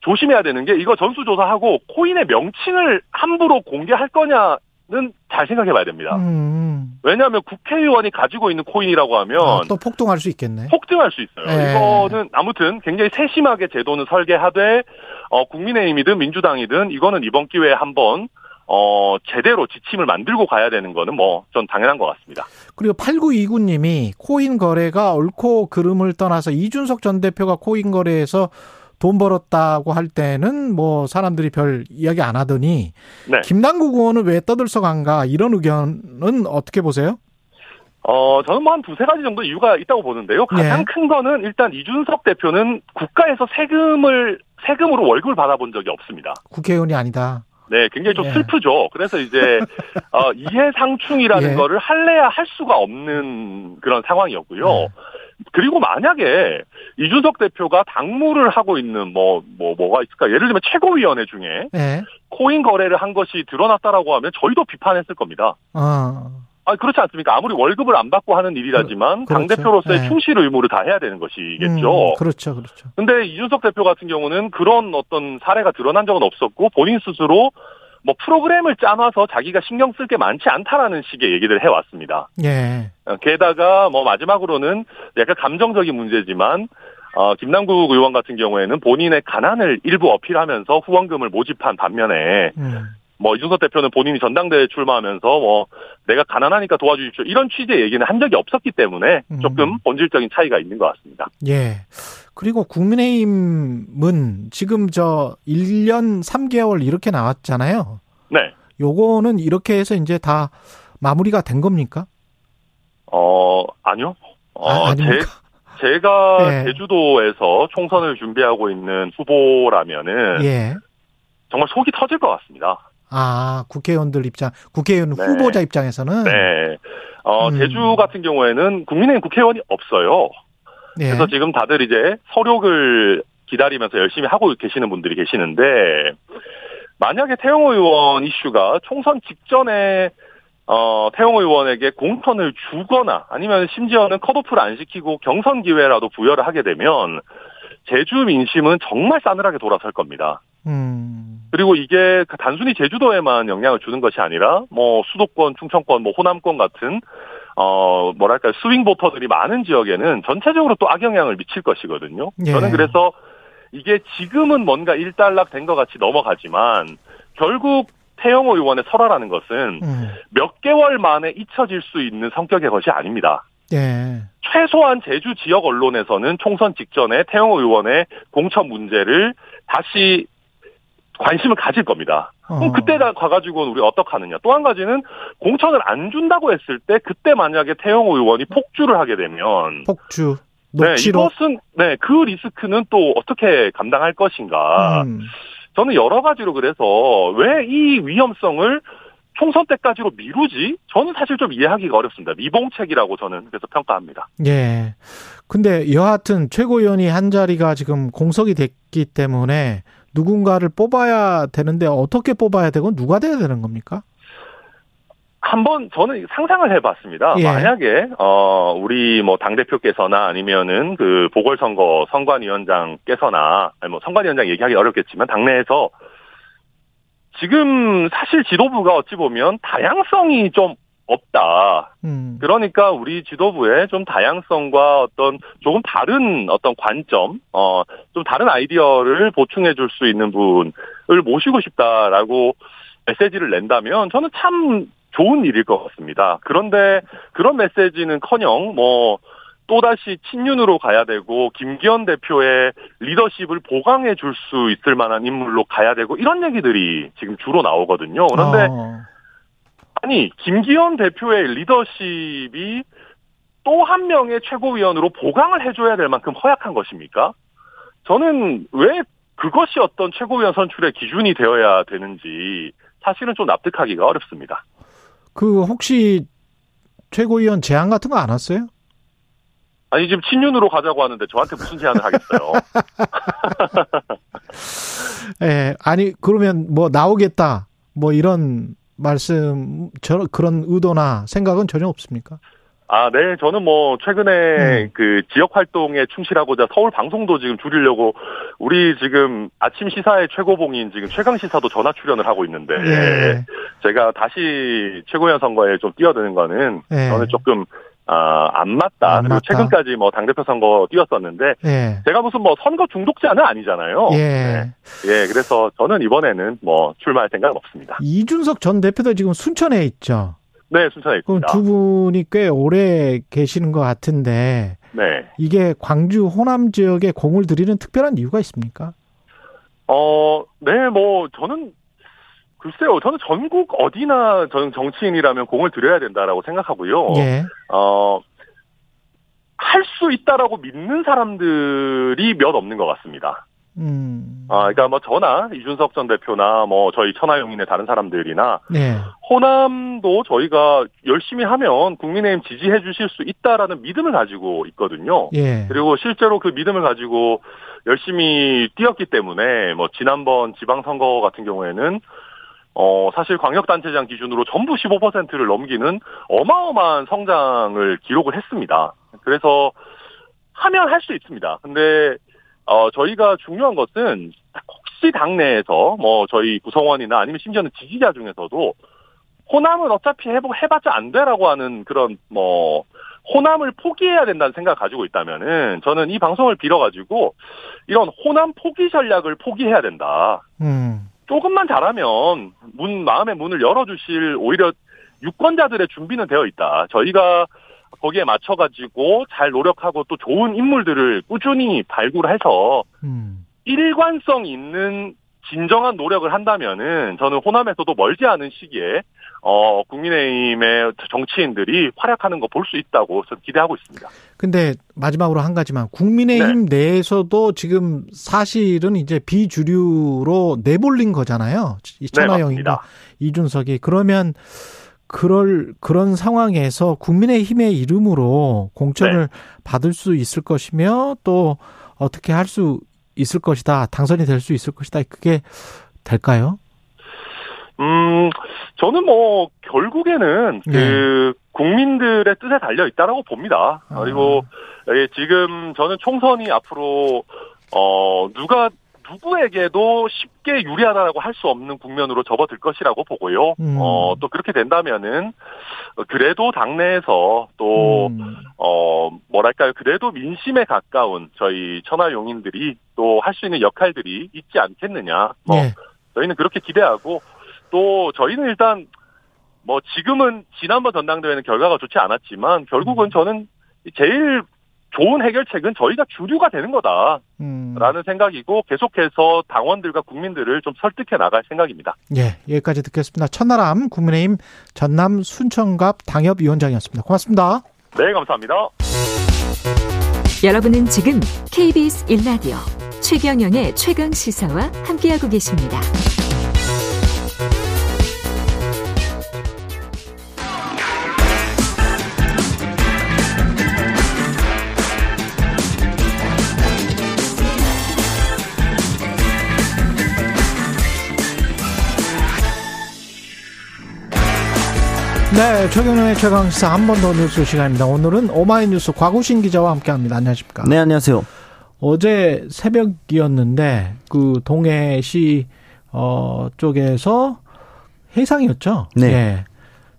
Speaker 8: 조심해야 되는 게 이거 전수조사하고 코인의 명칭을 함부로 공개할 거냐 는잘 생각해 봐야 됩니다.
Speaker 2: 음.
Speaker 8: 왜냐하면 국회의원이 가지고 있는 코인이라고 하면
Speaker 2: 아, 또 폭동할 수 있겠네.
Speaker 8: 폭등할 수 있어요.
Speaker 2: 예.
Speaker 8: 이거는 아무튼 굉장히 세심하게 제도는 설계하되 어, 국민의힘이든 민주당이든 이거는 이번 기회에 한번 어, 제대로 지침을 만들고 가야 되는 거는 뭐 전 당연한 것 같습니다.
Speaker 2: 그리고 8929님이 코인 거래가 옳고 그름을 떠나서 이준석 전 대표가 코인 거래에서 돈 벌었다고 할 때는 뭐 사람들이 별 이야기 안 하더니
Speaker 8: 네.
Speaker 2: 김남국 의원은 왜 떠들썩한가 이런 의견은 어떻게 보세요?
Speaker 8: 어, 저는 뭐 한 두세 가지 정도 이유가 있다고 보는데요. 가장
Speaker 2: 예.
Speaker 8: 큰 거는 일단 이준석 대표는 국가에서 세금을 세금으로 월급을 받아본 적이 없습니다.
Speaker 2: 국회의원이 아니다.
Speaker 8: 네, 굉장히 좀
Speaker 2: 예.
Speaker 8: 슬프죠. 그래서 이제 어, 이해상충이라는
Speaker 2: 예.
Speaker 8: 거를 할래야 할 수가 없는 그런 상황이었고요.
Speaker 2: 예.
Speaker 8: 그리고 만약에 이준석 대표가 당무를 하고 있는 뭐, 뭐, 뭐가 있을까? 예를 들면 최고위원회 중에
Speaker 2: 예.
Speaker 8: 코인 거래를 한 것이 드러났다라고 하면 저희도 비판했을 겁니다.
Speaker 2: 어.
Speaker 8: 아, 그렇지 않습니까? 아무리 월급을 안 받고 하는 일이라지만
Speaker 2: 그- 그렇죠.
Speaker 8: 당 대표로서의
Speaker 2: 네.
Speaker 8: 충실 의무를 다 해야 되는 것이겠죠.
Speaker 2: 음, 그렇죠, 그렇죠.
Speaker 8: 근데 이준석 대표 같은 경우는 그런 어떤 사례가 드러난 적은 없었고 본인 스스로 뭐 프로그램을 짜놔서 자기가 신경 쓸 게 많지 않다라는 식의 얘기를 해왔습니다.
Speaker 2: 예.
Speaker 8: 어, 게다가 뭐 마지막으로는 약간 감정적인 문제지만 어, 김남국 의원 같은 경우에는 본인의 가난을 일부 어필하면서 후원금을 모집한 반면에
Speaker 2: 음.
Speaker 8: 뭐 이준석 대표는 본인이 전당대회 출마하면서 뭐 내가 가난하니까 도와주십시오 이런 취지의 얘기는 한 적이 없었기 때문에
Speaker 2: 음.
Speaker 8: 조금 본질적인 차이가 있는 것 같습니다.
Speaker 2: 예. 그리고 국민의힘은 지금 저 1년 3개월 이렇게 나왔잖아요.
Speaker 8: 네.
Speaker 2: 요거는 이렇게 해서 이제 다 마무리가 된 겁니까?
Speaker 8: 어 아니요. 어,
Speaker 2: 아, 아닙니까?
Speaker 8: 제, 제가
Speaker 2: 예.
Speaker 8: 제주도에서 총선을 준비하고 있는 후보라면은
Speaker 2: 예.
Speaker 8: 정말 속이 터질 것 같습니다.
Speaker 2: 아, 국회의원들 입장, 국회의원
Speaker 8: 네.
Speaker 2: 후보자 입장에서는
Speaker 8: 네. 어,
Speaker 2: 음.
Speaker 8: 제주 같은 경우에는 국민의힘 국회의원이 없어요.
Speaker 2: 예.
Speaker 8: 그래서 지금 다들 이제 서력을 기다리면서 열심히 하고 계시는 분들이 계시는데 만약에 태영 의원 이슈가 총선 직전에 어, 태영 의원에게 공천을 주거나 아니면 심지어는 컷오프를 안 시키고 경선 기회라도 부여를 하게 되면 제주 민심은 정말 싸늘하게 돌아설 겁니다.
Speaker 2: 음.
Speaker 8: 그리고 이게 단순히 제주도에만 영향을 주는 것이 아니라 뭐 수도권, 충청권, 뭐 호남권 같은 어, 뭐랄까, 스윙 보터들이 많은 지역에는 전체적으로 또 악영향을 미칠 것이거든요.
Speaker 2: 예.
Speaker 8: 저는 그래서 이게 지금은 뭔가 일단락 된 것 같이 넘어가지만 결국 태영호 의원의 설화라는 것은
Speaker 2: 음.
Speaker 8: 몇 개월 만에 잊혀질 수 있는 성격의 것이 아닙니다.
Speaker 2: 예.
Speaker 8: 최소한 제주 지역 언론에서는 총선 직전에 태영호 의원의 공천 문제를 다시 관심을 가질 겁니다. 그럼
Speaker 2: 어.
Speaker 8: 그때 다 가가지고는 우리 어떡하느냐. 또 한 가지는 공천을 안 준다고 했을 때 그때 만약에 태영호 의원이 폭주를 하게 되면
Speaker 2: 폭주,
Speaker 8: 네,
Speaker 2: 녹취록.
Speaker 8: 이것은 네, 그 리스크는 또 어떻게 감당할 것인가.
Speaker 2: 음.
Speaker 8: 저는 여러 가지로 그래서 왜 이 위험성을 총선 때까지로 미루지? 저는 사실 좀 이해하기가 어렵습니다. 미봉책이라고 저는 그래서 평가합니다.
Speaker 2: 예. 근데 여하튼 최고위원이 한 자리가 지금 공석이 됐기 때문에 누군가를 뽑아야 되는데 어떻게 뽑아야 되고 누가 돼야 되는 겁니까?
Speaker 8: 한번 저는 상상을 해봤습니다.
Speaker 2: 예.
Speaker 8: 만약에 어 우리 뭐 당 대표께서나 아니면은 그 보궐선거 선관위원장께서나 아니 뭐 선관위원장 얘기하기 어렵겠지만 당내에서 지금 사실 지도부가 어찌 보면 다양성이 좀 없다.
Speaker 2: 음.
Speaker 8: 그러니까 우리 지도부에 좀 다양성과 어떤 조금 다른 어떤 관점, 어, 좀 다른 아이디어를 보충해 줄 수 있는 분을 모시고 싶다라고 메시지를 낸다면 저는 참 좋은 일일 것 같습니다. 그런데 그런 메시지는 커녕 뭐, 또다시 친윤으로 가야 되고, 김기현 대표의 리더십을 보강해 줄 수 있을 만한 인물로 가야 되고, 이런 얘기들이 지금 주로 나오거든요. 그런데
Speaker 2: 어.
Speaker 8: 아니 김기현 대표의 리더십이 또 한 명의 최고위원으로 보강을 해줘야 될 만큼 허약한 것입니까? 저는 왜 그것이 어떤 최고위원 선출의 기준이 되어야 되는지 사실은 좀 납득하기가 어렵습니다.
Speaker 2: 그 혹시 최고위원 제안 같은 거 안 왔어요?
Speaker 8: 아니 지금 친윤으로 가자고 하는데 저한테 무슨 제안을 하겠어요?
Speaker 2: 예. 아니 그러면 뭐 나오겠다. 뭐 이런 말씀 저 그런 의도나 생각은 전혀 없습니까?
Speaker 8: 아, 네. 저는 뭐, 최근에
Speaker 2: 음.
Speaker 8: 그 지역 활동에 충실하고자 서울 방송도 지금 줄이려고 우리 지금 아침 시사의 최고봉인 지금 최강 시사도 전화 출연을 하고 있는데,
Speaker 2: 예.
Speaker 8: 제가 다시 최고위원 선거에 좀 뛰어드는 거는
Speaker 2: 예.
Speaker 8: 저는 조금, 아, 안 맞다.
Speaker 2: 안
Speaker 8: 그리고
Speaker 2: 맞다.
Speaker 8: 최근까지 뭐 당대표 선거 뛰었었는데,
Speaker 2: 예.
Speaker 8: 제가 무슨 뭐 선거 중독자는 아니잖아요.
Speaker 2: 예.
Speaker 8: 네. 예, 그래서 저는 이번에는 뭐 출마할 생각은 없습니다.
Speaker 2: 이준석 전 대표도 지금 순천에 있죠.
Speaker 8: 네, 순천에
Speaker 2: 그럼
Speaker 8: 있습니다.
Speaker 2: 두 분이 꽤 오래 계시는 것 같은데
Speaker 8: 네.
Speaker 2: 이게 광주 호남 지역에 공을 들이는 특별한 이유가 있습니까?
Speaker 8: 어, 네, 뭐, 저는, 글쎄요, 저는 전국 어디나 저는 정치인이라면 공을 들여야 된다라고 생각하고요.
Speaker 2: 예.
Speaker 8: 어, 할 수 있다라고 믿는 사람들이 몇 없는 것 같습니다.
Speaker 2: 음.
Speaker 8: 아, 그러니까 뭐 저나 이준석 전 대표나 뭐 저희 천하용인의 다른 사람들이나
Speaker 2: 네.
Speaker 8: 호남도 저희가 열심히 하면 국민의힘 지지해 주실 수 있다라는 믿음을 가지고 있거든요.
Speaker 2: 예.
Speaker 8: 그리고 실제로 그 믿음을 가지고 열심히 뛰었기 때문에 뭐 지난번 지방선거 같은 경우에는 어 사실 광역단체장 기준으로 전부 15%를 넘기는 어마어마한 성장을 기록을 했습니다. 그래서 하면 할 수 있습니다. 근데 어 저희가 중요한 것은 혹시 당내에서 뭐 저희 구성원이나 아니면 심지어는 지지자 중에서도 호남은 어차피 해보 해봤자 안 돼라고 하는 그런 뭐 호남을 포기해야 된다는 생각을 가지고 있다면은 저는 이 방송을 빌어가지고 이런 호남 포기 전략을 포기해야 된다.
Speaker 2: 음.
Speaker 8: 조금만 잘하면 문 마음의 문을 열어주실 오히려 유권자들의 준비는 되어 있다. 저희가 거기에 맞춰가지고 잘 노력하고 또 좋은 인물들을 꾸준히 발굴해서
Speaker 2: 음.
Speaker 8: 일관성 있는 진정한 노력을 한다면은 저는 호남에서도 멀지 않은 시기에 어 국민의힘의 정치인들이 활약하는 거 볼 수 있다고 저는 기대하고 있습니다.
Speaker 2: 근데 마지막으로 한 가지만 국민의힘 내에서도 지금 사실은 이제 비주류로 내몰린 거잖아요. 이 천하영인과
Speaker 8: 맞습니다.
Speaker 2: 이준석이 그러면 그럴 그런 상황에서 국민의힘의 이름으로 공천을 받을 수 있을 것이며 또 어떻게 할 수 있을 것이다. 당선이 될 수 있을 것이다. 그게 될까요?
Speaker 8: 음, 저는 뭐 결국에는
Speaker 2: 네.
Speaker 8: 그 국민들의 뜻에 달려 있다라고 봅니다.
Speaker 2: 아.
Speaker 8: 그리고 예, 지금 저는 총선이 앞으로 어 누가 누구에게도 쉽게 유리하다라고 할 수 없는 국면으로 접어들 것이라고 보고요.
Speaker 2: 음.
Speaker 8: 어, 또 그렇게 된다면은 그래도 당내에서 또
Speaker 2: 음.
Speaker 8: 어, 뭐랄까요. 그래도 민심에 가까운 저희 천하 용인들이 또 할 수 있는 역할들이 있지 않겠느냐. 뭐
Speaker 2: 예.
Speaker 8: 저희는 그렇게 기대하고 또 저희는 일단 뭐 지금은 지난번 전당대회는 결과가 좋지 않았지만
Speaker 2: 음.
Speaker 8: 결국은 저는 제일 좋은 해결책은 저희가 주류가 되는 거다라는
Speaker 2: 음.
Speaker 8: 생각이고 계속해서 당원들과 국민들을 좀 설득해 나갈 생각입니다.
Speaker 2: 예, 여기까지 듣겠습니다. 천나람 국민의힘 전남 순천갑 당협위원장이었습니다. 고맙습니다.
Speaker 8: 네, 감사합니다.
Speaker 3: 여러분은 지금 KBS 1라디오 최경영의 최강 시사와 함께하고 계십니다.
Speaker 2: 네, 최경영의 최강시사 한 번 더 뉴스 시간입니다. 오늘은 오마이뉴스 과구신 기자와 함께합니다. 안녕하십니까?
Speaker 9: 네, 안녕하세요.
Speaker 2: 어제 새벽이었는데 그 동해시 어 쪽에서 해상이었죠.
Speaker 9: 네.
Speaker 2: 예.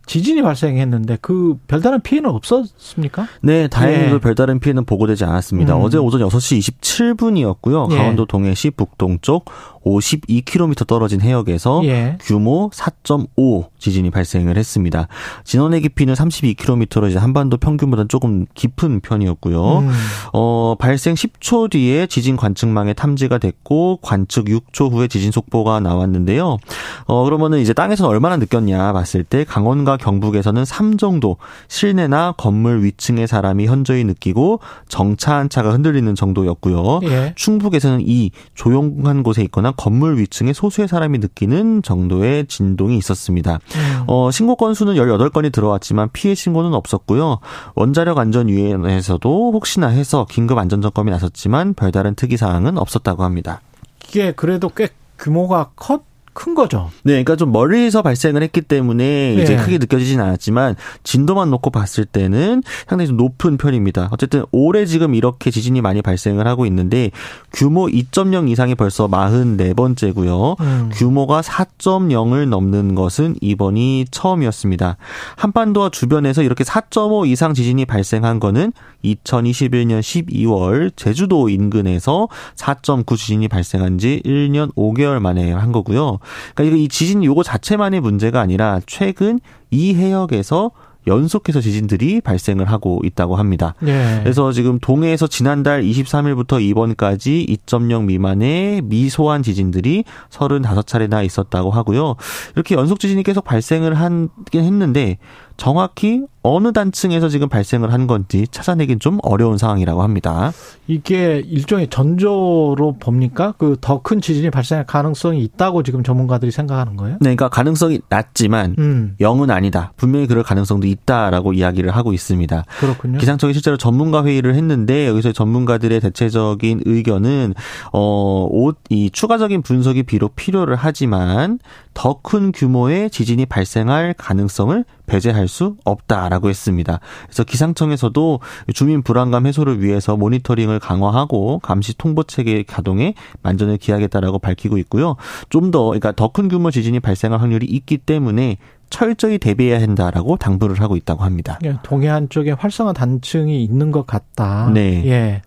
Speaker 2: 지진이 발생했는데 그 별다른 피해는 없었습니까?
Speaker 9: 네, 다행히도
Speaker 2: 예.
Speaker 9: 별다른 피해는 보고되지 않았습니다.
Speaker 2: 음.
Speaker 9: 어제 오전 6시 27분이었고요.
Speaker 2: 예.
Speaker 9: 강원도 동해시 북동쪽 52km 떨어진 해역에서
Speaker 2: 예.
Speaker 9: 규모 4.5 지진이 발생을 했습니다. 진원의 깊이는 32km로 이제 한반도 평균보다 조금 깊은 편이었고요.
Speaker 2: 음.
Speaker 9: 어, 발생 10초 뒤에 지진 관측망에 탐지가 됐고 관측 6초 후에 지진 속보가 나왔는데요. 어, 그러면은 이제 땅에서는 얼마나 느꼈냐 봤을 때 강원과 경북에서는 3 정도 실내나 건물 위층의 사람이 현저히 느끼고 정차한 차가 흔들리는 정도였고요.
Speaker 2: 예.
Speaker 9: 충북에서는 이 조용한 곳에 있거나 건물 위층에 소수의 사람이 느끼는 정도의 진동이 있었습니다.
Speaker 2: 음.
Speaker 9: 어, 신고 건수는 18건이 들어왔지만 피해 신고는 없었고요. 원자력 안전위원회에서도 혹시나 해서 긴급 안전 점검이 나섰지만 별다른 특이 사항은 없었다고 합니다.
Speaker 2: 이게 그래도 꽤 규모가 컸, 큰 거죠.
Speaker 9: 네, 그러니까 좀 멀리서 발생을 했기 때문에 이제
Speaker 2: 예.
Speaker 9: 크게 느껴지진 않았지만 진도만 놓고 봤을 때는 상당히 좀 높은 편입니다. 어쨌든 올해 지금 이렇게 지진이 많이 발생을 하고 있는데 규모 2.0 이상이 벌써 44번째고요.
Speaker 2: 음.
Speaker 9: 규모가 4.0을 넘는 것은 이번이 처음이었습니다. 한반도와 주변에서 이렇게 4.5 이상 지진이 발생한 거는 2021년 12월 제주도 인근에서 4.9 지진이 발생한 지 1년 5개월 만에 한 거고요. 그러니까 이 지진 요거 자체만의 문제가 아니라 최근 이 해역에서 연속해서 지진들이 발생을 하고 있다고 합니다.
Speaker 2: 예.
Speaker 9: 그래서 지금 동해에서 지난달 23일부터 이번까지 2.0 미만의 미소한 지진들이 35차례나 있었다고 하고요. 이렇게 연속 지진이 계속 발생을 하긴 했는데 정확히 어느 단층에서 지금 발생을 한 건지 찾아내긴 좀 어려운 상황이라고 합니다.
Speaker 2: 이게 일종의 전조로 봅니까? 그 더 큰 지진이 발생할 가능성이 있다고 지금 전문가들이 생각하는 거예요?
Speaker 9: 네, 그러니까 가능성이 낮지만
Speaker 2: 음,
Speaker 9: 0은 아니다. 분명히 그럴 가능성도 있다라고 이야기를 하고 있습니다.
Speaker 2: 그렇군요.
Speaker 9: 기상청이 실제로 전문가 회의를 했는데 여기서 전문가들의 대체적인 의견은 어이 추가적인 분석이 비록 필요를 하지만 더 큰 규모의 지진이 발생할 가능성을 배제할 수 없다라고 했습니다. 그래서 기상청에서도 주민 불안감 해소를 위해서 모니터링을 강화하고 감시 통보 체계 가동에 만전을 기하겠다라고 밝히고 있고요. 좀 더 그러니까 더 큰 규모 지진이 발생할 확률이 있기 때문에 철저히 대비해야 한다라고 당부를 하고 있다고 합니다.
Speaker 2: 예, 동해안 쪽에 활성화 단층이 있는 것 같다.
Speaker 9: 네.
Speaker 2: 예.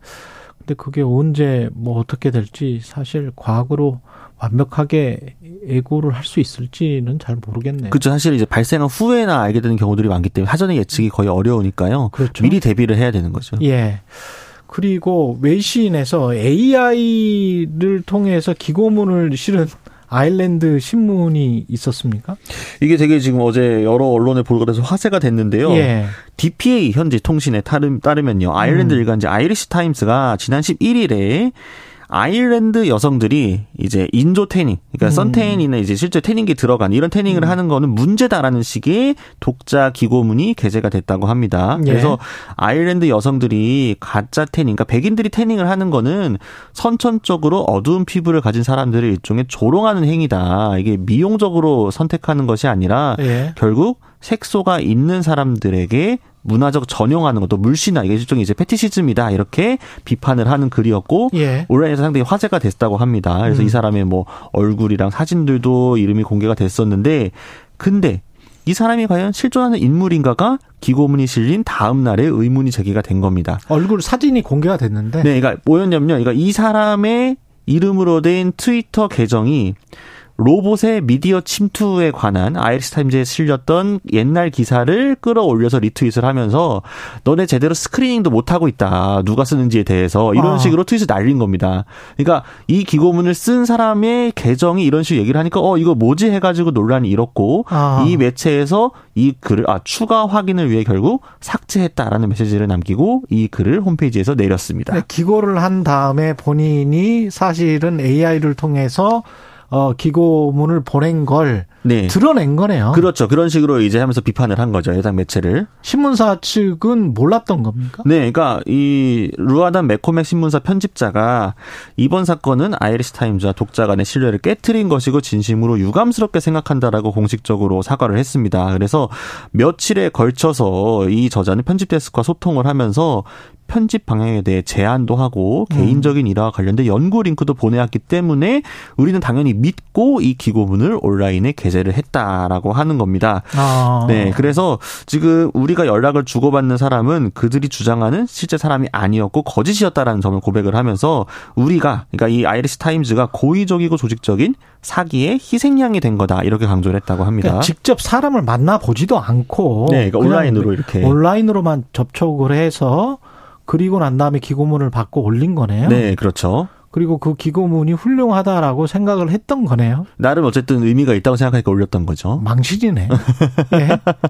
Speaker 2: 근데 그게 언제 뭐 어떻게 될지 사실 과학으로 완벽하게 예고를 할 수 있을지는 잘 모르겠네요.
Speaker 9: 그렇죠. 사실 이제 발생한 후에나 알게 되는 경우들이 많기 때문에 사전에 예측이 거의 어려우니까요.
Speaker 2: 그렇죠.
Speaker 9: 미리 대비를 해야 되는 거죠.
Speaker 2: 예. 그리고 외신에서 AI를 통해서 기고문을 실은 아일랜드 신문이 있었습니까?
Speaker 9: 이게 되게 지금 어제 여러 언론에 보도돼서 화제가 됐는데요.
Speaker 2: 예.
Speaker 9: DPA 현지 통신에 따르, 따르면요. 아일랜드
Speaker 2: 음.
Speaker 9: 일간지 아이리시 타임스가 지난 11일에 아일랜드 여성들이 이제 인조 태닝, 그러니까
Speaker 2: 음.
Speaker 9: 선태닝이나 이제 실제 태닝기 들어간 이런 태닝을 하는 거는 문제다라는 식의 독자 기고문이 게재가 됐다고 합니다.
Speaker 2: 예.
Speaker 9: 그래서 아일랜드 여성들이 가짜 태닝, 그러니까 백인들이 태닝을 하는 거는 선천적으로 어두운 피부를 가진 사람들을 일종의 조롱하는 행위다. 이게 미용적으로 선택하는 것이 아니라
Speaker 2: 예.
Speaker 9: 결국 색소가 있는 사람들에게 문화적 전용하는 것도 물신화 이게 일종의 이제 페티시즘이다 이렇게 비판을 하는 글이었고
Speaker 2: 예.
Speaker 9: 온라인에서 상당히 화제가 됐다고 합니다. 그래서
Speaker 2: 음.
Speaker 9: 이 사람의 뭐 얼굴이랑 사진들도 이름이 공개가 됐었는데 근데 이 사람이 과연 실존하는 인물인가가 기고문이 실린 다음 날에 의문이 제기가 된 겁니다.
Speaker 2: 얼굴 사진이 공개가 됐는데
Speaker 9: 네, 그러니까 뭐였냐면요. 그러니까 이 사람의 이름으로 된 트위터 계정이 로봇의 미디어 침투에 관한 아이리시 타임즈에 실렸던 옛날 기사를 끌어올려서 리트윗을 하면서 너네 제대로 스크리닝도 못 하고 있다. 누가 쓰는지에 대해서 이런
Speaker 2: 아.
Speaker 9: 식으로 트윗을 날린 겁니다. 그러니까 이 기고문을 쓴 사람의 계정이 이런 식으로 얘기를 하니까 어 이거 뭐지 해가지고 논란이 일었고
Speaker 2: 아.
Speaker 9: 이 매체에서 이 글을 아 추가 확인을 위해 결국 삭제했다라는 메시지를 남기고 이 글을 홈페이지에서 내렸습니다.
Speaker 2: 네, 기고를 한 다음에 본인이 사실은 AI를 통해서 어 기고문을 보낸 걸
Speaker 9: 네.
Speaker 2: 드러낸 거네요.
Speaker 9: 그렇죠. 그런 식으로 이제 하면서 비판을 한 거죠. 해당 매체를.
Speaker 2: 신문사 측은 몰랐던 겁니까?
Speaker 9: 네, 그러니까 이 루아단 매코맥 신문사 편집자가 이번 사건은 아이리시 타임즈와 독자 간의 신뢰를 깨뜨린 것이고 진심으로 유감스럽게 생각한다라고 공식적으로 사과를 했습니다. 그래서 며칠에 걸쳐서 이 저자는 편집 데스크와 소통을 하면서 편집 방향에 대해 제안도 하고
Speaker 2: 음.
Speaker 9: 개인적인 일화와 관련된 연구 링크도 보내왔기 때문에 우리는 당연히 믿고 이 기고문을 온라인에 게재를 했다라고 하는 겁니다.
Speaker 2: 아.
Speaker 9: 네, 그래서 지금 우리가 연락을 주고받는 사람은 그들이 주장하는 실제 사람이 아니었고 거짓이었다라는 점을 고백을 하면서 우리가 그러니까 이 아이리스 타임즈가 고의적이고 조직적인 사기의 희생양이 된 거다 이렇게 강조를 했다고 합니다.
Speaker 2: 그러니까 직접 사람을 만나 보지도 않고
Speaker 9: 네, 그러니까 온라인으로 이렇게.
Speaker 2: 온라인으로만 접촉을 해서 그리고 난 다음에 기고문을 받고 올린 거네요.
Speaker 9: 네, 그렇죠.
Speaker 2: 그리고 그 기고문이 훌륭하다라고 생각을 했던 거네요.
Speaker 9: 나름 어쨌든 의미가 있다고 생각하니까 올렸던 거죠.
Speaker 2: 망신이네. 예.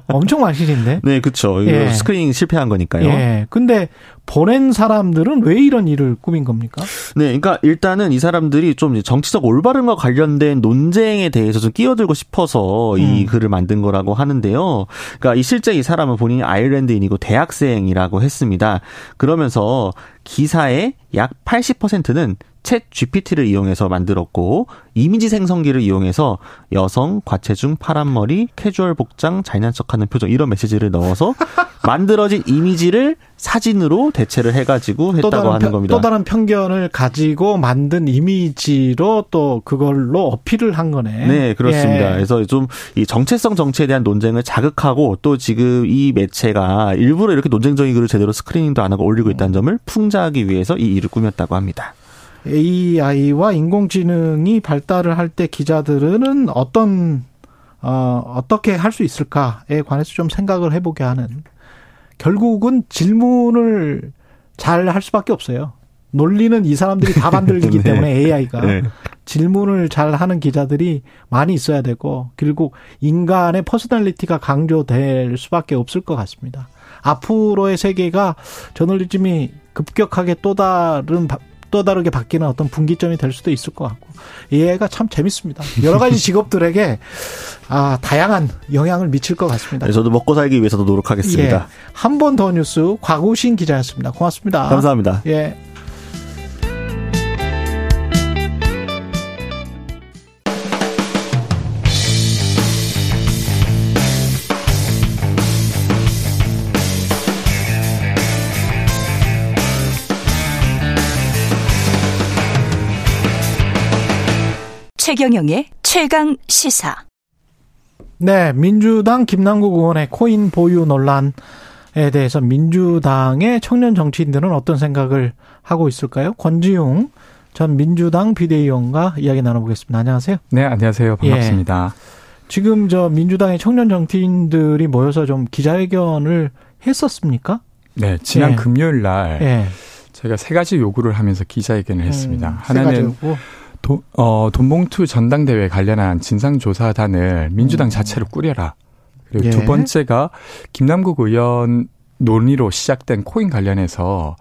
Speaker 2: 엄청 망신인데.
Speaker 9: 네, 그렇죠.
Speaker 2: 예.
Speaker 9: 스크리닝 실패한 거니까요.
Speaker 2: 예. 근데 보낸 사람들은 왜 이런 일을 꾸민 겁니까?
Speaker 9: 네, 그러니까 일단은 이 사람들이 좀 정치적 올바름과 관련된 논쟁에 대해서 좀 끼어들고 싶어서 이
Speaker 2: 음.
Speaker 9: 글을 만든 거라고 하는데요. 그러니까 이 실제 이 사람은 본인이 아일랜드인이고 대학생이라고 했습니다. 그러면서 기사의 약 80%는 챗 GPT를 이용해서 만들었고 이미지 생성기를 이용해서 여성, 과체중, 파란 머리, 캐주얼 복장, 잘난 척하는 표정 이런 메시지를 넣어서 만들어진 이미지를 사진으로 대체를 해가지고 했다고 하는
Speaker 2: 편-
Speaker 9: 겁니다.
Speaker 2: 또 다른 편견을 가지고 만든 이미지로 또 그걸로 어필을 한 거네.
Speaker 9: 네, 그렇습니다.
Speaker 2: 예.
Speaker 9: 그래서 좀 이 정체성 정치에 대한 논쟁을 자극하고 또 지금 이 매체가 일부러 이렇게 논쟁적인 글을 제대로 스크리닝도 안 하고 올리고 있다는 점을 풍자하기 위해서 이 일을 꾸몄다고 합니다.
Speaker 2: AI와 인공지능이 발달을 할 때 기자들은 어떤 어, 어떻게 할 수 있을까에 관해서 좀 생각을 해보게 하는 결국은 질문을 잘 할 수밖에 없어요. 논리는 이 사람들이 다 만들기
Speaker 9: 네.
Speaker 2: 때문에 AI가
Speaker 9: 네.
Speaker 2: 질문을 잘 하는 기자들이 많이 있어야 되고 그리고 인간의 personality가 강조될 수밖에 없을 것 같습니다. 앞으로의 세계가 저널리즘이 급격하게 또 다른 바- 또 다르게 바뀌는 어떤 분기점이 될 수도 있을 것 같고 AI가 참 재밌습니다. 여러 가지 직업들에게 아 다양한 영향을 미칠 것 같습니다.
Speaker 9: 네, 저도 먹고 살기 위해서도 노력하겠습니다.
Speaker 2: 예. 한번 더 뉴스 곽우신 기자였습니다. 고맙습니다.
Speaker 9: 감사합니다.
Speaker 2: 예.
Speaker 10: 최경영의 최강 시사.
Speaker 2: 네, 민주당 김남국 의원의 코인 보유 논란에 대해서 민주당의 청년 정치인들은 어떤 생각을 하고 있을까요? 권지웅 전 민주당 비대위원과 이야기 나눠보겠습니다. 안녕하세요.
Speaker 11: 네, 안녕하세요. 반갑습니다.
Speaker 2: 지금 저 민주당의 청년 정치인들이 모여서 좀 기자회견을 했었습니까?
Speaker 11: 네, 지난
Speaker 2: 예.
Speaker 11: 금요일 날
Speaker 2: 예.
Speaker 11: 저희가 세 가지 요구를 하면서 기자회견을 했습니다.
Speaker 2: 음, 세
Speaker 11: 하나는
Speaker 2: 가지고.
Speaker 11: 도, 어, 돈봉투 전당대회 관련한 진상조사단을 민주당
Speaker 2: 음.
Speaker 11: 자체로 꾸려라. 그리고
Speaker 2: 예.
Speaker 11: 두 번째가 김남국 의원 논의로 시작된 코인 관련해서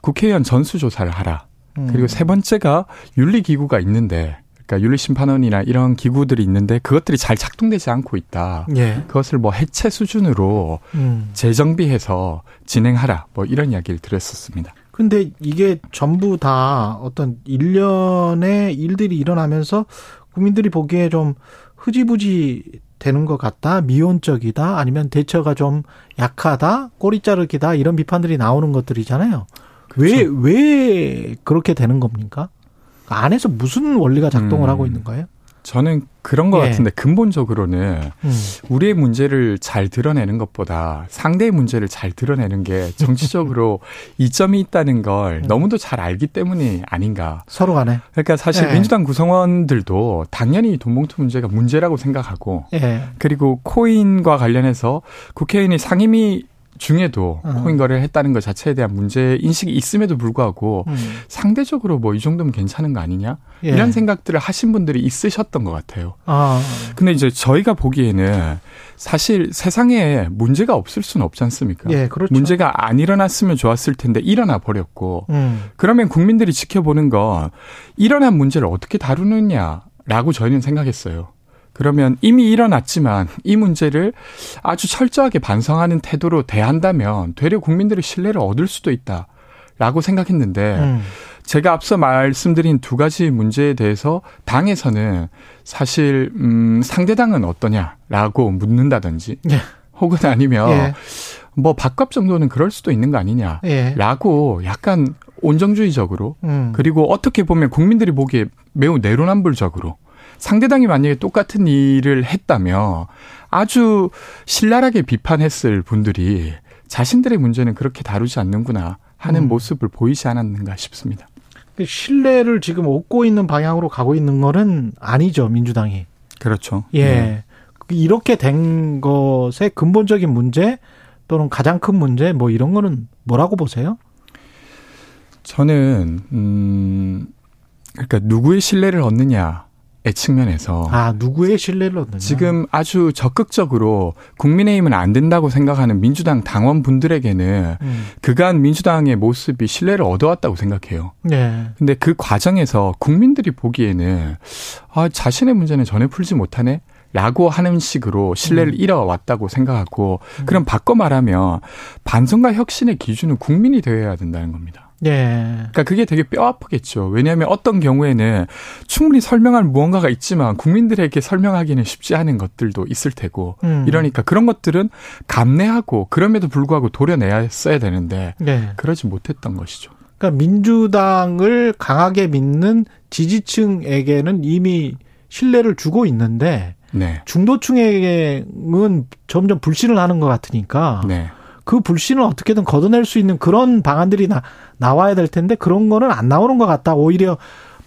Speaker 11: 국회의원 전수조사를 하라.
Speaker 2: 음.
Speaker 11: 그리고 세 번째가 윤리기구가 있는데, 그러니까 윤리심판원이나 이런 기구들이 있는데 그것들이 잘 작동되지 않고 있다.
Speaker 2: 예.
Speaker 11: 그것을 뭐 해체 수준으로
Speaker 2: 음.
Speaker 11: 재정비해서 진행하라. 뭐 이런 이야기를 드렸었습니다.
Speaker 2: 근데 이게 전부 다 어떤 일련의 일들이 일어나면서 국민들이 보기에 좀 흐지부지 되는 것 같다, 미온적이다, 아니면 대처가 좀 약하다, 꼬리 자르기다 이런 비판들이 나오는 것들이잖아요. 왜,
Speaker 11: 그렇죠.
Speaker 2: 왜 그렇게 되는 겁니까? 안에서 무슨 원리가 작동을
Speaker 11: 음.
Speaker 2: 하고 있는 거예요?
Speaker 11: 저는 그런 것
Speaker 2: 예.
Speaker 11: 같은데 근본적으로는
Speaker 2: 음.
Speaker 11: 우리의 문제를 잘 드러내는 것보다 상대의 문제를 잘 드러내는 게 정치적으로 이점이 있다는 걸
Speaker 2: 음.
Speaker 11: 너무도 잘 알기 때문이 아닌가.
Speaker 2: 서로 간에.
Speaker 11: 그러니까 사실
Speaker 2: 예.
Speaker 11: 민주당 구성원들도 당연히 돈봉투 문제가 문제라고 생각하고
Speaker 2: 예.
Speaker 11: 그리고 코인과 관련해서 국회의원이 상임위 중에도
Speaker 2: 음.
Speaker 11: 코인 거래를 했다는 것 자체에 대한 문제 인식이 있음에도 불구하고
Speaker 2: 음.
Speaker 11: 상대적으로 뭐 이 정도면 괜찮은 거 아니냐
Speaker 2: 예.
Speaker 11: 이런 생각들을 하신 분들이 있으셨던 것 같아요.
Speaker 2: 아,
Speaker 11: 근데 이제 저희가 보기에는 사실 세상에 문제가 없을 수는 없지 않습니까?
Speaker 2: 예, 그렇죠.
Speaker 11: 문제가 안 일어났으면 좋았을 텐데 일어나 버렸고
Speaker 2: 음.
Speaker 11: 그러면 국민들이 지켜보는 건 일어난 문제를 어떻게 다루느냐라고 저희는 생각했어요. 그러면 이미 일어났지만 이 문제를 아주 철저하게 반성하는 태도로 대한다면 되려 국민들의 신뢰를 얻을 수도 있다라고 생각했는데
Speaker 2: 음.
Speaker 11: 제가 앞서 말씀드린 두 가지 문제에 대해서 당에서는 사실 음 상대당은 어떠냐라고 묻는다든지
Speaker 2: 예.
Speaker 11: 혹은 아니면
Speaker 2: 예.
Speaker 11: 뭐 밥값 정도는 그럴 수도 있는 거 아니냐.
Speaker 2: 예.
Speaker 11: 라고 약간 온정주의적으로
Speaker 2: 음.
Speaker 11: 그리고 어떻게 보면 국민들이 보기에 매우 내로남불적으로 상대당이 만약에 똑같은 일을 했다면 아주 신랄하게 비판했을 분들이 자신들의 문제는 그렇게 다루지 않는구나 하는
Speaker 2: 음.
Speaker 11: 모습을 보이지 않았는가 싶습니다.
Speaker 2: 그 신뢰를 지금 얻고 있는 방향으로 가고 있는 거는 아니죠, 민주당이.
Speaker 11: 그렇죠.
Speaker 2: 예.
Speaker 11: 네.
Speaker 2: 이렇게 된 것의 근본적인 문제 또는 가장 큰 문제 뭐 이런 거는 뭐라고 보세요?
Speaker 11: 저는 음 그러니까 누구의 신뢰를 얻느냐의 측면에서
Speaker 2: 아, 누구의 신뢰를 얻느냐.
Speaker 11: 지금 아주 적극적으로 국민의힘은 안 된다고 생각하는 민주당 당원분들에게는
Speaker 2: 음.
Speaker 11: 그간 민주당의 모습이 신뢰를 얻어왔다고 생각해요.
Speaker 2: 예.
Speaker 11: 근데 그 과정에서 국민들이 보기에는 아, 자신의 문제는 전혀 풀지 못하네? 라고 하는 식으로 신뢰를
Speaker 2: 음.
Speaker 11: 잃어왔다고 생각하고 그럼 바꿔 말하면 반성과 혁신의 기준은 국민이 되어야 된다는 겁니다.
Speaker 2: 예.
Speaker 11: 그러니까 그게 되게 뼈 아프겠죠. 왜냐하면 어떤 경우에는 충분히 설명할 무언가가 있지만 국민들에게 설명하기는 쉽지 않은 것들도 있을 테고
Speaker 2: 음.
Speaker 11: 이러니까 그런 것들은 감내하고 그럼에도 불구하고 도려내야 써야 되는데
Speaker 2: 예.
Speaker 11: 그러지 못했던 것이죠.
Speaker 2: 그러니까 민주당을 강하게 믿는 지지층에게는 이미 신뢰를 주고 있는데
Speaker 11: 네.
Speaker 2: 중도층에게는 점점 불신을 하는 것 같으니까
Speaker 11: 네.
Speaker 2: 그 불신을 어떻게든 걷어낼 수 있는 그런 방안들이 나, 나와야 될 텐데 그런 거는 안 나오는 것 같다. 오히려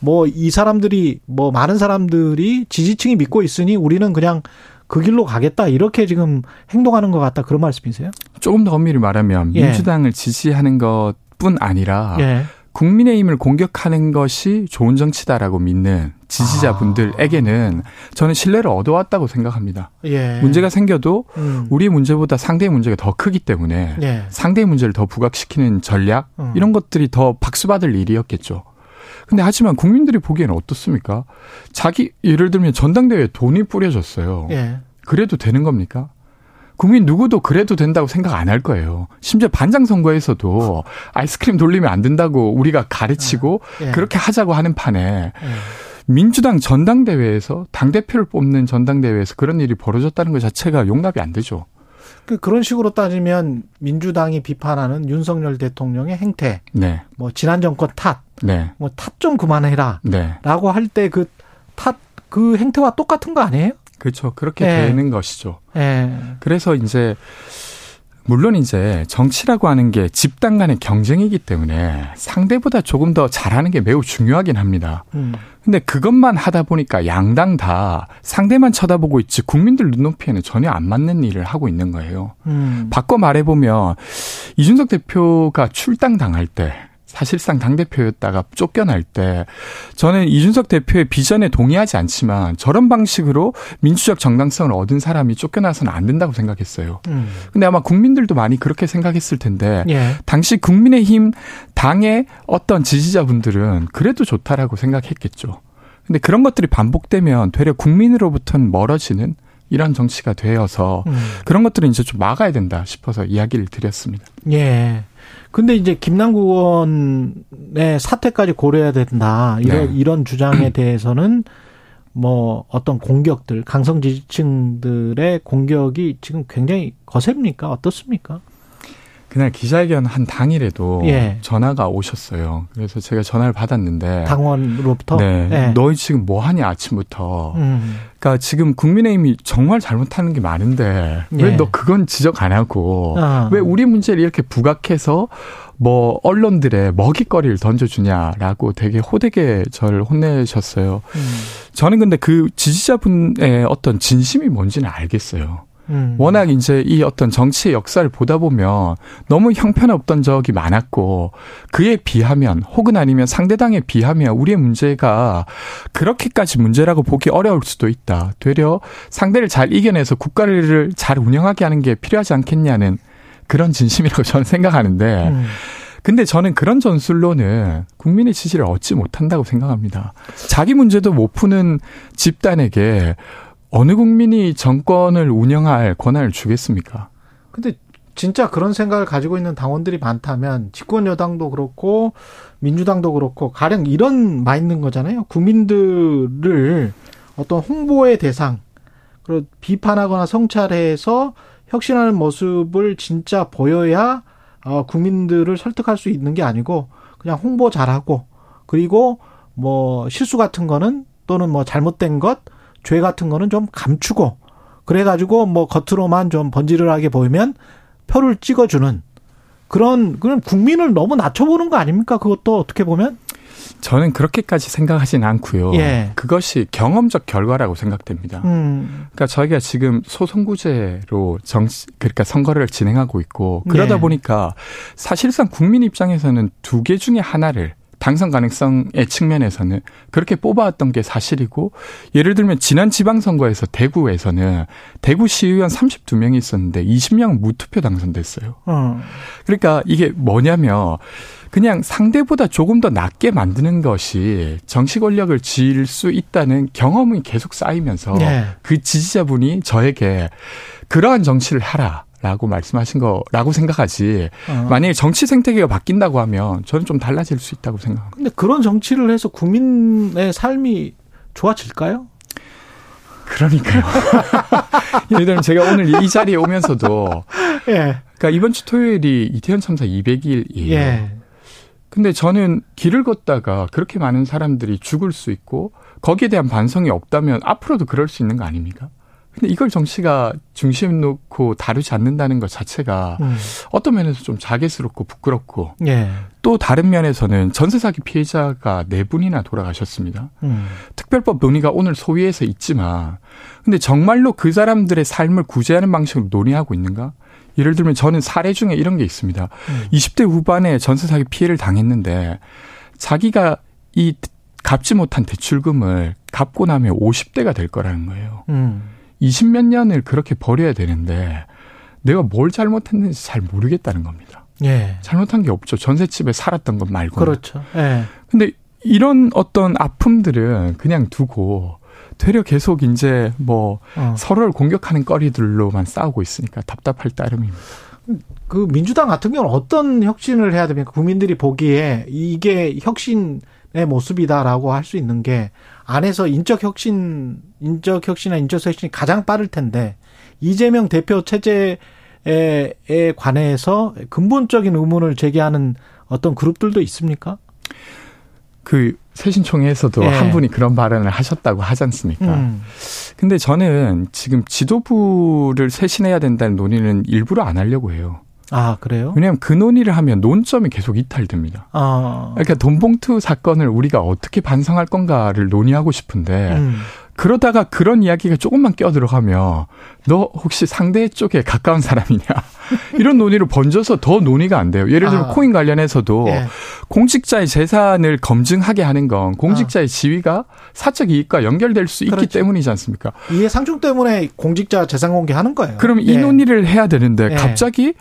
Speaker 2: 뭐 이 사람들이 뭐 많은 사람들이 지지층이 믿고 있으니 우리는 그냥 그 길로 가겠다 이렇게 지금 행동하는 것 같다 그런 말씀이세요?
Speaker 11: 조금 더 엄밀히 말하면
Speaker 2: 예.
Speaker 11: 민주당을 지지하는 것뿐 아니라
Speaker 2: 예.
Speaker 11: 국민의힘을 공격하는 것이 좋은 정치다라고 믿는 지지자분들에게는 저는 신뢰를 얻어왔다고 생각합니다.
Speaker 2: 예.
Speaker 11: 문제가 생겨도
Speaker 2: 음.
Speaker 11: 우리의 문제보다 상대의 문제가 더 크기 때문에
Speaker 2: 예.
Speaker 11: 상대의 문제를 더 부각시키는 전략
Speaker 2: 음.
Speaker 11: 이런 것들이 더 박수받을 일이었겠죠. 근데 하지만 국민들이 보기에는 어떻습니까? 자기 예를 들면 전당대회에 돈이 뿌려졌어요.
Speaker 2: 예.
Speaker 11: 그래도 되는 겁니까? 국민 누구도 그래도 된다고 생각 안 할 거예요. 심지어 반장 선거에서도 아이스크림 돌리면 안 된다고 우리가 가르치고
Speaker 2: 예.
Speaker 11: 그렇게 하자고 하는 판에
Speaker 2: 예.
Speaker 11: 민주당 전당대회에서 당 대표를 뽑는 전당대회에서 그런 일이 벌어졌다는 것 자체가 용납이 안 되죠.
Speaker 2: 그 그런 식으로 따지면 민주당이 비판하는 윤석열 대통령의 행태,
Speaker 11: 네,
Speaker 2: 뭐 지난 정권 탓,
Speaker 11: 네,
Speaker 2: 뭐탓 좀 그만해라.
Speaker 11: 네.
Speaker 2: 라고 할 때 그 탓, 그 행태와 똑같은 거 아니에요?
Speaker 11: 그렇죠. 그렇게
Speaker 2: 예.
Speaker 11: 되는 것이죠.
Speaker 2: 예.
Speaker 11: 그래서 이제 물론 이제 정치라고 하는 게 집단 간의 경쟁이기 때문에 상대보다 조금 더 잘하는 게 매우 중요하긴 합니다.
Speaker 2: 음.
Speaker 11: 근데 그것만 하다 보니까 양당 다 상대만 쳐다보고 있지 국민들 눈높이에는 전혀 안 맞는 일을 하고 있는 거예요.
Speaker 2: 음.
Speaker 11: 바꿔 말해보면 이준석 대표가 출당 당할 때 사실상 당대표였다가 쫓겨날 때 저는 이준석 대표의 비전에 동의하지 않지만 저런 방식으로 민주적 정당성을 얻은 사람이 쫓겨나서는 안 된다고 생각했어요.
Speaker 2: 음.
Speaker 11: 근데 아마 국민들도 많이 그렇게 생각했을 텐데
Speaker 2: 예.
Speaker 11: 당시 국민의힘 당의 어떤 지지자분들은 그래도 좋다라고 생각했겠죠. 근데 그런 것들이 반복되면 되려 국민으로부터는 멀어지는 이런 정치가 되어서
Speaker 2: 음.
Speaker 11: 그런 것들은 이제 좀 막아야 된다 싶어서 이야기를 드렸습니다.
Speaker 2: 예. 근데 이제 김남국 의원의 사퇴까지 고려해야 된다. 이런,
Speaker 11: 네.
Speaker 2: 이런 주장에 대해서는 뭐 어떤 공격들 강성 지지층들의 공격이 지금 굉장히 거셉니까 어떻습니까?
Speaker 11: 그날 기자회견 한 당일에도
Speaker 2: 예.
Speaker 11: 전화가 오셨어요. 그래서 제가 전화를 받았는데
Speaker 2: 당원으로부터
Speaker 11: 네.
Speaker 2: 예.
Speaker 11: 너희 지금 뭐 하냐 아침부터.
Speaker 2: 음.
Speaker 11: 그러니까 지금 국민의힘이 정말 잘못하는 게 많은데
Speaker 2: 예.
Speaker 11: 왜너 그건 지적 안 하고
Speaker 2: 아.
Speaker 11: 왜 우리 문제를 이렇게 부각해서 뭐 언론들의 먹이거리를 던져주냐라고 되게 호되게 저를 혼내셨어요.
Speaker 2: 음.
Speaker 11: 저는 근데 그 지지자분의 어떤 진심이 뭔지는 알겠어요.
Speaker 2: 음.
Speaker 11: 워낙 이제 이 어떤 정치의 역사를 보다 보면 너무 형편없던 적이 많았고 그에 비하면 혹은 아니면 상대당에 비하면 우리의 문제가 그렇게까지 문제라고 보기 어려울 수도 있다. 되려 상대를 잘 이겨내서 국가를 잘 운영하게 하는 게 필요하지 않겠냐는 그런 진심이라고 저는 생각하는데
Speaker 2: 음.
Speaker 11: 근데 저는 그런 전술로는 국민의 지지를 얻지 못한다고 생각합니다. 자기 문제도 못 푸는 집단에게 어느 국민이 정권을 운영할 권한을 주겠습니까?
Speaker 2: 근데 진짜 그런 생각을 가지고 있는 당원들이 많다면 집권 여당도 그렇고 민주당도 그렇고 가령 이런 마인드인 거잖아요. 국민들을 어떤 홍보의 대상 그리고 비판하거나 성찰해서 혁신하는 모습을 진짜 보여야 어, 국민들을 설득할 수 있는 게 아니고 그냥 홍보 잘하고 그리고 뭐 실수 같은 거는 또는 뭐 잘못된 것, 죄 같은 거는 좀 감추고 그래가지고 뭐 겉으로만 좀 번지르르하게 보이면 표를 찍어주는 그런 그런 국민을 너무 낮춰보는 거 아닙니까? 그것도 어떻게 보면
Speaker 11: 저는 그렇게까지 생각하진 않고요.
Speaker 2: 예.
Speaker 11: 그것이 경험적 결과라고 생각됩니다.
Speaker 2: 음,
Speaker 11: 그러니까 저희가 지금 소송구제로 정치 그러니까 선거를 진행하고 있고 그러다
Speaker 2: 네.
Speaker 11: 보니까 사실상 국민 입장에서는 두 개 중에 하나를 당선 가능성의 측면에서는 그렇게 뽑아왔던 게 사실이고 예를 들면 지난 지방선거에서 대구에서는 대구 시의원 32명이 있었는데 20명은 무투표 당선됐어요.
Speaker 2: 어,
Speaker 11: 그러니까 이게 뭐냐면 그냥 상대보다 조금 더 낮게 만드는 것이 정치 권력을 쥘수 있다는 경험이 계속 쌓이면서
Speaker 2: 네.
Speaker 11: 그 지지자분이 저에게 그러한 정치를 하라. 라고 말씀하신 거라고 생각하지.
Speaker 2: 어.
Speaker 11: 만약에 정치 생태계가 바뀐다고 하면 저는 좀 달라질 수 있다고 생각합니다.
Speaker 2: 근데 그런 정치를 해서 국민의 삶이 좋아질까요?
Speaker 11: 그러니까요. 예를 들면 제가 오늘 이 자리에 오면서도
Speaker 2: 예,
Speaker 11: 그러니까 이번 주 토요일이 이태원 참사 200일이에요.
Speaker 2: 예,
Speaker 11: 근데 저는 길을 걷다가 그렇게 많은 사람들이 죽을 수 있고 거기에 대한 반성이 없다면 앞으로도 그럴 수 있는 거 아닙니까? 근데 이걸 정치가 중심 놓고 다루지 않는다는 것 자체가
Speaker 2: 음,
Speaker 11: 어떤 면에서 좀 자괴스럽고 부끄럽고
Speaker 2: 예,
Speaker 11: 또 다른 면에서는 전세 사기 피해자가 네 분이나 돌아가셨습니다.
Speaker 2: 음,
Speaker 11: 특별법 논의가 오늘 소위에서 있지만 근데 정말로 그 사람들의 삶을 구제하는 방식으로 논의하고 있는가? 예를 들면 저는 사례 중에 이런 게 있습니다.
Speaker 2: 음.
Speaker 11: 20대 후반에 전세 사기 피해를 당했는데 자기가 이 갚지 못한 대출금을 갚고 나면 50대가 될 거라는 거예요.
Speaker 2: 음,
Speaker 11: 20몇 년을 그렇게 버려야 되는데 내가 뭘 잘못했는지 잘 모르겠다는 겁니다.
Speaker 2: 예,
Speaker 11: 잘못한 게 없죠. 전셋집에 살았던 것 말고.
Speaker 2: 그렇죠. 예,
Speaker 11: 근데 이런 어떤 아픔들은 그냥 두고 되려 계속 이제 뭐
Speaker 2: 어.
Speaker 11: 서로를 공격하는 거리들로만 싸우고 있으니까 답답할 따름입니다.
Speaker 2: 그 민주당 같은 경우는 어떤 혁신을 해야 됩니까? 국민들이 보기에 이게 혁신의 모습이다라고 할 수 있는 게 안에서 인적 혁신, 인적 혁신이나 인적 혁신이 가장 빠를 텐데 이재명 대표 체제에 에 관해서 근본적인 의문을 제기하는 어떤 그룹들도 있습니까?
Speaker 11: 그 새신총회에서도
Speaker 2: 예.
Speaker 11: 한 분이 그런 발언을 하셨다고 하지 않습니까?
Speaker 2: 음,
Speaker 11: 근데 저는 지금 지도부를 쇄신해야 된다는 논의는 일부러 안 하려고 해요.
Speaker 2: 아 그래요?
Speaker 11: 왜냐하면 그 논의를 하면 논점이 계속 이탈됩니다.
Speaker 2: 아,
Speaker 11: 그러니까 돈봉투 사건을 우리가 어떻게 반성할 건가를 논의하고 싶은데
Speaker 2: 음,
Speaker 11: 그러다가 그런 이야기가 조금만 껴들어가면 너 혹시 상대 쪽에 가까운 사람이냐 이런 논의로 번져서 더 논의가 안 돼요. 예를 들면
Speaker 2: 아.
Speaker 11: 코인 관련해서도
Speaker 2: 예,
Speaker 11: 공직자의 재산을 검증하게 하는 건 공직자의 지위가 사적 이익과 연결될 수 있기
Speaker 2: 아. 그렇죠.
Speaker 11: 때문이지 않습니까?
Speaker 2: 이해 상충 때문에 공직자 재산 공개하는 거예요.
Speaker 11: 그럼 이
Speaker 2: 예.
Speaker 11: 논의를 해야 되는데
Speaker 2: 예.
Speaker 11: 갑자기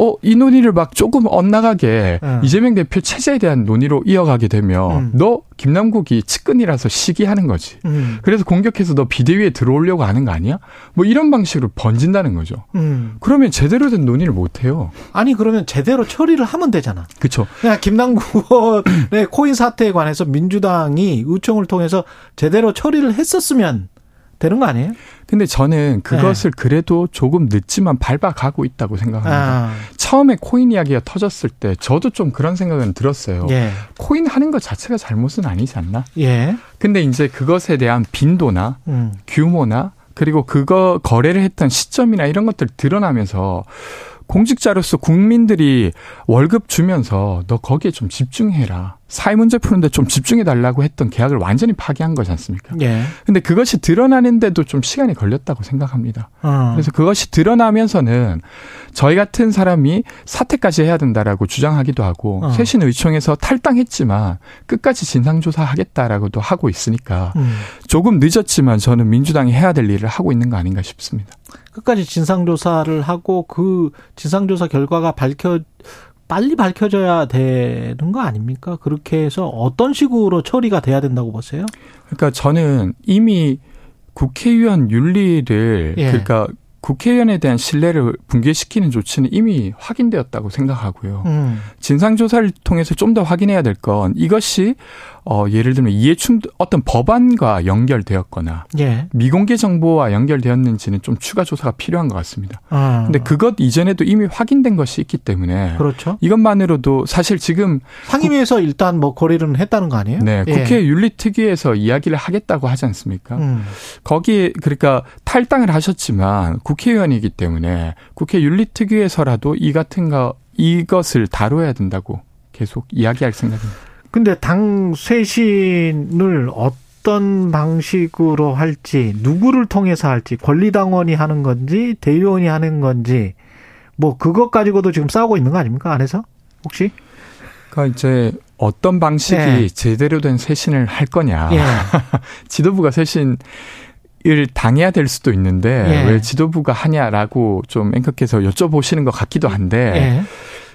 Speaker 11: 어, 이 논의를 막 조금 엇나가게
Speaker 2: 음.
Speaker 11: 이재명 대표 체제에 대한 논의로 이어가게 되면
Speaker 2: 음.
Speaker 11: 너 김남국이 측근이라서 시기하는 거지.
Speaker 2: 음.
Speaker 11: 그래서 공격해서 너 비대위에 들어오려고 하는 거 아니야? 뭐 이런 방식으로 번진다는 거죠.
Speaker 2: 음.
Speaker 11: 그러면 제대로 된 논의를 못 해요.
Speaker 2: 아니 그러면 제대로 처리를 하면 되잖아.
Speaker 11: 그렇죠.
Speaker 2: 그냥 김남국 의원의 코인 사태에 관해서 민주당이 의총을 통해서 제대로 처리를 했었으면 되는 거 아니에요?
Speaker 11: 근데 저는 그것을 그래도 조금 늦지만 밟아가고 있다고 생각합니다.
Speaker 2: 아,
Speaker 11: 처음에 코인 이야기가 터졌을 때 저도 좀 그런 생각은 들었어요.
Speaker 2: 예,
Speaker 11: 코인 하는 것 자체가 잘못은 아니지 않나?
Speaker 2: 예,
Speaker 11: 근데 이제 그것에 대한 빈도나
Speaker 2: 음,
Speaker 11: 규모나 그리고 그거 거래를 했던 시점이나 이런 것들 드러나면서 공직자로서 국민들이 월급 주면서 너 거기에 좀 집중해라. 사회 문제 푸는데 좀 집중해 달라고 했던 계약을 완전히 파기한 거지 않습니까?
Speaker 2: 예.
Speaker 11: 근데 그것이 드러나는데도 좀 시간이 걸렸다고 생각합니다.
Speaker 2: 어.
Speaker 11: 그래서 그것이 드러나면서는 저희 같은 사람이 사퇴까지 해야 된다라고 주장하기도 하고
Speaker 2: 어.
Speaker 11: 쇄신 의총에서 탈당했지만 끝까지 진상조사 하겠다라고도 하고 있으니까
Speaker 2: 음.
Speaker 11: 조금 늦었지만 저는 민주당이 해야 될 일을 하고 있는 거 아닌가 싶습니다.
Speaker 2: 끝까지 진상조사를 하고 그 진상조사 결과가 밝혀 빨리 밝혀져야 되는 거 아닙니까? 그렇게 해서 어떤 식으로 처리가 돼야 된다고 보세요?
Speaker 11: 그러니까 저는 이미 국회의원 윤리를
Speaker 2: 예.
Speaker 11: 그러니까 국회의원에 대한 신뢰를 붕괴시키는 조치는 이미 확인되었다고 생각하고요.
Speaker 2: 음.
Speaker 11: 진상조사를 통해서 좀 더 확인해야 될 건 이것이 어 예를 들면 이해충 어떤 법안과 연결되었거나
Speaker 2: 예.
Speaker 11: 미공개 정보와 연결되었는지는 좀 추가 조사가 필요한 것 같습니다.
Speaker 2: 아.
Speaker 11: 근데 그것 이전에도 이미 확인된 것이 있기 때문에
Speaker 2: 그렇죠.
Speaker 11: 이것만으로도 사실 지금
Speaker 2: 상임위에서 일단 뭐 거리는 했다는 거 아니에요?
Speaker 11: 네,
Speaker 2: 예.
Speaker 11: 국회 윤리특위에서 이야기를 하겠다고 하지 않습니까?
Speaker 2: 음.
Speaker 11: 거기에 그러니까 탈당을 하셨지만 국회의원이기 때문에 국회 윤리특위에서라도 이 같은 거 이것을 다뤄야 된다고 계속 이야기할 생각입니다.
Speaker 2: 근데 당 쇄신을 어떤 방식으로 할지, 누구를 통해서 할지, 권리당원이 하는 건지, 대의원이 하는 건지, 뭐 그것 가지고도 지금 싸우고 있는 거 아닙니까? 안에서? 혹시?
Speaker 11: 그러니까 이제 어떤 방식이
Speaker 2: 네.
Speaker 11: 제대로 된 쇄신을 할 거냐.
Speaker 2: 예.
Speaker 11: 지도부가 쇄신 을 당해야 될 수도 있는데
Speaker 2: 예.
Speaker 11: 왜 지도부가 하냐라고 좀 앵커께서 여쭤보시는 것 같기도 한데
Speaker 2: 예.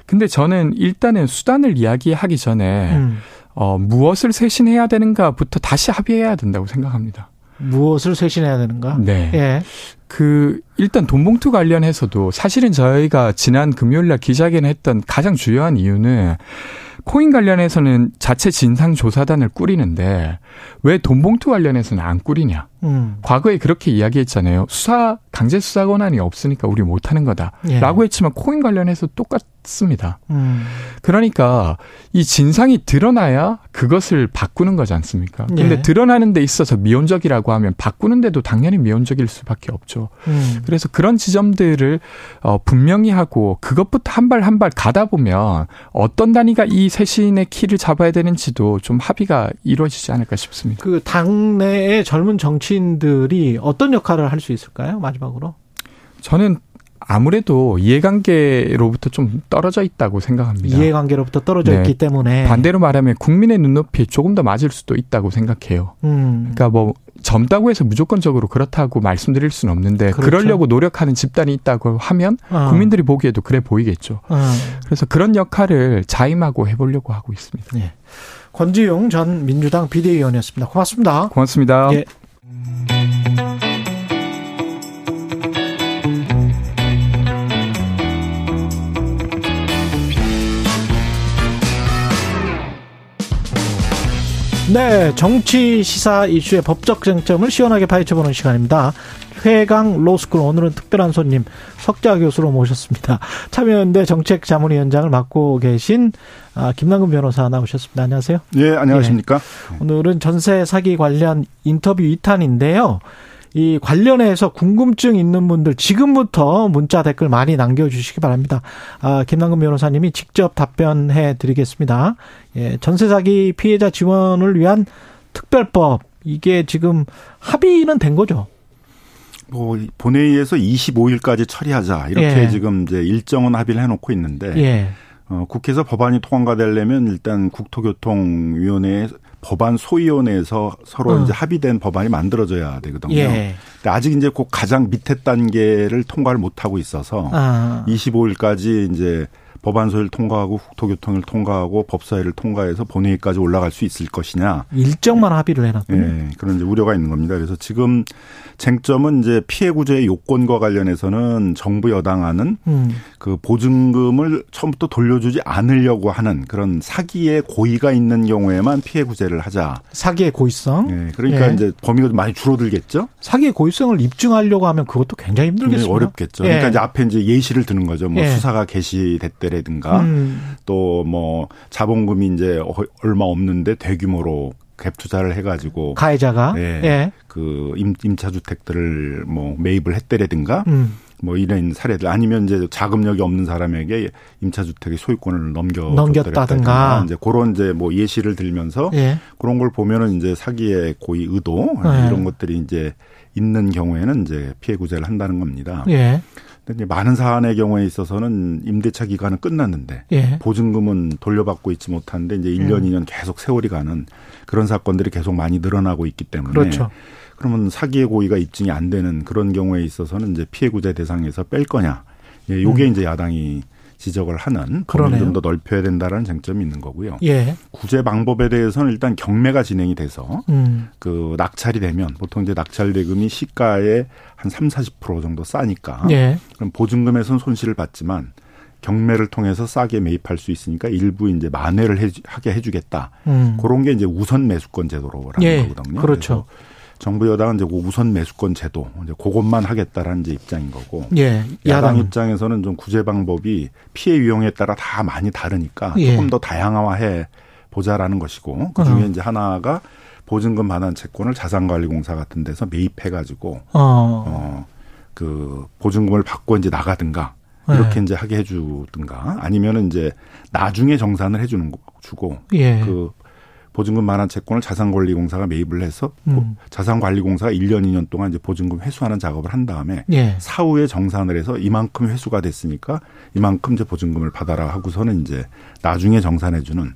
Speaker 11: 근데 저는 일단은 수단을 이야기하기 전에
Speaker 2: 음.
Speaker 11: 어, 무엇을 쇄신해야 되는가부터 다시 합의해야 된다고 생각합니다.
Speaker 2: 무엇을 쇄신해야 되는가?
Speaker 11: 네.
Speaker 2: 예.
Speaker 11: 그 일단 돈봉투 관련해서도 사실은 저희가 지난 금요일 날 기자회견 했던 가장 중요한 이유는 코인 관련해서는 자체 진상 조사단을 꾸리는데 왜 돈봉투 관련해서는 안 꾸리냐?
Speaker 2: 음.
Speaker 11: 과거에 그렇게 이야기했잖아요. 수사 강제 수사 권한이 없으니까 우리 못 하는
Speaker 2: 예.
Speaker 11: 거다라고 했지만 코인 관련해서 똑같습니다.
Speaker 2: 음.
Speaker 11: 그러니까 이 진상이 드러나야 그것을 바꾸는 거지 않습니까? 근데
Speaker 2: 예.
Speaker 11: 드러나는 데 있어서 미온적이라고 하면 바꾸는데도 당연히 미온적일 수밖에 없죠.
Speaker 2: 음.
Speaker 11: 그래서 그런 지점들을 어 분명히 하고 그것부터 한 발 한 발 가다 보면 어떤 단위가 이 쇄신의 키를 잡아야 되는지도 좀 합의가 이루어지지 않을까 싶습니다.
Speaker 2: 그 당내의 젊은 정치 인들이 어떤 역할을 할 수 있을까요? 마지막으로.
Speaker 11: 저는 아무래도 이해관계로부터 좀 떨어져 있다고 생각합니다.
Speaker 2: 이해관계로부터 떨어져
Speaker 11: 네.
Speaker 2: 있기 때문에
Speaker 11: 반대로 말하면 국민의 눈높이에 조금 더 맞을 수도 있다고 생각해요.
Speaker 2: 음.
Speaker 11: 그러니까 뭐 젊다고 해서 무조건적으로 그렇다고 말씀드릴 수는 없는데
Speaker 2: 그렇죠.
Speaker 11: 그러려고 노력하는 집단이 있다고 하면
Speaker 2: 어.
Speaker 11: 국민들이 보기에도 그래 보이겠죠.
Speaker 2: 어.
Speaker 11: 그래서 그런 역할을 자임하고 해보려고 하고 있습니다.
Speaker 2: 권지용 전 민주당 비대위원이었습니다. 고맙습니다.
Speaker 11: 고맙습니다.
Speaker 2: 예. 네, 정치 시사 이슈의 법적 쟁점을 시원하게 파헤쳐보는 시간입니다. 회강 로스쿨 오늘은 특별한 손님 석자 교수로 모셨습니다. 참여연대 정책자문위원장을 맡고 계신 아, 김남근 변호사 나오셨습니다. 안녕하세요.
Speaker 10: 예, 안녕하십니까?
Speaker 2: 오늘은 전세 사기 관련 인터뷰 2탄인데요. 이 관련해서 궁금증 있는 분들 지금부터 문자 댓글 많이 남겨주시기 바랍니다. 아, 김남근 변호사님이 직접 답변해 드리겠습니다. 예, 전세 사기 피해자 지원을 위한 특별법 이게 지금 합의는 된 거죠.
Speaker 10: 뭐 본회의에서 25일까지 처리하자 이렇게
Speaker 2: 예.
Speaker 10: 지금 이제 일정은 합의를 해놓고 있는데
Speaker 2: 예.
Speaker 10: 어, 국회에서 법안이 통과되려면 일단 국토교통위원회에 법안 소위원회에서 서로
Speaker 2: 어.
Speaker 10: 이제 합의된 법안이 만들어져야 되거든요.
Speaker 2: 예.
Speaker 10: 근데 아직 이제 그 가장 밑에 단계를 통과를 못 하고 있어서
Speaker 2: 아.
Speaker 10: 25일까지 이제 법안 소위를 통과하고 국토교통을 통과하고 법사위를 통과해서 본회의까지 올라갈 수 있을 것이냐.
Speaker 2: 일정만 합의를 해놨군요.
Speaker 10: 예, 그런 이제 우려가 있는 겁니다. 그래서 지금 쟁점은 이제 피해 구제의 요건과 관련해서는 정부 여당안은
Speaker 2: 음.
Speaker 10: 그 보증금을 처음부터 돌려주지 않으려고 하는 그런 사기의 고의가 있는 경우에만 피해 구제를 하자.
Speaker 2: 사기의 고의성.
Speaker 10: 예, 그러니까
Speaker 2: 예.
Speaker 10: 이제 범위가 좀 많이 줄어들겠죠.
Speaker 2: 사기의 고의성을 입증하려고 하면 그것도 굉장히 힘들겠습니다.
Speaker 10: 굉장히 어렵겠죠.
Speaker 2: 예.
Speaker 10: 그러니까 이제 앞에 이제 예시를 드는 거죠. 뭐
Speaker 2: 예.
Speaker 10: 수사가 개시됐 다라든가
Speaker 2: 음.
Speaker 10: 또뭐 자본금이 이제 어- 얼마 없는데 대규모로 갭 투자를 해가지고
Speaker 2: 가해자가
Speaker 10: 예.
Speaker 2: 예.
Speaker 10: 그 임, 임차 주택들을 뭐 매입을 했다라든가
Speaker 2: 음.
Speaker 10: 뭐 이런 사례들 아니면 이제 자금력이 없는 사람에게 임차 주택의 소유권을 넘겨
Speaker 2: 넘겼다든가.
Speaker 10: 이제 그런 이제 뭐 예시를 들면서
Speaker 2: 예.
Speaker 10: 그런 걸 보면은 이제 사기의 고의 의도
Speaker 2: 네.
Speaker 10: 이런 것들이 이제 있는 경우에는 이제 피해 구제를 한다는 겁니다.
Speaker 2: 예.
Speaker 10: 근데 이제 많은 사안의 경우에 있어서는 임대차 기간은 끝났는데
Speaker 2: 예.
Speaker 10: 보증금은 돌려받고 있지 못하는데 이제 1년,
Speaker 2: 음.
Speaker 10: 2년 계속 세월이 가는 그런 사건들이 계속 많이 늘어나고 있기 때문에
Speaker 2: 그렇죠.
Speaker 10: 그러면 사기의 고의가 입증이 안 되는 그런 경우에 있어서는 이제 피해 구제 대상에서 뺄 거냐. 예, 요게
Speaker 2: 음.
Speaker 10: 이제 야당이 지적을 하는 범위를
Speaker 2: 그러네요.
Speaker 10: 좀더 넓혀야 된다라는 쟁점이 있는 거고요.
Speaker 2: 예.
Speaker 10: 구제 방법에 대해서는 일단 경매가 진행이 돼서
Speaker 2: 음.
Speaker 10: 그 낙찰이 되면 보통 이제 낙찰 대금이 시가의 한 3, 40% 정도 싸니까
Speaker 2: 예.
Speaker 10: 그럼 보증금에선 손실을 받지만 경매를 통해서 싸게 매입할 수 있으니까 일부 이제 만회를 해, 하게 해주겠다.
Speaker 2: 음.
Speaker 10: 그런 게 이제 우선 매수권 제도라는
Speaker 2: 예,
Speaker 10: 거거든요.
Speaker 2: 그렇죠.
Speaker 10: 정부 여당은 이제 그 우선 매수권 제도 이제 그것만 하겠다라는 이제 입장인 거고.
Speaker 2: 예.
Speaker 10: 야당
Speaker 2: 야당
Speaker 10: 입장에서는 좀 구제 방법이 피해 유형에 따라 다 많이 다르니까
Speaker 2: 예.
Speaker 10: 조금 더 다양화해 보자라는 것이고 그 중에
Speaker 2: 어.
Speaker 10: 이제 하나가 보증금 반환 채권을 자산관리공사 같은 데서 매입해 가지고
Speaker 2: 어.
Speaker 10: 어그 보증금을 받고 이제 나가든가
Speaker 2: 네.
Speaker 10: 이렇게 이제 하게 해주든가 아니면은 이제 나중에 정산을 해주는 거 주고
Speaker 2: 예.
Speaker 10: 그 보증금 반환 채권을 자산관리공사가 매입을 해서
Speaker 2: 음.
Speaker 10: 자산관리공사가 1년 2년 동안 이제 보증금 회수하는 작업을 한 다음에
Speaker 2: 예.
Speaker 10: 사후에 정산을 해서 이만큼 회수가 됐으니까 이만큼 이제 보증금을 받아라 하고서는 이제 나중에 정산해주는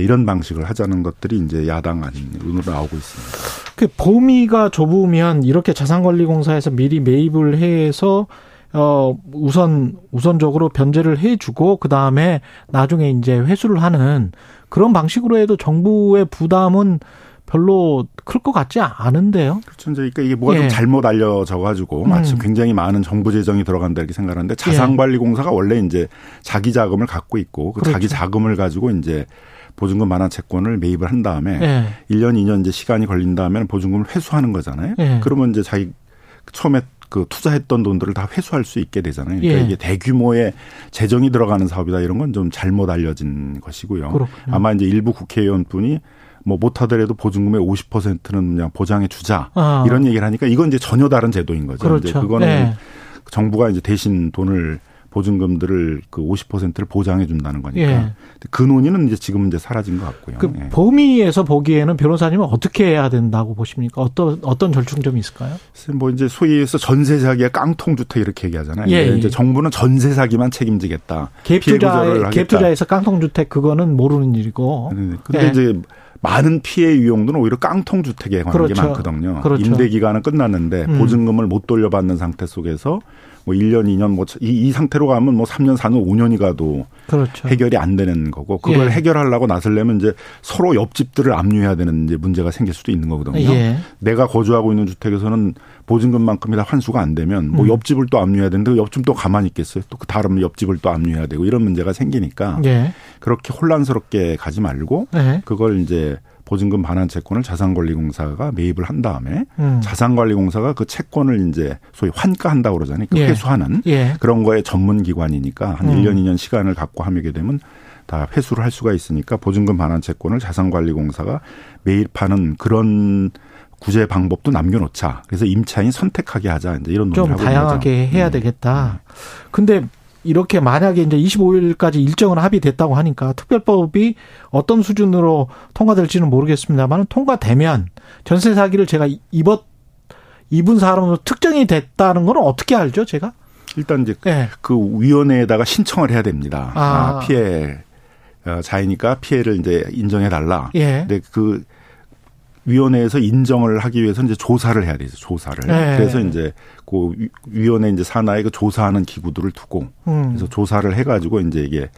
Speaker 10: 이런 방식을 하자는 것들이 이제 야당 안으로 나오고 있습니다.
Speaker 2: 그 범위가 좁으면 이렇게 자산관리공사에서 미리 매입을 해서 어 우선 우선적으로 변제를 해주고 그 다음에 나중에 이제 회수를 하는 그런 방식으로 해도 정부의 부담은 별로 클 것 같지 않은데요.
Speaker 10: 그렇죠. 그러니까 이게 뭐가
Speaker 2: 예.
Speaker 10: 좀 잘못 알려져 가지고 마치
Speaker 2: 음.
Speaker 10: 굉장히 많은 정부 재정이 들어간다 이렇게 생각하는데 자산관리공사가 원래 이제 자기 자금을 갖고 있고 그
Speaker 2: 그렇죠.
Speaker 10: 자기 자금을 가지고 이제 보증금 반환 채권을 매입을 한 다음에
Speaker 2: 예.
Speaker 10: 1년 2년 이제 시간이 걸린다면 보증금을 회수하는 거잖아요.
Speaker 2: 예.
Speaker 10: 그러면 이제 자기 처음에 그 투자했던 돈들을 다 회수할 수 있게 되잖아요. 그러니까
Speaker 2: 예.
Speaker 10: 이게 대규모의 재정이 들어가는 사업이다 이런 건 좀 잘못 알려진 것이고요.
Speaker 2: 그렇군요.
Speaker 10: 아마 이제 일부 국회의원분이 뭐 못하더라도 보증금의 50%는 그냥 보장해 주자
Speaker 2: 아.
Speaker 10: 이런 얘기를 하니까 이건 이제 전혀 다른 제도인 거죠.
Speaker 2: 그렇죠.
Speaker 10: 이제 그거는
Speaker 2: 예.
Speaker 10: 정부가 이제 대신 돈을 보증금들을 그 50%를 보장해 준다는 거니까
Speaker 2: 예.
Speaker 10: 그 논의는 이제 지금 이제 사라진 것 같고요.
Speaker 2: 그
Speaker 10: 예.
Speaker 2: 범위에서 보기에는 변호사님은 어떻게 해야 된다고 보십니까? 어떤 어떤 절충점이 있을까요?
Speaker 10: 뭐 이제 소위 해서 전세 사기야 깡통 주택 이렇게 얘기하잖아요.
Speaker 2: 예,
Speaker 10: 근데
Speaker 2: 예.
Speaker 10: 이제 정부는 전세 사기만 책임지겠다.
Speaker 2: 갭투자에서 깡통 주택 그거는 모르는 일이고.
Speaker 10: 네, 근데
Speaker 2: 예.
Speaker 10: 이제 많은 피해 유형들은 오히려 깡통 주택에 관한 게
Speaker 2: 그렇죠.
Speaker 10: 많거든요.
Speaker 2: 그렇죠.
Speaker 10: 임대 기간은 끝났는데
Speaker 2: 음.
Speaker 10: 보증금을 못 돌려받는 상태 속에서 뭐 1년, 2년 뭐이 이 상태로 가면 뭐 3년, 4년, 5년이 가도
Speaker 2: 그렇죠.
Speaker 10: 해결이 안 되는 거고 그걸
Speaker 2: 예.
Speaker 10: 해결하려고 나서려면 이제 서로 옆집들을 압류해야 되는 이제 문제가 생길 수도 있는 거거든요.
Speaker 2: 예.
Speaker 10: 내가 거주하고 있는 주택에서는 보증금만큼이 다 환수가 안 되면 뭐
Speaker 2: 음.
Speaker 10: 옆집을 또 압류해야 되는데 옆집 또 가만히 있겠어요. 또 그 다른 옆집을 또 압류해야 되고 이런 문제가 생기니까
Speaker 2: 예.
Speaker 10: 그렇게 혼란스럽게 가지 말고
Speaker 2: 예.
Speaker 10: 그걸 이제 보증금 반환 채권을 자산관리공사가 매입을 한 다음에
Speaker 2: 음.
Speaker 10: 자산관리공사가 그 채권을 이제 소위 환가한다고 그러잖아요. 그
Speaker 2: 예.
Speaker 10: 회수하는
Speaker 2: 예.
Speaker 10: 그런 거에 전문 기관이니까 한
Speaker 2: 음.
Speaker 10: 1년, 2년 시간을 갖고 하게 되면 다 회수를 할 수가 있으니까 보증금 반환 채권을 자산관리공사가 매입하는 그런 구제 방법도 남겨놓자. 그래서 임차인 선택하게 하자. 이제 이런
Speaker 2: 좀
Speaker 10: 논의를 하고
Speaker 2: 다양하게
Speaker 10: 있는 거죠.
Speaker 2: 해야
Speaker 10: 음.
Speaker 2: 되겠다. 근데 이렇게 만약에 이제 25일까지 일정은 합의됐다고 하니까 특별법이 어떤 수준으로 통과될지는 모르겠습니다만 통과되면 전세 사기를 제가 입었 입은 사람으로 특정이 됐다는 건 어떻게 알죠, 제가?
Speaker 10: 일단 이제
Speaker 2: 예.
Speaker 10: 그 위원회에다가 신청을 해야 됩니다.
Speaker 2: 아.
Speaker 10: 아, 피해 어, 자이니까 피해를 이제 인정해 달라.
Speaker 2: 예.
Speaker 10: 근데 그 위원회에서 인정을 하기 위해서 이제 조사를 해야 되죠. 조사를.
Speaker 2: 네.
Speaker 10: 그래서 이제 그 위- 위원회 이제 산하에 그 조사하는 기구들을 두고
Speaker 2: 음.
Speaker 10: 그래서 조사를 해가지고 이제 이게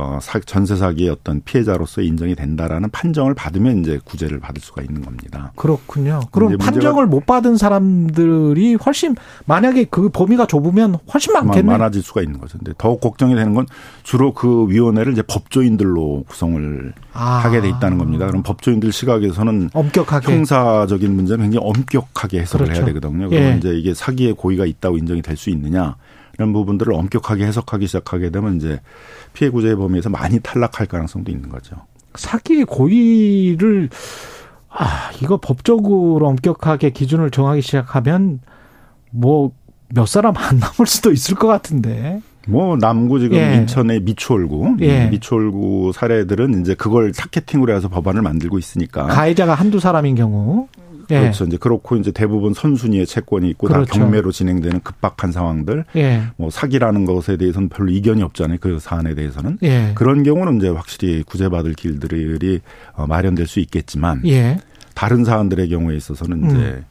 Speaker 10: 어 사- 전세 사기의 어떤 피해자로서 인정이 된다라는 판정을 받으면 이제 구제를 받을 수가 있는 겁니다.
Speaker 2: 그렇군요. 그럼 판정을 못 받은 사람들이 훨씬 만약에 그 범위가 좁으면 훨씬 많겠네.
Speaker 10: 많아질 수가 있는 거죠. 근데 더욱 걱정이 되는 건 주로 그 위원회를 이제 법조인들로 구성을
Speaker 2: 아.
Speaker 10: 하게 돼 있다는 겁니다. 그럼 법조인들 시각에서는
Speaker 2: 엄격하게
Speaker 10: 형사적인 문제는 굉장히 엄격하게 해석을
Speaker 2: 그렇죠.
Speaker 10: 해야 되거든요.
Speaker 2: 예.
Speaker 10: 그러면 이제 이게 사기의 고의가 있다고 인정이 될 수 있느냐 이런 부분들을 엄격하게 해석하기 시작하게 되면 이제 피해 구제의 범위에서 많이 탈락할 가능성도 있는 거죠.
Speaker 2: 사기의 고의를 아 이거 법적으로 엄격하게 기준을 정하기 시작하면 뭐 몇 사람 안 남을 수도 있을 것 같은데.
Speaker 10: 뭐 남구 지금
Speaker 2: 예.
Speaker 10: 인천의 미추홀구,
Speaker 2: 예.
Speaker 10: 미추홀구 사례들은 이제 그걸 타겟팅으로 해서 법안을 만들고 있으니까
Speaker 2: 가해자가 한두 사람인 경우. 예.
Speaker 10: 아. 그렇죠. 이제 그렇고 이제 대부분 선순위의 채권이 있고
Speaker 2: 그렇죠.
Speaker 10: 다 경매로 진행되는 급박한 상황들,
Speaker 2: 예.
Speaker 10: 뭐 사기라는 것에 대해서는 별로 이견이 없잖아요. 그 사안에 대해서는
Speaker 2: 예.
Speaker 10: 그런 경우는 이제 확실히 구제받을 길들이 어, 마련될 수 있겠지만
Speaker 2: 예.
Speaker 10: 다른 사안들의 경우에 있어서는 이제
Speaker 2: 음.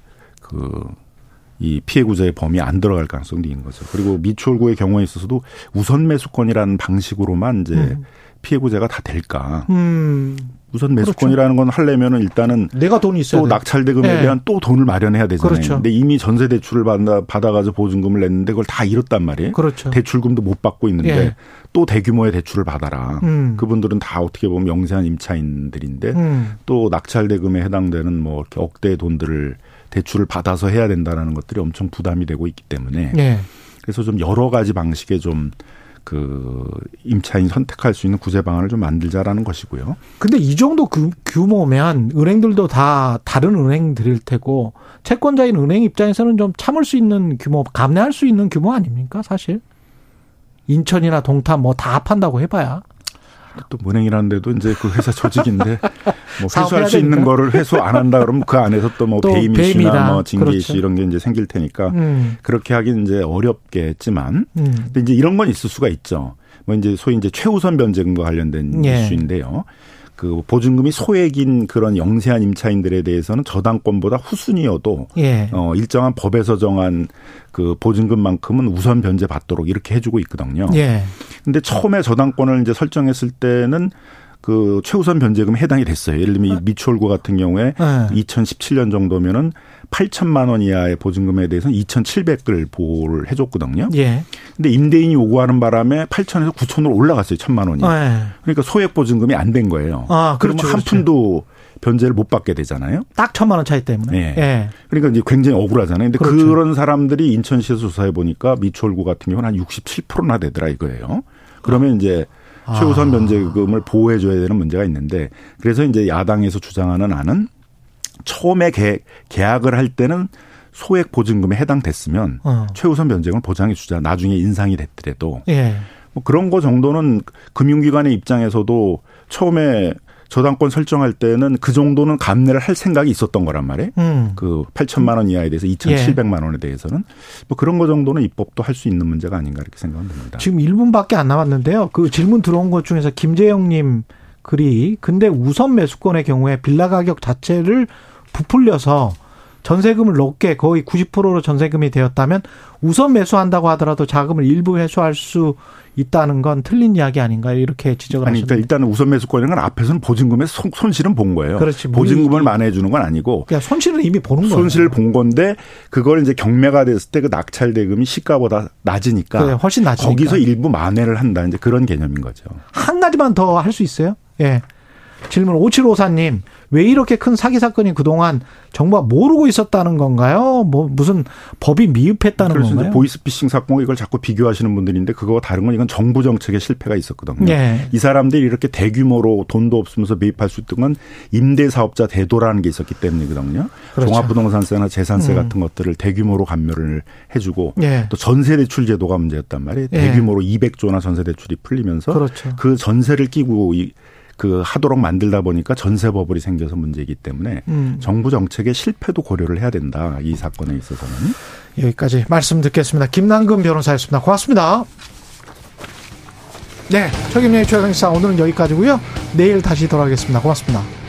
Speaker 10: 그이 피해 구제의 범위에 안 들어갈 가능성도 있는 거죠. 그리고 미추홀구의 경우에 있어서도 우선 매수권이라는 방식으로만 이제
Speaker 2: 음.
Speaker 10: 피해 구제가 다 될까?
Speaker 2: 음.
Speaker 10: 우선 매수권이라는 건 하려면은 일단은
Speaker 2: 내가 돈이 있어야
Speaker 10: 또
Speaker 2: 돼.
Speaker 10: 낙찰 대금에
Speaker 2: 예.
Speaker 10: 대한 또 돈을 마련해야 되잖아요.
Speaker 2: 그렇죠.
Speaker 10: 근데 이미 전세 대출을 받아 받아가지고 보증금을 냈는데 그걸 다 잃었단 말이에요.
Speaker 2: 그렇죠.
Speaker 10: 대출금도 못 받고 있는데
Speaker 2: 예.
Speaker 10: 또 대규모의 대출을 받아라.
Speaker 2: 음.
Speaker 10: 그분들은 다 어떻게 보면 영세한 임차인들인데
Speaker 2: 음.
Speaker 10: 또 낙찰 대금에 해당되는 뭐 이렇게 억대의 돈들을 대출을 받아서 해야 된다라는 것들이 엄청 부담이 되고 있기 때문에
Speaker 2: 예.
Speaker 10: 그래서 좀 여러 가지 방식의 좀 그 임차인 선택할 수 있는 구제 방안을 좀 만들자라는 것이고요.
Speaker 2: 근데 이 정도 그 규모면 은행들도 다 다른 은행들일 테고 채권자인 은행 입장에서는 좀 참을 수 있는 규모, 감내할 수 있는 규모 아닙니까, 사실? 인천이나 동탄 뭐 다 합한다고 해봐야.
Speaker 10: 또 은행이라는 데도 이제 그 회사 조직인데 뭐 회수할 수 있는. 거를 회수 안 한다 그러면 그 안에서 또뭐
Speaker 2: 또
Speaker 10: 배임. 이슈나 뭐 징계
Speaker 2: 그렇죠.
Speaker 10: 이슈 이런 게 이제 생길 테니까
Speaker 2: 음.
Speaker 10: 그렇게 하긴 이제 어렵겠지만
Speaker 2: 음.
Speaker 10: 근데 이제 이런 건 있을 수가 있죠. 뭐 이제 소위 이제 최우선 변제금과 관련된
Speaker 2: 예.
Speaker 10: 이슈인데요. 그 보증금이 소액인 그런 영세한 임차인들에 대해서는 저당권보다 후순위여도
Speaker 2: 예.
Speaker 10: 어 일정한 법에서 정한 그 보증금만큼은 우선 변제 받도록 이렇게 해주고 있거든요.
Speaker 2: 예.
Speaker 10: 근데 처음에 저당권을 이제 설정했을 때는 그 최우선 변제금에 해당이 됐어요. 예를 들면 이 미추홀구 같은 경우에
Speaker 2: 예.
Speaker 10: 2017년 정도면은 8천만 원 이하의 보증금에 대해서는 2,700을 보호를 해줬거든요.
Speaker 2: 예.
Speaker 10: 근데 임대인이 요구하는 바람에 8천에서 9천으로 올라갔어요. 천만 원이.
Speaker 2: 예.
Speaker 10: 그러니까 소액 보증금이 안 된 거예요.
Speaker 2: 아,
Speaker 10: 그러면
Speaker 2: 그렇죠,
Speaker 10: 한
Speaker 2: 그렇죠.
Speaker 10: 푼도 변제를 못 받게 되잖아요.
Speaker 2: 딱 천만 원 차이 때문에.
Speaker 10: 예.
Speaker 2: 예.
Speaker 10: 그러니까 이제 굉장히 억울하잖아요. 근데
Speaker 2: 그렇죠.
Speaker 10: 그런 사람들이 인천시에서 조사해 보니까 미추홀구 같은 경우는 한 67%나 되더라 이거예요. 그러면 이제
Speaker 2: 아.
Speaker 10: 최우선 변제금을 보호해 줘야 되는 문제가 있는데 그래서 이제 야당에서 주장하는 안은 처음에 계, 계약을 할 때는 소액 보증금에 해당됐으면
Speaker 2: 어.
Speaker 10: 최우선 변제금을 보장해 주자. 나중에 인상이 됐더라도
Speaker 2: 예.
Speaker 10: 뭐 그런 거 정도는 금융기관의 입장에서도 처음에 저당권 설정할 때는 그 정도는 감내를 할 생각이 있었던 거란 말이에요.
Speaker 2: 음.
Speaker 10: 그 8천만 원 이하에 대해서 2,700만 원에 대해서는 뭐 그런 거 정도는 입법도 할 수 있는 문제가 아닌가 이렇게 생각은 듭니다.
Speaker 2: 지금 1분밖에 안 남았는데요. 그 질문 들어온 것 중에서 김재영 님 글이 근데 우선 매수권의 경우에 빌라 가격 자체를 부풀려서 전세금을 높게 거의 90%로 전세금이 되었다면 우선 매수한다고 하더라도 자금을 일부 회수할 수 있다는 건 틀린 이야기 아닌가 이렇게 지적을
Speaker 10: 아니,
Speaker 2: 하셨는데
Speaker 10: 그러니까 일단은 우선 매수권이라는 건 앞에서는 보증금의 손, 손실은 본 거예요.
Speaker 2: 그렇지.
Speaker 10: 보증금을 만회해 주는 건 아니고
Speaker 2: 그냥 손실은 이미 보는 거예요.
Speaker 10: 손실을 본 건데 그걸 이제 경매가 됐을 때 그 낙찰 대금이 시가보다 낮으니까
Speaker 2: 그래, 훨씬 낮으니까.
Speaker 10: 거기서 일부 만회를 한다 이제 그런 개념인 거죠.
Speaker 2: 한 가지만 더 할 수 있어요? 예. 질문 5754님, 왜 이렇게 큰 사기 사건이 그동안 정부가 모르고 있었다는 건가요? 뭐, 무슨 법이 미흡했다는
Speaker 10: 그래서
Speaker 2: 건가요?
Speaker 10: 보이스피싱 사건과 이걸 자꾸 비교하시는 분들인데 그거와 다른 건 이건 정부 정책의 실패가 있었거든요.
Speaker 2: 예.
Speaker 10: 이 사람들이 이렇게 대규모로 돈도 없으면서 매입할 수 있던 건 임대 사업자 대도라는 게 있었기 때문이거든요.
Speaker 2: 그렇죠.
Speaker 10: 종합부동산세나 재산세
Speaker 2: 음.
Speaker 10: 같은 것들을 대규모로 감면을 해주고
Speaker 2: 예.
Speaker 10: 또 전세 대출 제도가 문제였단 말이에요.
Speaker 2: 예.
Speaker 10: 대규모로 200조나 전세 대출이 풀리면서
Speaker 2: 그렇죠.
Speaker 10: 그 전세를 끼고 이, 그 하도록 만들다 보니까 전세 버블이 생겨서 문제이기 때문에
Speaker 2: 음.
Speaker 10: 정부 정책의 실패도 고려를 해야 된다. 이 사건에 있어서는.
Speaker 2: 여기까지 말씀 듣겠습니다. 김남근 변호사였습니다. 고맙습니다. 네. 최경영의 최강시사 오늘은 여기까지고요 내일 다시 돌아오겠습니다. 고맙습니다.